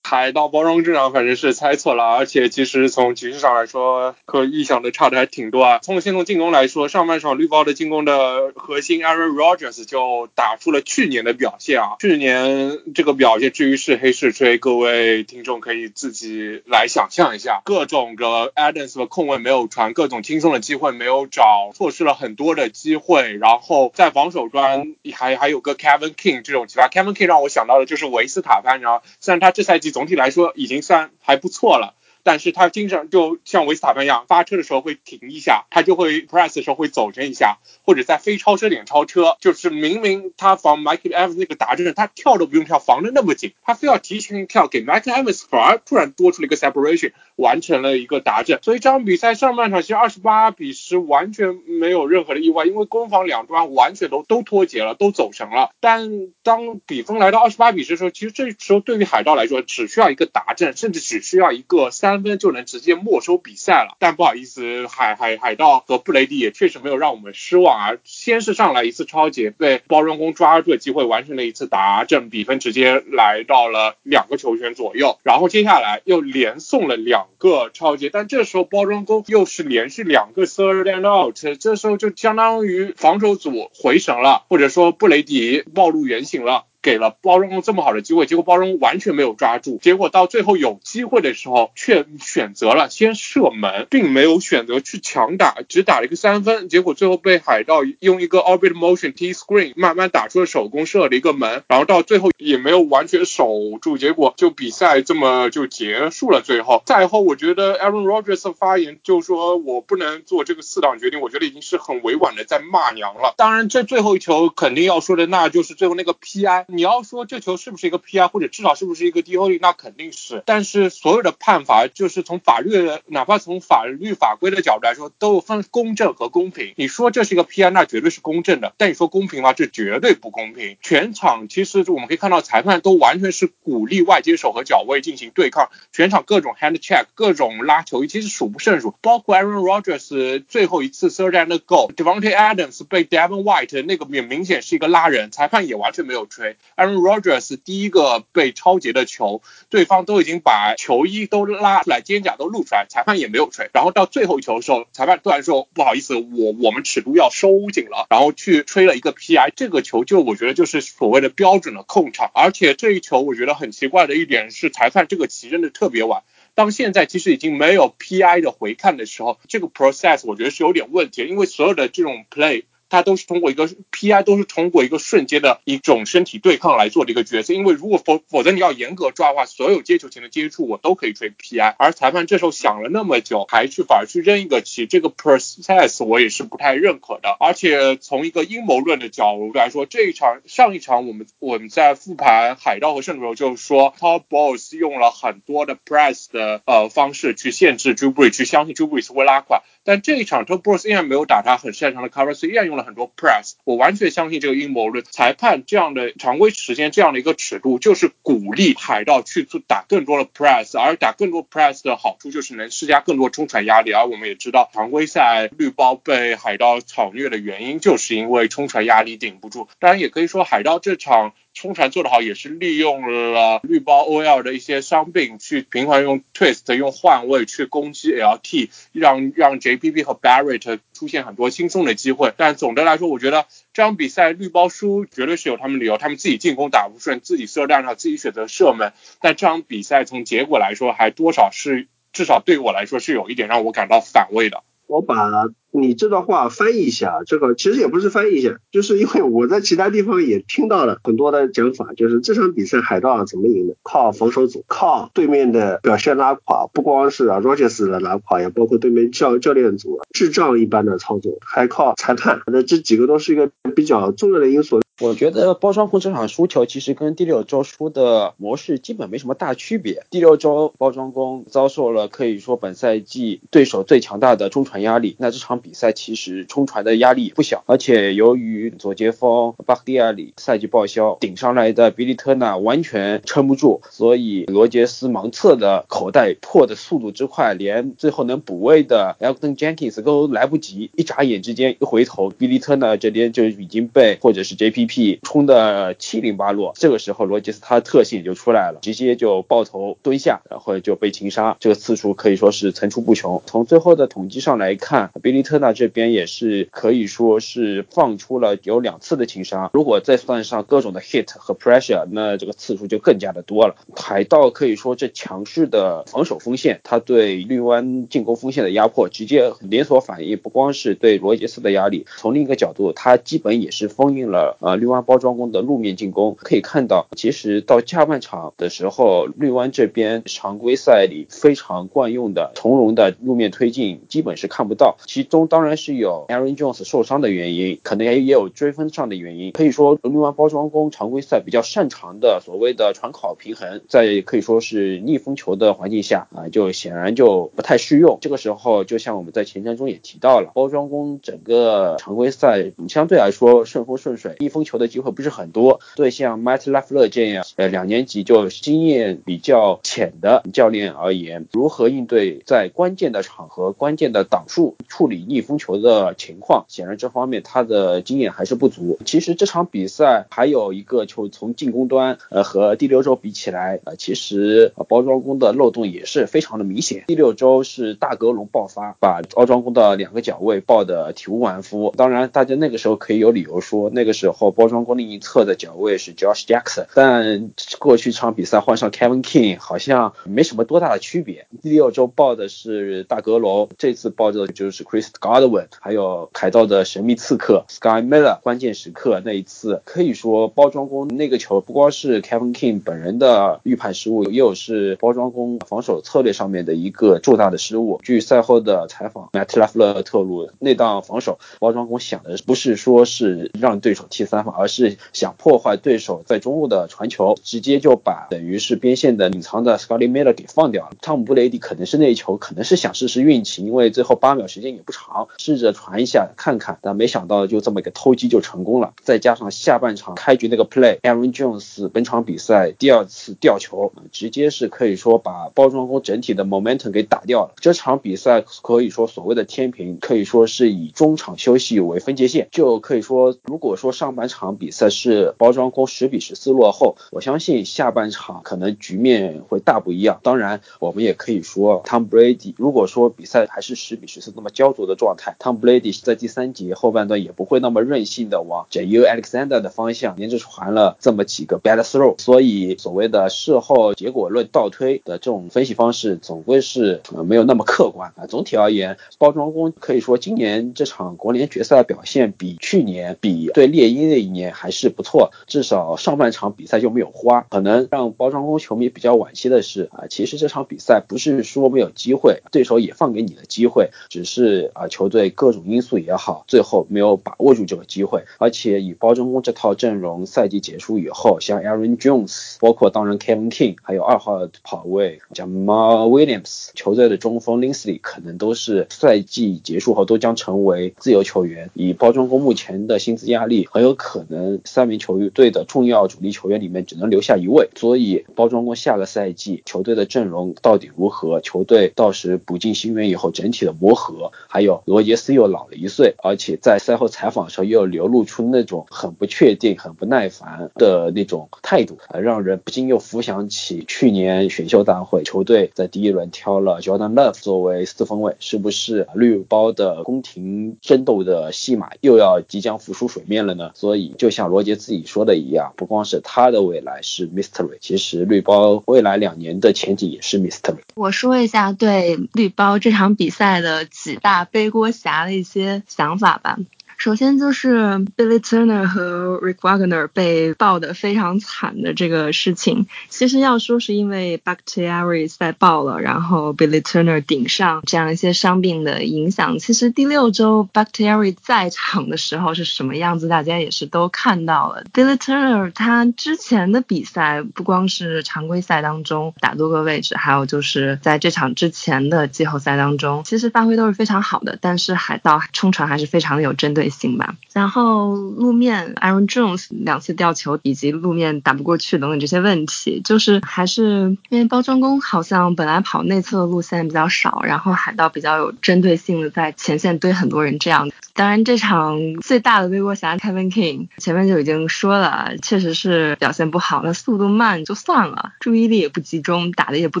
海盗包装这场反正是猜错了，而且其实从局势上来说，和意想的差的还挺多啊。从先从进攻来说，上半场绿豹的进攻的核心 Aaron Rodgers 就打出了去年的表现啊。去年这个表现至于是黑是吹，各位听众可以自己来想象一下，各种的 Adams 的空位没有传，各种轻松的机会没有找，错失了很多的机会。然后在防守端还还有个 Kevin King 这种其他 Kevin King 让我想到的就是维斯塔潘，然后虽然他这赛季。总总体来说已经算还不错了。但是他经常就像维斯塔潘一样，发车的时候会停一下，他就会 press 的时候会走正一下，或者在非超车点超车，就是明明他防 Michael Evans 那个达阵，他跳都不用跳，防的那么紧，他非要提前跳给 Michael Evans，反而突然多出了一个 separation，完成了一个达阵。所以这场比赛上半场其实二十八比十完全没有任何的意外，因为攻防两端完全都都脱节了，都走神了。但当比分来到二十八比十的时候，其实这时候对于海盗来说，只需要一个达阵，甚至只需要一个三。三分就能直接没收比赛了，但不好意思，海海海盗和布雷迪也确实没有让我们失望啊。先是上来一次超节，被包装工抓住机会完成了一次达阵，比分直接来到了两个球权左右。然后接下来又连送了两个超节，但这时候包装工又是连续两个 third and out，这时候就相当于防守组回神了，或者说布雷迪暴露原形了。给了包容这么好的机会，结果包容完全没有抓住，结果到最后有机会的时候，却选择了先射门，并没有选择去强打，只打了一个三分，结果最后被海盗用一个 orbit motion T screen 慢慢打出了手攻，射了一个门，然后到最后也没有完全守住，结果就比赛这么就结束了。最后赛后，我觉得 Aaron Rodgers 的发言就说我不能做这个四档决定，我觉得已经是很委婉的在骂娘了。当然，这最后一球肯定要说的，那就是最后那个 PI。你要说这球是不是一个 PI，或者至少是不是一个 DOE，那肯定是。但是所有的判罚，就是从法律，哪怕从法律法规的角度来说，都分公正和公平。你说这是一个 PI，那绝对是公正的。但你说公平吗？这绝对不公平。全场其实我们可以看到，裁判都完全是鼓励外接手和脚位进行对抗，全场各种 hand check，各种拉球，其实数不胜数。包括 Aaron Rodgers 最后一次 third and goal，Devontae Adams 被 Devon White 那个也明显是一个拉人，裁判也完全没有吹。Aaron Rodgers 第一个被超截的球，对方都已经把球衣都拉出来，肩胛都露出来，裁判也没有吹。然后到最后一球的时候，裁判突然说不好意思，我我们尺度要收紧了，然后去吹了一个 PI。这个球就我觉得就是所谓的标准的控场，而且这一球我觉得很奇怪的一点是，裁判这个旗扔的特别晚。当现在其实已经没有 PI 的回看的时候，这个 process 我觉得是有点问题，因为所有的这种 play。它都是通过一个 PI，都是通过一个瞬间的一种身体对抗来做的一个角色。因为如果否否则你要严格抓的话，所有接球前的接触我都可以吹 PI。而裁判这时候想了那么久，还去反而去扔一个旗，这个 process 我也是不太认可的。而且从一个阴谋论的角度来说，这一场上一场我们我们在复盘海盗和圣徒就是说，Top Boss 用了很多的 press 的呃方式去限制 j u b r y 去相信 j u b r y 是会拉垮。但这一场 Top Boss 依然没有打他很擅长的 cover，所以依然用了。很多 press，我完全相信这个阴谋论。裁判这样的常规时间这样的一个尺度，就是鼓励海盗去做打更多的 press，而打更多 press 的好处就是能施加更多冲传压力。而我们也知道，常规赛绿包被海盗草虐的原因，就是因为冲传压力顶不住。当然，也可以说海盗这场。冲传做得好，也是利用了绿包 OL 的一些伤病，去频繁用 twist 用换位去攻击 LT，让让 JPP 和 Barrett 出现很多轻松的机会。但总的来说，我觉得这场比赛绿包输绝对是有他们理由，他们自己进攻打不顺，自己射弹上自己选择射门。但这场比赛从结果来说，还多少是至少对我来说是有一点让我感到反胃的。
我把你这段话翻译一下，这个其实也不是翻译一下，就是因为我在其他地方也听到了很多的讲法，就是这场比赛海盗怎么赢的？靠防守组，靠对面的表现拉垮，不光是啊 Rogers 的拉垮，也包括对面教教练组智障一般的操作，还靠裁判，那这几个都是一个比较重要的因素。
我觉得包装工这场输球其实跟第六周输的模式基本没什么大区别。第六周包装工遭受了可以说本赛季对手最强大的中传压力，那这场比赛其实冲传的压力不小。而且由于左杰锋巴克蒂亚里赛季报销，顶上来的比利特纳完全撑不住，所以罗杰斯盲测的口袋破的速度之快，连最后能补位的 Elton Jenkins 都来不及。一眨眼之间一回头，比利特纳这边就已经被或者是 JP。P 冲的七零八落，这个时候罗杰斯他的特性也就出来了，直接就抱头蹲下，然后就被擒杀，这个次数可以说是层出不穷。从最后的统计上来看，比利特纳这边也是可以说是放出了有两次的擒杀，如果再算上各种的 hit 和 pressure，那这个次数就更加的多了。海盗可以说这强势的防守锋线，他对绿湾进攻锋线的压迫，直接连锁反应，不光是对罗杰斯的压力，从另一个角度，他基本也是封印了呃。绿湾包装工的路面进攻可以看到，其实到下半场的时候，绿湾这边常规赛里非常惯用的从容的路面推进基本是看不到。其中当然是有 Aaron Jones 受伤的原因，可能也也有追分上的原因。可以说，绿湾包装工常规赛比较擅长的所谓的传考平衡，在可以说是逆风球的环境下啊，就显然就不太适用。这个时候，就像我们在前瞻中也提到了，包装工整个常规赛相对来说顺风顺水，逆风。球的机会不是很多，对像 Matt Lafleur 这样呃两年级就经验比较浅的教练而言，如何应对在关键的场合、关键的档数处理逆风球的情况，显然这方面他的经验还是不足。其实这场比赛还有一个，就从进攻端呃和第六周比起来，呃其实包装工的漏洞也是非常的明显。第六周是大格隆爆发，把包装工的两个脚位爆得体无完肤。当然，大家那个时候可以有理由说，那个时候。包装工另一侧的脚位是 Josh Jackson，但过去这场比赛换上 Kevin King 好像没什么多大的区别。第六周报的是大格隆，这次报的就是 Chris Godwin，还有海盗的神秘刺客 Sky Miller。关键时刻那一次，可以说包装工那个球不光是 Kevin King 本人的预判失误，也有是包装工防守策略上面的一个重大的失误。据赛后的采访，Matt Lafleur 透露，那档防守包装工想的不是说是让对手踢三。而是想破坏对手在中路的传球，直接就把等于是边线的隐藏的 Scotty Miller 给放掉了。汤姆布雷迪可能是那一球，可能是想试试运气，因为最后八秒时间也不长。试着传一下看看，但没想到就这么一个偷鸡就成功了。再加上下半场开局那个 play，Aaron Jones 本场比赛第二次吊球，直接是可以说把包装工整体的 momentum 给打掉了。这场比赛可以说所谓的天平，可以说是以中场休息为分界线，就可以说，如果说上半场场比赛是包装工十比十四落后，我相信下半场可能局面会大不一样。当然，我们也可以说，Tom Brady 如果说比赛还是十比十四那么焦灼的状态，Tom Brady 在第三节后半段也不会那么任性的往 J.U. Alexander 的方向连着传了这么几个 bad throw。所以，所谓的事后结果论倒推的这种分析方式，总归是呃没有那么客观啊。总体而言，包装工可以说今年这场国联决赛的表现比去年比对猎鹰那一年还是不错，至少上半场比赛就没有花。可能让包装工球迷比较惋惜的是啊，其实这场比赛不是说没有机会，对手也放给你的机会，只是啊球队各种因素也好，最后没有把握住这个机会。而且以包装工这套阵容，赛季结束以后，像 Aaron Jones，包括当然 Kevin King，还有二号跑位 Jamal Williams，球队的中锋 Linsey 可能都是赛季结束后都将成为自由球员。以包装工目前的薪资压力，很有可可能三名球队的重要主力球员里面只能留下一位。所以包装工下个赛季球队的阵容到底如何？球队到时补进新援以后整体的磨合，还有罗杰斯又老了一岁，而且在赛后采访的时候又流露出那种很不确定、很不耐烦的那种态度，让人不禁又浮想起去年选秀大会，球队在第一轮挑了 Jordan Love 作为四分卫，是不是绿包的宫廷争斗的戏码又要即将浮出水面了呢？所以就像罗杰自己说的一样，不光是他的未来是 mystery，其实绿包未来两年的前景也是 mystery。
我说一下对绿包这场比赛的几大背锅侠的一些想法吧。首先就是 Billy Turner 和 Rick Wagner 被爆的非常惨的这个事情，其实要说是因为 Bakhtiari 赛爆了，然后 Billy Turner 顶上这样一些伤病的影响。其实第六周 Bakhtiari 在场的时候是什么样子，大家也是都看到了。Billy Turner 他之前的比赛不光是常规赛当中打多个位置，还有就是在这场之前的季后赛当中，其实发挥都是非常好的，但是海盗冲传还是非常的有针对。也行吧，然后路面 Aaron Jones 两次吊球以及路面打不过去等等这些问题，就是还是因为包装工好像本来跑内侧的路线比较少，然后海盗比较有针对性的在前线堆很多人这样。当然这场最大的背锅侠 Kevin King 前面就已经说了，确实是表现不好，那速度慢就算了，注意力也不集中，打的也不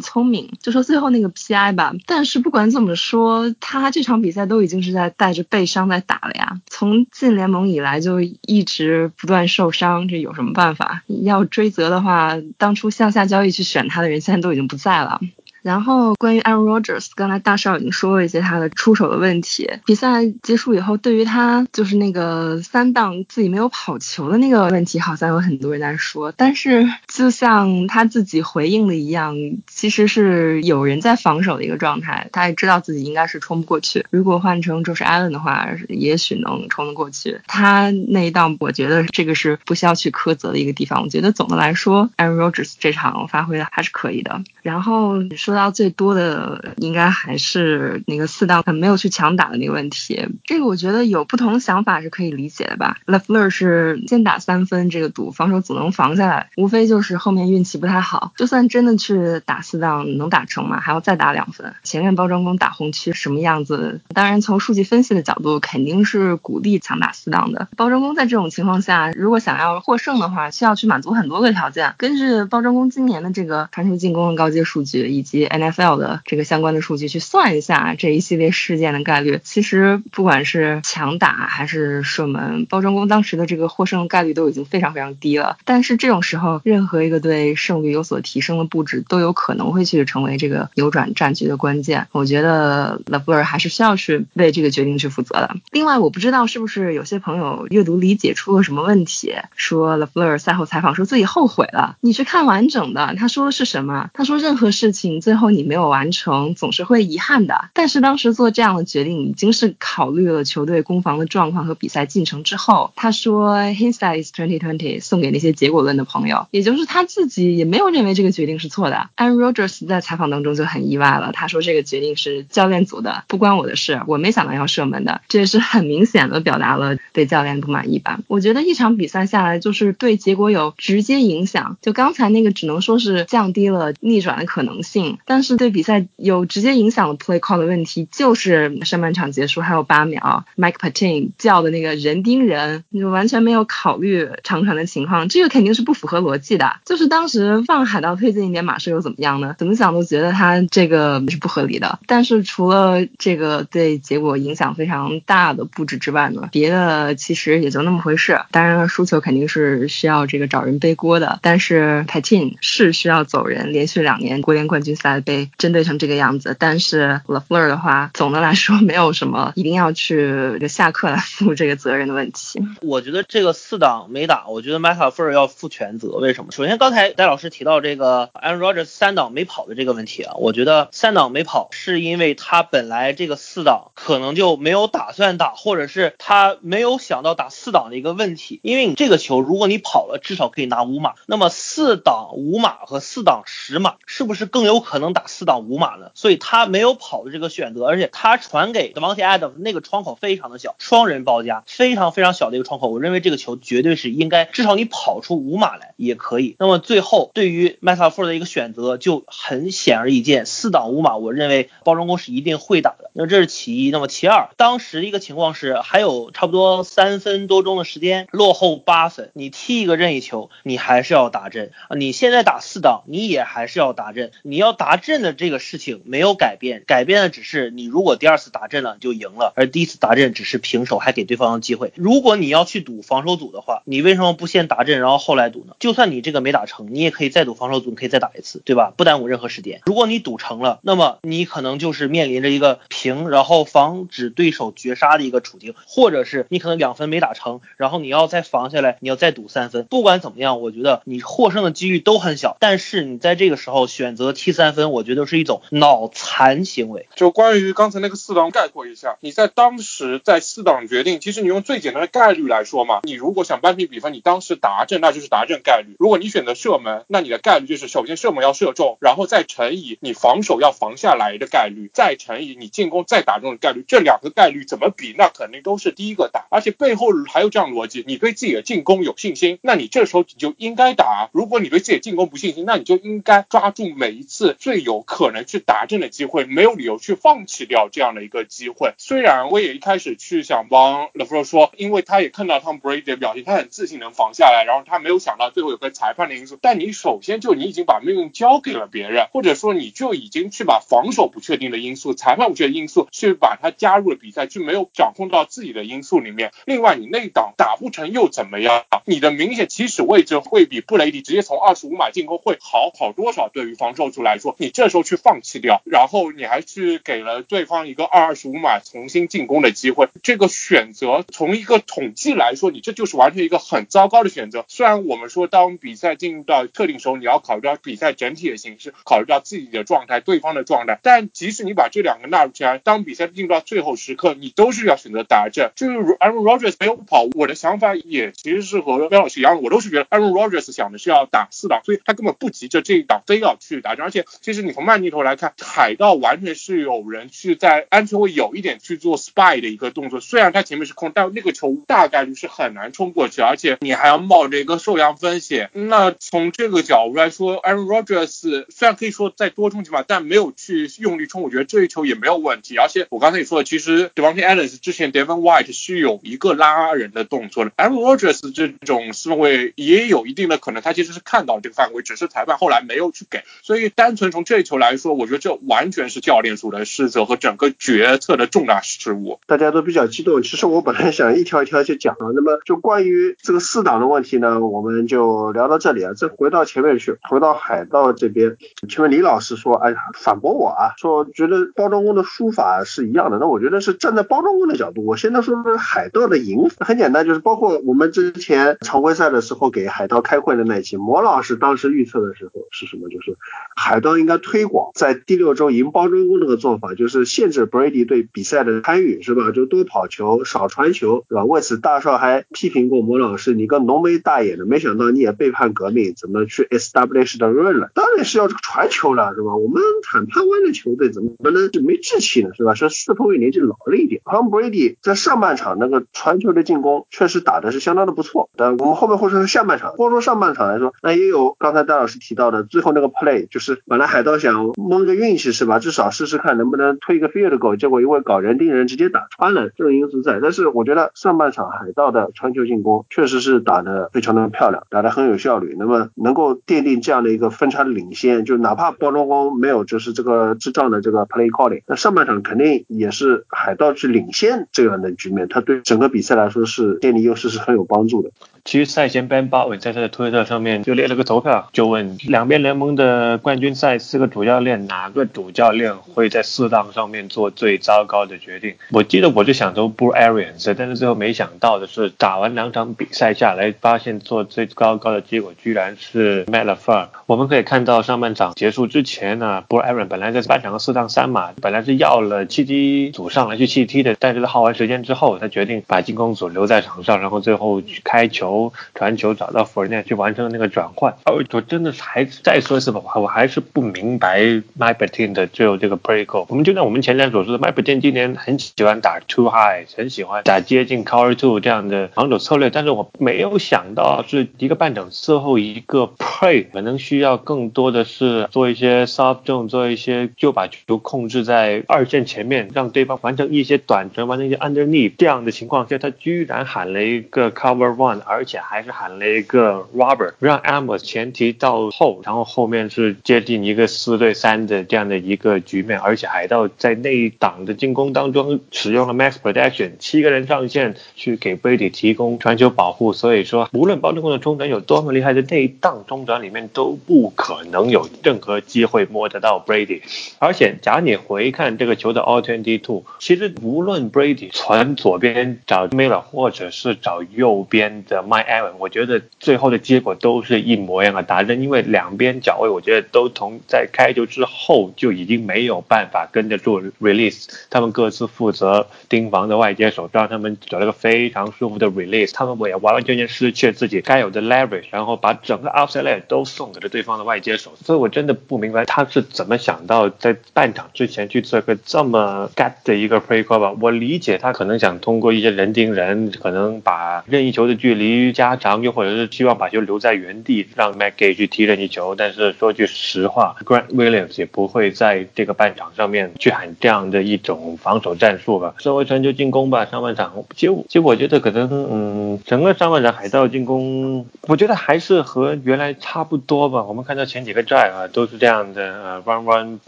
聪明。就说最后那个 PI 吧，但是不管怎么说，他这场比赛都已经是在带着背伤在打了呀。从进联盟以来就一直不断受伤，这有什么办法？要追责的话，当初向下交易去选他的人现在都已经不在了。然后关于 Aaron Rodgers，刚才大少已经说了一些他的出手的问题。比赛结束以后，对于他就是那个三档自己没有跑球的那个问题，好像有很多人在说。但是就像他自己回应的一样，其实是有人在防守的一个状态，他也知道自己应该是冲不过去。如果换成就是 Allen 的话，也许能冲得过去。他那一档，我觉得这个是不需要去苛责的一个地方。我觉得总的来说，Aaron Rodgers 这场发挥的还是可以的。然后你说。到最多的应该还是那个四档没有去强打的那个问题，这个我觉得有不同想法是可以理解的吧。Lafleur 是先打三分这个赌，防守总能防下来，无非就是后面运气不太好。就算真的去打四档能打成吗？还要再打两分。前面包装工打红区什么样子？当然从数据分析的角度肯定是鼓励强打四档的。包装工在这种情况下，如果想要获胜的话，需要去满足很多个条件。根据包装工今年的这个传球进攻的高阶数据以及 NFL 的这个相关的数据去算一下这一系列事件的概率，其实不管是强打还是射门，包装工当时的这个获胜概率都已经非常非常低了。但是这种时候，任何一个对胜率有所提升的布置都有可能会去成为这个扭转战局的关键。我觉得拉布尔还是需要去为这个决定去负责的。另外，我不知道是不是有些朋友阅读理解出了什么问题，说拉布尔赛后采访说自己后悔了。你去看完整的，他说的是什么？他说任何事情最最后你没有完成，总是会遗憾的。但是当时做这样的决定，已经是考虑了球队攻防的状况和比赛进程之后。他说 h i n s i g h t is twenty twenty，送给那些结果论的朋友，也就是他自己也没有认为这个决定是错的。”Aaron Rodgers 在采访当中就很意外了，他说：“这个决定是教练组的，不关我的事，我没想到要射门的。”这也是很明显的表达了对教练不满意吧？我觉得一场比赛下来，就是对结果有直接影响。就刚才那个，只能说是降低了逆转的可能性，但是对比赛有直接影响的 play call 的问题，就是上半场结束还有八秒，Mike Patin 叫的那个人盯人，就完全没有考虑长传的情况，这个肯定是不符合逻辑的。就是当时放海盗推进一点马射又怎么样呢？怎么想都觉得他这个是不合理的。但是除了这个对结果影响非常大的布置之外呢，别的其实也就那么回事。当然了，输球肯定是需要这个找人背锅的。但是 Patin 是需要走人，连续两年国联冠军赛被针对成这个样子。但是 LaFleur 的话，总的来说没有什么一定要去就下课来负这个责任的问题。
我觉得这个四档没打，我觉得麦卡菲尔要负全责。为什么？首先刚才戴老师提到这个 Aaron Rodgers 三档没跑的这个问题啊，我觉得三档没跑是因为他本来这个四档可能就没有打算打，或者是他没有想到打四档的一个问题。因为你这个球如果你跑了，至少可以拿五码。那么四档五码和四档十码是不是更有可可能打四档五码呢？所以他没有跑的这个选择，而且他传给 Devontae Adams 那个窗口非常的小，双人包夹，非常非常小的一个窗口。我认为这个球绝对是应该，至少你跑出五码来也可以。那么最后对于麦卡夫的一个选择就很显而易见，四档五码，我认为包装工是一定会打的。那这是其一。那么其二，当时一个情况是还有差不多三分多钟的时间，落后八分，你踢一个任意球，你还是要打阵啊。你现在打四档，你也还是要打阵。你要打达阵的这个事情没有改变，改变的只是你如果第二次打阵了就赢了，而第一次打阵只是平手，还给对方机会。如果你要去赌防守组的话，你为什么不先打阵，然后后来赌呢？就算你这个没打成，你也可以再赌防守组，你可以再打一次，对吧？不耽误任何时间。如果你赌成了，那么你可能就是面临着一个平，然后防止对手绝杀的一个处境，或者是你可能两分没打成，然后你要再防下来，你要再赌三分。不管怎么样，我觉得你获胜的几率都很小。但是你在这个时候选择踢三分，我觉得是一种脑残行为。
就关于刚才那个四档概括一下，你在当时在四档决定，其实你用最简单的概率来说嘛，你如果想扳平比分，你当时达阵那就是达阵概率。如果你选择射门，那你的概率就是首先射门要射中，然后再乘以你防守要防下来的概率，再乘以你进攻再打中的概率。这两个概率怎么比？那肯定都是第一个大。而且背后还有这样逻辑，你对自己的进攻有信心，那你这时候你就应该打。如果你对自己进攻不信心，那你就应该抓住每一次最有可能去达阵的机会，没有理由去放弃掉这样的一个机会。虽然我也一开始去想帮 LeFleur 说，因为他也看到 Tom Brady 的表现，他很自信能防下来，然后他没有想到最后有个裁判的因素。但你首先就你已经把命运交给了别人，或者说你就已经去把防守不确定的因素、裁判不确定因素去把它加入了比赛，去没有掌控到自己的因素里面。另外，你那档打不成又怎么样？你的明显起始位置会比布雷迪直接从二十五码进攻会好好多少？对于防守组来说，你这时候去放弃掉，然后你还去给了对方一个二二十五码重新进攻的机会，这个选择从一个统计来说，你这就是完全一个很糟糕的选择。虽然我们说当比赛进入到特定时候，你要考虑到比赛整体的形式，考虑到自己的状态、对方的状态，但即使你把这两个纳入进来，当比赛进入到最后时刻，你都是要选择打阵。就是 Aaron Rodgers 没有跑，我的想法也其实是和廖老师一样，我都是觉得 Aaron Rodgers 想的是要打四档，所以他根本不急着这一档非要去打阵。而且其实你从慢镜头来看，海盗完全是有人去在安全位有一点去做 spy 的一个动作，虽然他前面是空，但那个球大概率是很难冲过去，而且你还要冒着一个受伤风险。那从这个角度来说，Aaron Rodgers 虽然可以说再多冲几码，但没有去用力冲，我觉得这一球也没有问题。而且我刚才也说了，其实 Devontae Adams 之前 Devon White 是有一个拉人的动作的，Aaron Rodgers 这种四分卫也有一定的可能，他其实是看到这个范围，只是裁判后来没有去给。所以单纯从这一球来说，我觉得这完全是教练组的失责和整个决策的重大失误。
大家都比较激动，其实我本来想一条一条去讲的。那么就关于这个四档的问题呢，我们就聊到这里啊。这回到前面去，回到海盗这边，请问李老师说，哎呀，反驳我啊，说觉得包装工的输法是一样的。那我觉得是站在包装工的角度，我现在说的是海盗的赢很简单，就是包括我们之前常规赛的时候给海盗开会的那期，魔老师当时预测的时候是什么？就是海盗应该推广在第六周赢包装工那个做法，就是限制 Brady 对比赛的参与，是吧？就多跑球，少传球，是吧？为此大少还批评过魔老师，你个浓眉大眼的，没想到你也背叛革命，怎么去 establish the run 了？当然是要这个传球了，是吧？我们坦帕湾的球队怎么能就没志气呢？是吧？是四分卫年纪老了一点。Tom Brady 在上半场那个传球的进攻确实打的是相当的不错，但我们后面会说下半场。光说上半场来说，那也有刚才戴老师提到的最后那个 play，就是本来海盗想蒙个运气是吧？至少试试看能不能推一个 field goal，结果因为搞人盯人直接打穿了，这个因素在。但是我觉得上半场海盗的传球进攻确实是打得非常的漂亮，打得很有效率。那么能够奠定这样的一个分差的领先，就哪怕包装工没有就是这个智障的这个 play calling，那上半场肯定也是海盗去领先这样的局面，它对整个比赛来说是建立优势是很有帮助的。
其实赛前 Ben Bowen 在他的推特上面就列了个投票，就问两边联盟的冠军赛四个主教练，哪个主教练会在四档上面做最糟糕的决定？我记得我就想投 Bruce Arians，但是最后没想到的是，打完两场比赛下来，发现做最糟糕的结果居然是 Matt LaFleur。我们可以看到上半场结束之前呢 borrarian 本来在半场的四档三码，本来是要了弃踢组上来去弃踢的，但是他耗完时间之后，他决定把进攻组留在场上，然后最后去开球。传球找到 f o r n e t 去完成那个转换，哦，我真的还再说一次吧，我还是不明白 m y b e t i n 的最后这个 break。我们就像我们前天所说的 m y b e t i n 今年很喜欢打 too high，很喜欢打接近 cover two 这样的防守策略，但是我没有想到是一个半场之后一个 play 可能需要更多的是做一些 soft zone，做一些就把球控制在二线前面，让对方完成一些短传，完成一些 underneath 这样的情况下，他居然喊了一个 cover one，而且还是喊了一个 Robert，让 Amos 前提到后，然后后面是接近一一个四对三的这样的一个局面，而且海盗在那一档的进攻当中使用了 Max Protection，七个人上线去给 Brady 提供传球保护，所以说无论包中工的中转有多么厉害的那一档中转里面都不可能有任何机会摸得到 Brady，而且假如你回看这个球的 All Twenty Two，其实无论 Brady 传左边找 Miller，或者是找右边的。My Evan，我觉得最后的结果都是一模一样的达阵，因为两边脚位我觉得都同在开球之后就已经没有办法跟着做 release，他们各自负责盯防的外接手，让他们找了个非常舒服的 release，他们也完完全全失去自己该有的 leverage，然后把整个 outside leg 都送给了对方的外接手，所以我真的不明白他是怎么想到在半场之前去做个这么 g u t 的一个 p r e c a l l 吧。我理解他可能想通过一些人盯人，可能把任意球的距离。加长，又或者是希望把球留在原地，让 m a g g i e 去踢任意球。但是说句实话，Grant Williams 也不会在这个半场上面去喊这样的一种防守战术吧。稍微传球进攻吧，上半场，其实其实我觉得可能，嗯，整个上半场海盗进攻，我觉得还是和原来差不多吧。我们看到前几个 drive 啊，都是这样的，呃，run run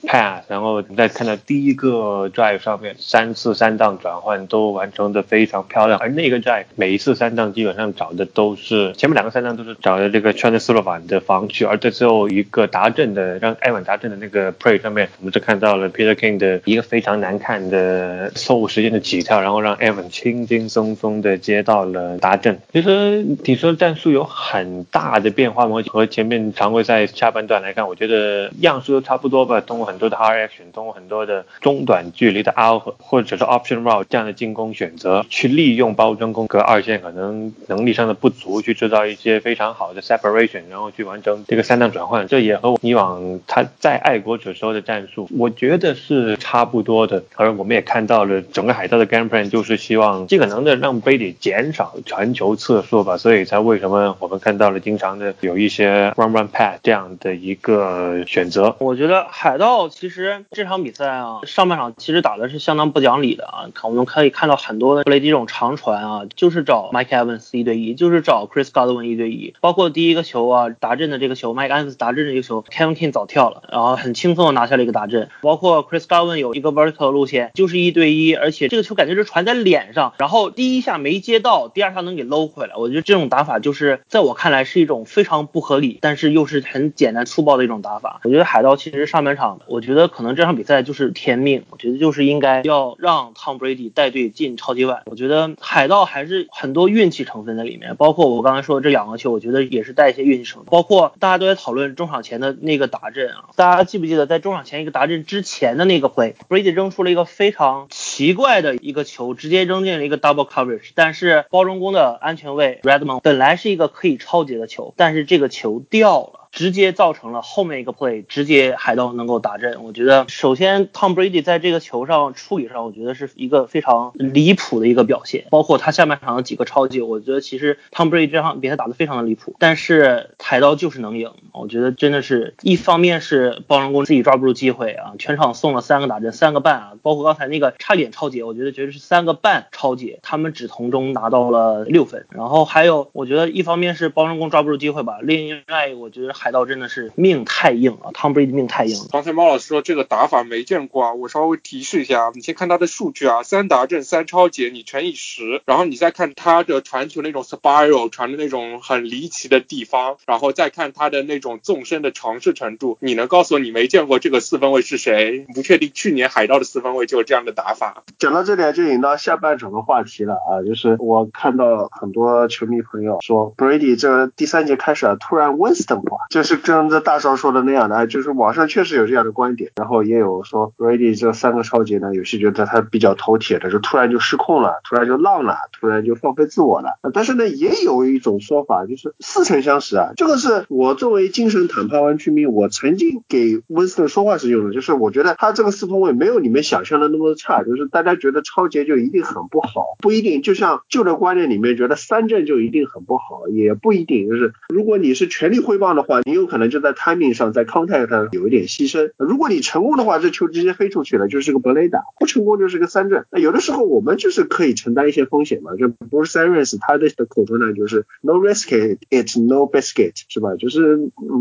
pass，然后再看到第一个 drive 上面三次三档转换都完成的非常漂亮，而那个 drive 每一次三档基本上找的。都是前面两个三档都是找的这个 t r a n s l o v a n 的防区，而在最后一个达阵的让艾文达阵的那个 play 上面，我们就看到了 Peter King 的一个非常难看的错误时间的起跳，然后让艾文轻轻松松的接到了达阵。其实你说战术有很大的变化吗？和前面常规赛下半段来看，我觉得样式都差不多吧。通过很多的 hard action，通过很多的中短距离的 out 或者是 option route 这样的进攻选择，去利用包装攻和二线可能能力上的。不足去制造一些非常好的 separation，然后去完成这个三档转换，这也和以往他在爱国者时候的战术，我觉得是差不多的。而我们也看到了整个海盗的 game plan 就是希望尽可能的让 Brady 减少传球次数吧，所以才为什么我们看到了经常的有一些 run run pass 这样的一个选择。
我觉得海盗其实这场比赛啊，上半场其实打的是相当不讲理的啊，看我们可以看到很多的布雷迪这种长传啊，就是找 Mike Evans 一对一就。是找 Chris Godwin 一对一，包括第一个球啊，达阵的这个球，Mike Evans 达阵的一个球，Kevin King 早跳了，然后很轻松的拿下了一个达阵。包括 Chris Godwin 有一个 vertical 路线，就是一对一，而且这个球感觉是传在脸上，然后第一下没接到，第二下能给搂回来。我觉得这种打法就是在我看来是一种非常不合理。但是又是很简单粗暴的一种打法。我觉得海盗其实上半场，我觉得可能这场比赛就是天命，我觉得就是应该要让 Tom Brady 带队进超级碗。我觉得海盗还是很多运气成分在里面，包括我刚才说的这两个球，我觉得也是带一些运气成分。包括大家都在讨论中场前的那个打阵啊，大家记不记得在中场前一个达阵之前的那个回，Brady 扔出了一个非常奇怪的一个球，直接扔进了一个 double coverage，但是包装工的安全卫 Redmond 本来是一个可以超级的球，但是这个球掉了。直接造成了后面一个 play，直接海盗能够打阵。我觉得首先 Tom Brady 在这个球上处理上，我觉得是一个非常离谱的一个表现。包括他下半场的几个超级，我觉得其实 Tom Brady 这场比赛打得非常的离谱，但是海盗就是能赢。我觉得真的是一方面是包装工自己抓不住机会啊，全场送了三个打阵，三个半啊，包括刚才那个差点超级，我觉得绝对是三个半超级，他们只从中拿到了六分。然后还有，我觉得一方面是包装工抓不住机会吧，另外我觉得还盗真的是命太硬了，Tom Brady 命太硬了。
刚才猫老师说这个打法没见过啊，我稍微提示一下，你先看他的数据啊，三达阵三超节，你乘以十，然后你再看他的传球那种 spiral 传的那种很离奇的地方，然后再看他的那种纵深的尝试程度，你能告诉我你没见过这个四分卫是谁？不确定去年海盗的四分卫就是这样的打法。
讲到这里就引到下半场的话题了啊，就是我看到很多球迷朋友说 Brady 这第三节开始啊，突然 Winston 化，就是跟着大少说的那样的，就是网上确实有这样的观点，然后也有说 Brady 这三个超级呢，有些觉得他比较头铁的，就突然就失控了，突然就浪了，突然就放飞自我了。但是呢，也有一种说法，就是似曾相识啊。这个是我作为精神坦帕湾居民，我曾经给温斯顿说话时用的，就是我觉得他这个四分卫没有你们想象的那么差，就是大家觉得超级就一定很不好，不一定。就像旧的观念里面觉得三阵就一定很不好，也不一定。就是如果你是全力挥棒的话，你有可能。就在 timing 上，在 contact 上有一点牺牲。如果你成功的话，这球直接飞出去了，就是个本垒打；不成功就是个三振。那有的时候我们就是可以承担一些风险嘛。就 Bruce Arians 他的口头呢，就是 no risk it no biscuit，是吧？就是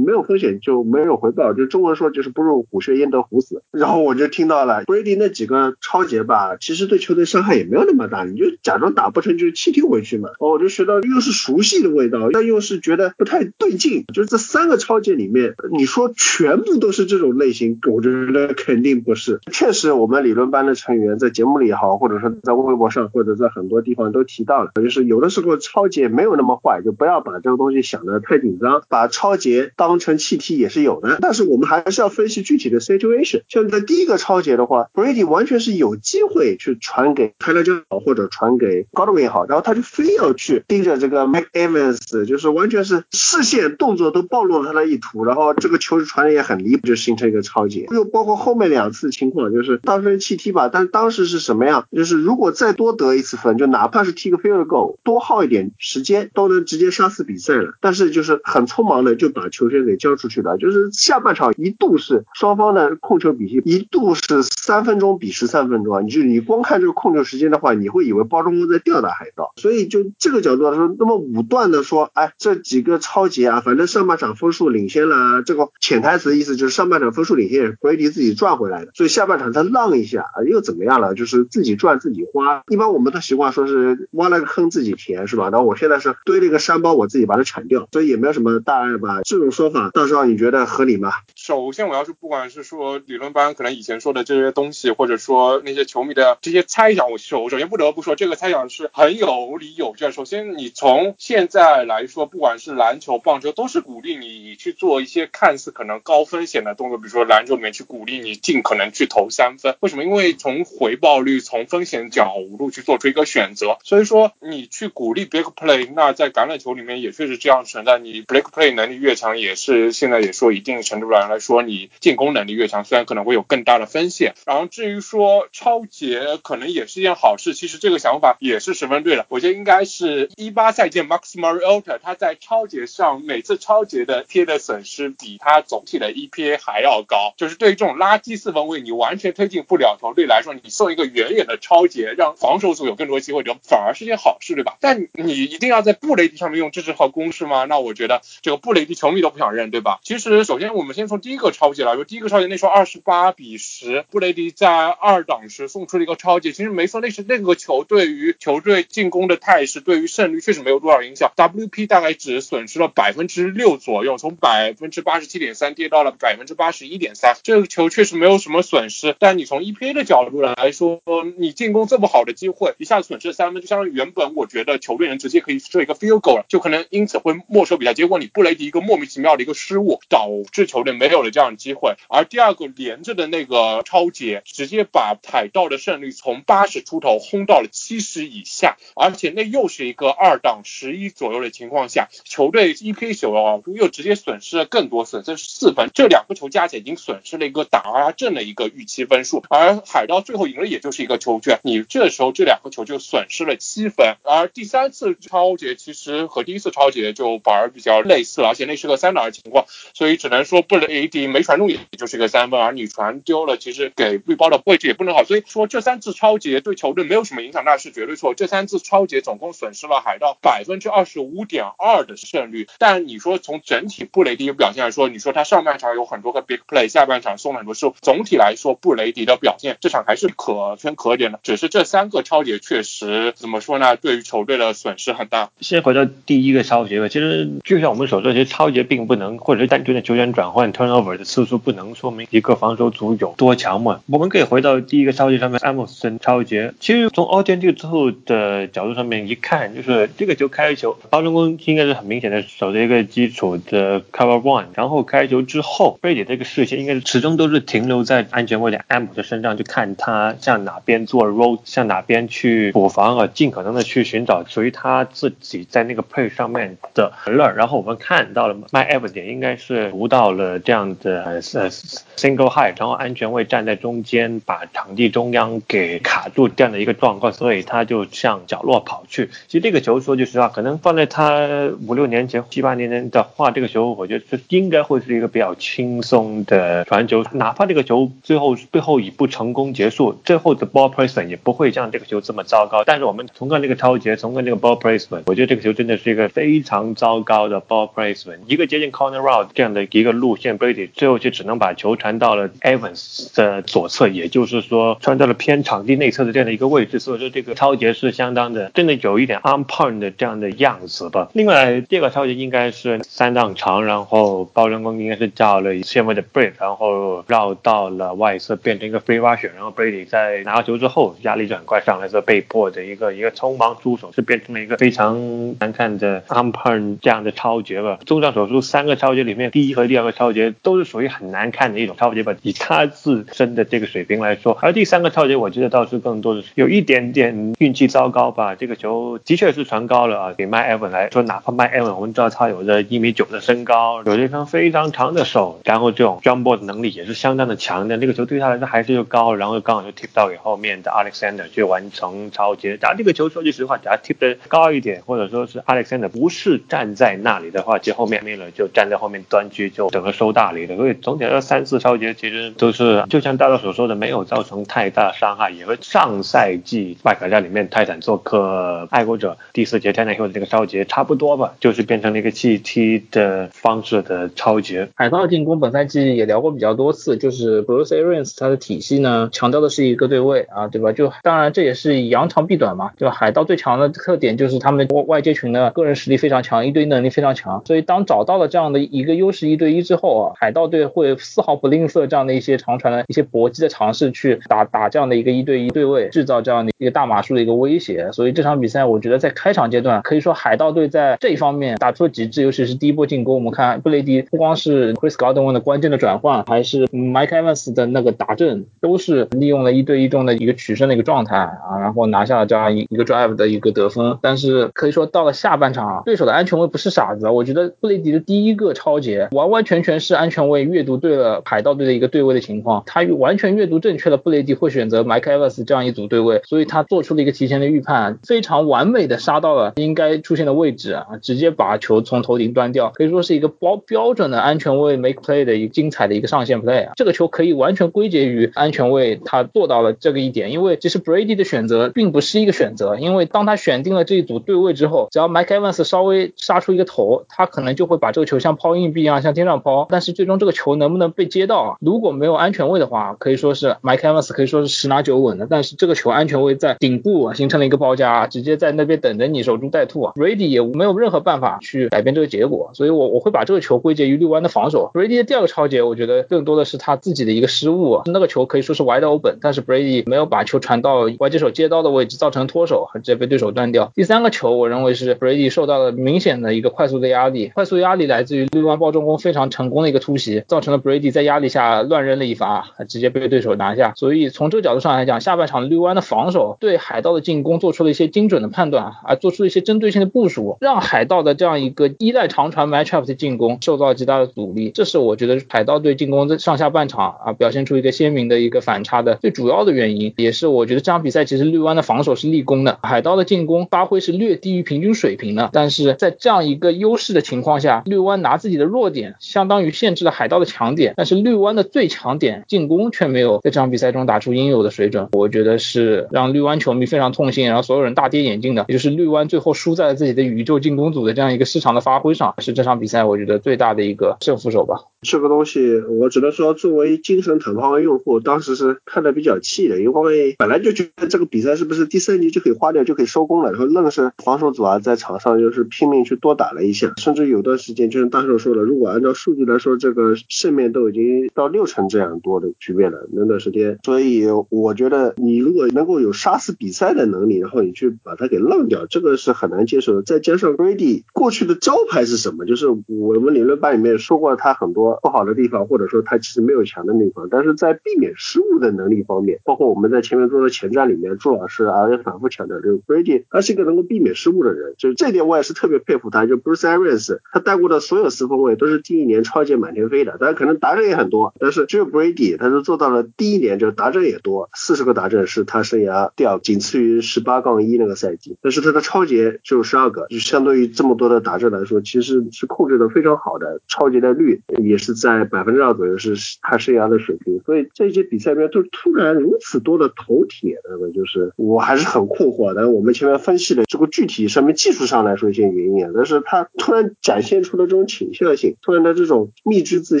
没有风险就没有回报。就中文说就是不入虎穴焉得虎死。然后我就听到了 Brady 那几个超节吧，其实对球队伤害也没有那么大，你就假装打不成就弃踢回去嘛。哦，我就学到又是熟悉的味道，但又是觉得不太对劲。就是这三这个超节。里面你说全部都是这种类型，我觉得肯定不是。确实，我们理论班的成员在节目里也好，或者说在微博上，或者在很多地方都提到了，就是有的时候超节没有那么坏，就不要把这个东西想得太紧张，把超节当成气体也是有的。但是我们还是要分析具体的 situation。像在第一个超节的话，Brady 完全是有机会去传给泰勒·好，或者传给 Godwin 也好，然后他就非要去盯着这个 Mac Evans，就是完全是视线动作都暴露了他的意图。然后这个球传的也很离谱，就形成一个超节。又包括后面两次情况，就是当时弃踢吧，但是当时是什么样？就是如果再多得一次分，就哪怕是踢个 field go，多耗一点时间，都能直接杀死比赛了。但是就是很匆忙的就把球权给交出去了。就是下半场一度是双方的控球比例，一度是三分钟比十三分钟啊！你就你光看这个控制时间的话，你会以为包装工在吊打海盗。所以就这个角度来说，那么武断的说，哎，这几个超级啊，反正上半场分数领。先了，这个潜台词意思就是上半场分数领先，Brady 自己赚回来的，所以下半场他浪一下啊又怎么样了？就是自己赚自己花。一般我们的习惯说是挖了个坑自己填，是吧？然后我现在是堆了一个山包，我自己把它铲掉，所以也没有什么大碍吧？这种说法，到时候你觉得合理吗？
首先，我要是不管是说理论班可能以前说的这些东西，或者说那些球迷的这些猜想，我首首先不得不说，这个猜想是很有理有据。首先，你从现在来说，不管是篮球、棒球，都是鼓励你去做。一些看似可能高风险的动作，比如说篮球里面去鼓励你尽可能去投三分。为什么？因为从回报率、从风险角度去做出一个选择。所以说你去鼓励 big play，那在橄榄球里面也确实这样存在。你 big play 能力越强，也是现在也说一定程度上来说，你进攻能力越强，虽然可能会有更大的风险。然后至于说超节可能也是一件好事，其实这个想法也是十分对的。我觉得应该是一八赛季 Max Mariota 他在超节上每次超节的贴的。损失比他总体的 EPA 还要高，就是对于这种垃圾四分卫，你完全推进不了球队来说，你送一个远远的超节，让防守组有更多机会就，反而是件好事，对吧？但你一定要在布雷迪上面用这支号公式吗？那我觉得这个布雷迪球迷都不想认，对吧？其实首先我们先从第一个超节来说，第一个超节那时候二十八比十，布雷迪在二档时送出了一个超级，其实没错，那是那个球对于球队进攻的态势，对于胜率确实没有多少影响。WP 大概只损失了百分之六左右，从百分之八十七点三跌到了百分之八十一点三，这个球确实没有什么损失。但你从 EPA 的角度来说，你进攻这么好的机会，一下子损失三分，就相当于原本我觉得球队人直接可以射一个 field goal 了，就可能因此会没收比赛。结果你布雷迪一个莫名其妙的一个失误，导致球队没有了这样的机会。而第二个连着的那个超级节，直接把海盗的胜率从八十出头轰到了七十以下，而且那又是一个二档十一左右的情况下，球队 EPA 球啊又直接损失了更多，损失四分。这两个球加起来已经损失了一个达阵的一个预期分数，而海盗最后赢了也就是一个球权，你这时候这两个球就损失了七分。而第三次超节其实和第一次超节就反而比较类似了，而且那是个三档的情况，所以只能说布雷迪没传中也就是个三分，而你传丢了，其实给绿包的位置也不能好，所以说这三次超节对球队没有什么影响，那是绝对错。这三次超节总共损失了海盗百分之二十五点二的胜率，但你说从整体布雷迪的表现来说，你说他上半场有很多个 big play，下半场送了很多失误，总体来说布雷迪的表现这场还是可圈可点的，只是这三个超节确实怎么说呢，对于球队的损失很大。
先回到第一个超节吧，其实就像我们所说，其实超节并不能，或者是单纯的球员转换 turnover 的次数不能说明一个防守组有多强嘛。我们可以回到第一个超级上面，艾默森超级，其实从 a u t e n t i 之后的角度上面一看，就是这个球开球，包中锋应该是很明显的守着一个基础的 cover one，然后开球之后，贝里这个视线应该是始终都是停留在安全位的艾姆的身上，就看他向哪边做 roll，向哪边去补防啊，尽可能的去寻找属于他自己在那个 play 上面的乐。然后我们看到了 My Ever 点应该是读到了这样的呃 single high，然后安全位站在中间，把场地中央给卡住这样的一个状况，所以他就向角落跑去。其实这个球说句实话，可能放在他五六年前、七八年前的话，这个球我觉得是应该会是一个比较轻松的传球，哪怕这个球最后最后以不成功结束，最后的 ball placement 也不会像这个球这么糟糕。但是我们从看这个超节，从看这个 ball placement，我觉得这个球真的是一个非常糟糕的 ball placement，一个接近 corner route 这样的一个路线，Brady 最后就只能把球传到了 Evans 的左侧，也就是说传到了偏场地内侧的这样的一个位置。所以说这个超节是相当的，真的有一点 on point 的这样的样子吧。另外第二个超节应该是三档长，然后包人工应该是叫了线位的 b r a k 然后绕到了外侧变成一个 free rush，然后 Brady 在拿到球之后压力就很快上来，所以被迫的一个一个匆忙出手，是变成了一个非常难看的 on point 这样的超节吧。综上所述，三个超节里面，第一和第二个超节都是属于很难看的一种超级吧，以他自身的这个水平来说。而第三个超级，我觉得倒是更多的是有一点点运气糟糕吧。这个球的确是传高了啊，给麦 Evan 来说，哪怕麦 Evan 我们知道他有着一米九的身高，有一双非常长的手，然后这种 jump ball 的能力也是相当的强的。这个球对他来说还是又高，然后刚好就 tip 到给后面的 Alexander 去完成超接。打这个球说句实话，只要 tip 的高一点，或者说是 Alexander 不是站在那里的话，其实后面那个就站在后面端区就整个收大礼了。所以总体来说，三四超节其实都是就像大家所说的，没有造成太大伤害，也和上赛季外卡在里面泰坦做客爱国者第四节 t e n n Hill 的这个超节差不多吧，就是变成了一个气踢的方式的超节。
海盗进攻本赛季也聊过比较多次，就是 Bruce Arians 他的体系呢，强调的是一个对位啊，对吧？就当然这也是扬长避短嘛，对吧？海盗最强的特点就是他们外接群的个人实力非常强，一对一能力非常强，所以当找到了这样的一个优势一对一之后啊，海盗队会丝毫不吝啬这样的一些长传的一些搏击的尝试，去打打这样的一个一对一对位，制造这样的一个大码数的一个威胁。所以这场比赛，我觉得在开场阶段，可以说海盗队在这一方面打出了极致，尤其是第一波进攻。我们看布雷迪不光是 Chris Godwin 的关键的转换，还是 Mike Evans 的那个打阵，都是利用了一对一中的一个取胜的一个状态啊，然后拿下了这样一一个 drive 的一个得分。但是可以说到了下半场，对手的安全卫不是傻子，我觉得布雷迪的第一个超节完完全全是安全卫阅读对了海盗队的一个对位的情况，他完全阅读正确了布雷迪会选择 Mike Evans 这样一组对位，所以他做出了一个提前的预判，非常完美的杀到了应该出现的位置啊，直接把球从头顶端掉，可以说是一个标标准的安全位 make play 的一个精彩的一个上线 play 啊，这个球可以完全归结于安全位他做到了这个一点，因为其实 Brady 的选择并不是一个选择，因为当他选定了这一组对位之后，只要 Mike Evans 稍微杀出一个头，他可能就会把这个球像抛硬币一样向天上抛，但是最终这个球能不能被接到如果没有安全位的话，可以说是 Mike Evans 可以说是十拿九稳的，但是这个球安全位在顶部形成了一个包夹，直接在那边等着你守株待兔啊，Brady 也没有任何办法去改变这个结果，所以我我会把这个球归结于六湾的防守。Brady 的第二个超节，我觉得更多的是他自己的一个失误，那个球可以说是 wide open，但是 Brady 没有把球传到外接手接刀的位置，造成脱手，直接被对手断掉。第三个球，我认为是 Brady 受到了明显的一个快速的压力，快速压力来自于六湾包中锋非常成功的一个突袭，造成了 Brady 在压力下乱扔了一发，直接被对手拿下。所以从这个角度上来讲，下半场绿湾的防守对海盗的进攻做出了一些精准的判断啊，做出了一些针对性的部署，让海盗的这样一个依赖长传 matchup 的进攻受到了极大的阻力。这是我觉得海盗队进攻在上下半场啊表现出一个鲜明的一个反差的最主要的原因，也是我觉得这场比赛其实绿湾的防守是立功的，海盗的进攻发挥是略低于平均水平的。但是在这样一个优势的情况下，绿湾拿自己的弱点相当于限制了海盗的强点，但是绿湾的最强点进攻却没有在这场比赛中打出应有的水准，我觉得是让绿湾球迷非常痛心，然后所有人大跌眼镜的，也就是绿湾最后输在了自己的宇宙进攻组的这样一个市场的发挥上，是这场比赛我觉得最大的一个胜负手吧。
这个东西我只能说，作为精神坦克用户，当时是看的比较气的，因为本来就觉得这个比赛是不是第三局就可以花掉就可以收工了，然后愣是防守组啊在场上就是拼命去多打了一下，甚至有段时间就像大寿说的，如果按照数据来说，这个胜面都已经到六成这样多的局面了，那段时间，所以我觉得你如果能够有杀死比赛的能力，然后你去把它给浪掉，这个是很难接受的。再加上 Grady 过去的招牌是什么？就是我们理论班里面说过他很多不好的地方，或者说他其实没有强的地方，但是在避免失误的能力方面，包括我们在前面做的前瞻里面，朱老师啊也反复强调，就是 Brady 他是一个能够避免失误的人，就是这点我也是特别佩服他。就 Bruce Arians 他带过的所有四分卫都是第一年超级满天飞的，当然可能达阵也很多，但是只有 Brady 他是做到了第一年就达阵也多，四十个达阵是他生涯第二，仅次于十八杠一那个赛季，但是他的超节只有十二个，就相对于这么多的达阵来说，其实是控制的非常好的，超节的率也是是在百分之二左右，是他生涯的水平。所以这些比赛里面都突然如此多的头铁，那么就是我还是很困惑的。我们前面分析了这个具体上面技术上来说一些原因啊，但是他突然展现出了这种倾向性，突然的这种秘之自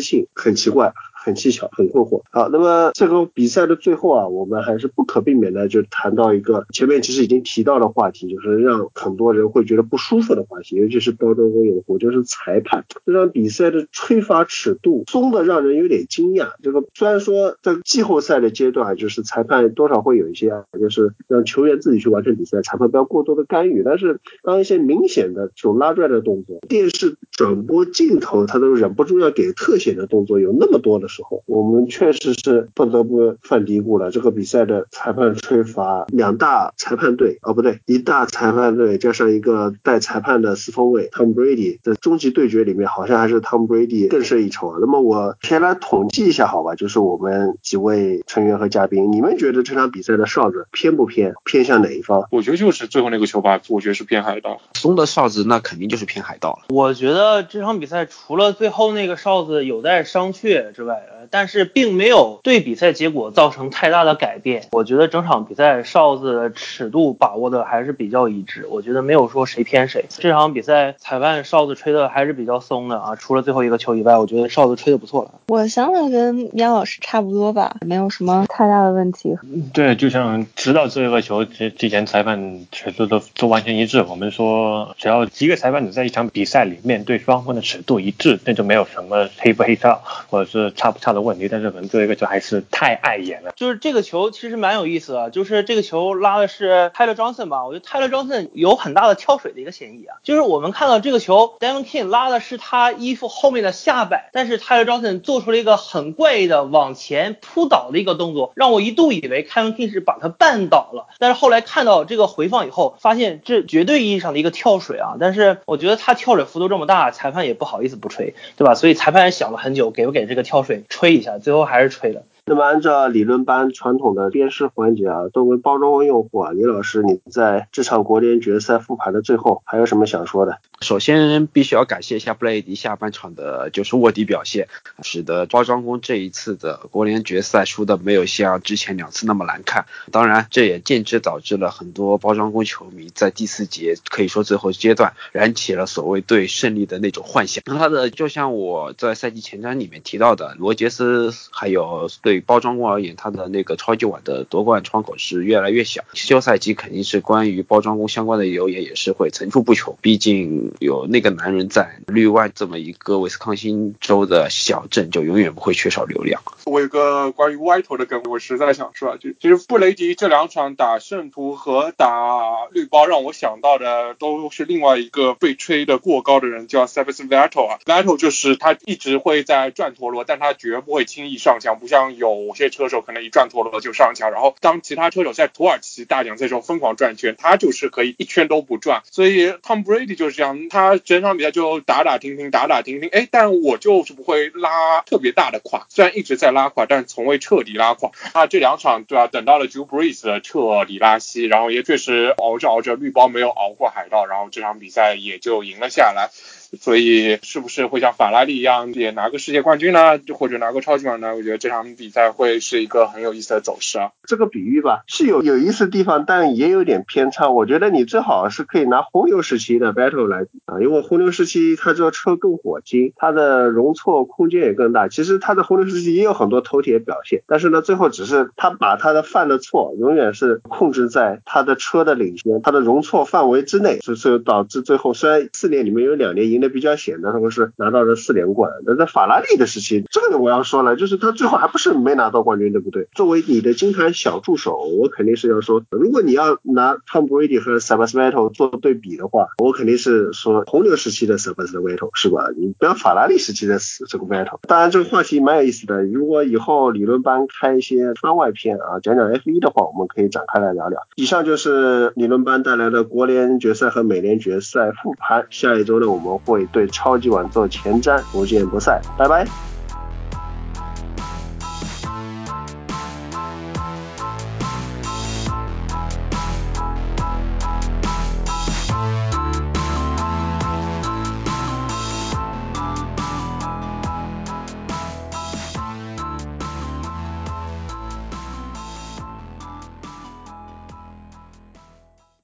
信，很奇怪。很蹊跷，很困惑。好，那么这个比赛的最后啊，我们还是不可避免的就谈到一个前面其实已经提到的话题，就是让很多人会觉得不舒服的话题，尤其是包装工用户，就是裁判这场比赛的吹罚尺度松的让人有点惊讶。这个虽然说在季后赛的阶段，就是裁判多少会有一些，就是让球员自己去完成比赛，裁判不要过多的干预。但是当一些明显的这种拉拽的动作，电视转播镜头他都忍不住要给特写的动作有那么多的。时候，我们确实是不得不犯嘀咕了。这个比赛的裁判吹罚，两大裁判队哦，不对，一大裁判队加上一个带裁判的四分卫 Tom Brady，的终极对决里面，好像还是 Tom Brady 更胜一筹啊。那么我先来统计一下，好吧，就是我们几位成员和嘉宾，你们觉得这场比赛的哨子偏不偏？偏向哪一方？
我觉得就是最后那个球吧，我觉得是偏海盗。
松的哨子那肯定就是偏海盗了。
我觉得这场比赛除了最后那个哨子有待商榷之外，但是并没有对比赛结果造成太大的改变。我觉得整场比赛哨子的尺度把握的还是比较一致。我觉得没有说谁偏谁。这场比赛裁判哨子吹的还是比较松的啊，除了最后一个球以外，我觉得哨子吹的不错了。
我想法跟杨老师差不多吧，没有什么太大的问题。
对，就像直到这个球之之前，裁判尺度都都完全一致。我们说，只要一个裁判只在一场比赛里面对对双方的尺度一致，那就没有什么黑不黑哨或者是差不差的问题。但是可能这一个球还是太碍眼了。
就是这个球其实蛮有意思的，就是这个球拉的是泰勒·庄森吧？我觉得泰勒·庄森有很大的跳水的一个嫌疑啊。就是我们看到这个球，Devin King 拉的是他衣服后面的下摆，但是泰勒·庄森做出了一个很怪异的往前扑倒的一个动作，让我一度以为 Kevin King 是把他绊倒了。但是后来看到这个回放以后，发现这绝对意义上的一个跳水啊。但是我觉得他跳水幅度这么大，裁判也不好意思不吹，对吧？所以裁判也想了很久，给不给这个跳水吹一下。最后还是吹了。
那么按照理论班传统的鞭尸环节啊，作为包装用户啊，李老师你在这场国联决赛复盘的最后还有什么想说的？
首先必须要感谢一下布雷迪下半场的就是卧底表现，使得包装工这一次的国联决赛输的没有像之前两次那么难看。当然，这也间接导致了很多包装工球迷在第四节可以说最后阶段燃起了所谓对胜利的那种幻想。他的就像我在赛季前瞻里面提到的，罗杰斯还有对对包装工而言，他的那个超级碗的夺冠窗口是越来越小。休赛期肯定是关于包装工相关的谣言也是会层出不穷，毕竟。有那个男人在绿湾这么一个威斯康星州的小镇，就永远不会缺少流量。
我有个关于歪头的梗，我实在想说，就其实布雷迪这两场打圣徒和打绿包，让我想到的都是另外一个被吹的过高的人，叫 Sebastian Vettel 啊。Vettel 就是他一直会在转陀螺，但他绝不会轻易上墙，不像有有些车手可能一转陀螺就上墙。然后当其他车手在土耳其大奖赛时候疯狂转圈，他就是可以一圈都不转。所以 Tom Brady 就是这样。他整场比赛就打打停停，打打停停，哎，但我就是不会拉特别大的胯，虽然一直在拉胯，但从未彻底拉胯。那这两场对吧？等到了 Drew Brees 的彻底拉稀，然后也确实熬着熬着，绿包没有熬过海盗，然后这场比赛也就赢了下来。所以是不是会像法拉利一样也拿个世界冠军呢？就或者拿个超级碗呢？我觉得这场比赛会是一个很有意思的走势啊。
这个比喻吧是有有意思的地方，但也有点偏差。我觉得你最好是可以拿红牛时期的 Battle 来比啊，因为红牛时期它这个车更火金，它的容错空间也更大。其实它的红牛时期也有很多头铁表现，但是呢，最后只是他把他的犯的错永远是控制在他的车的领先，他的容错范围之内，所以导致最后虽然四年里面有两年赢。比较显的，他们是拿到了四连冠。那在法拉利的时期，这个我要说了，就是他最后还不是没拿到冠军，对不对？作为你的金坛小助手，我肯定是要说，如果你要拿 Tom Brady 和 Sebastian Vettel 做对比的话，我肯定是说红牛时期的 Sebastian Vettel 是吧？你不要法拉利时期的这个 Vettel。当然，这个话题蛮有意思的。如果以后理论班开一些番外篇啊，讲讲 F1 的话，我们可以展开来聊聊。以上就是理论班带来的国联决赛和美联决赛复盘。下一周呢，我们。会对超级碗做前瞻，不见不散，拜拜。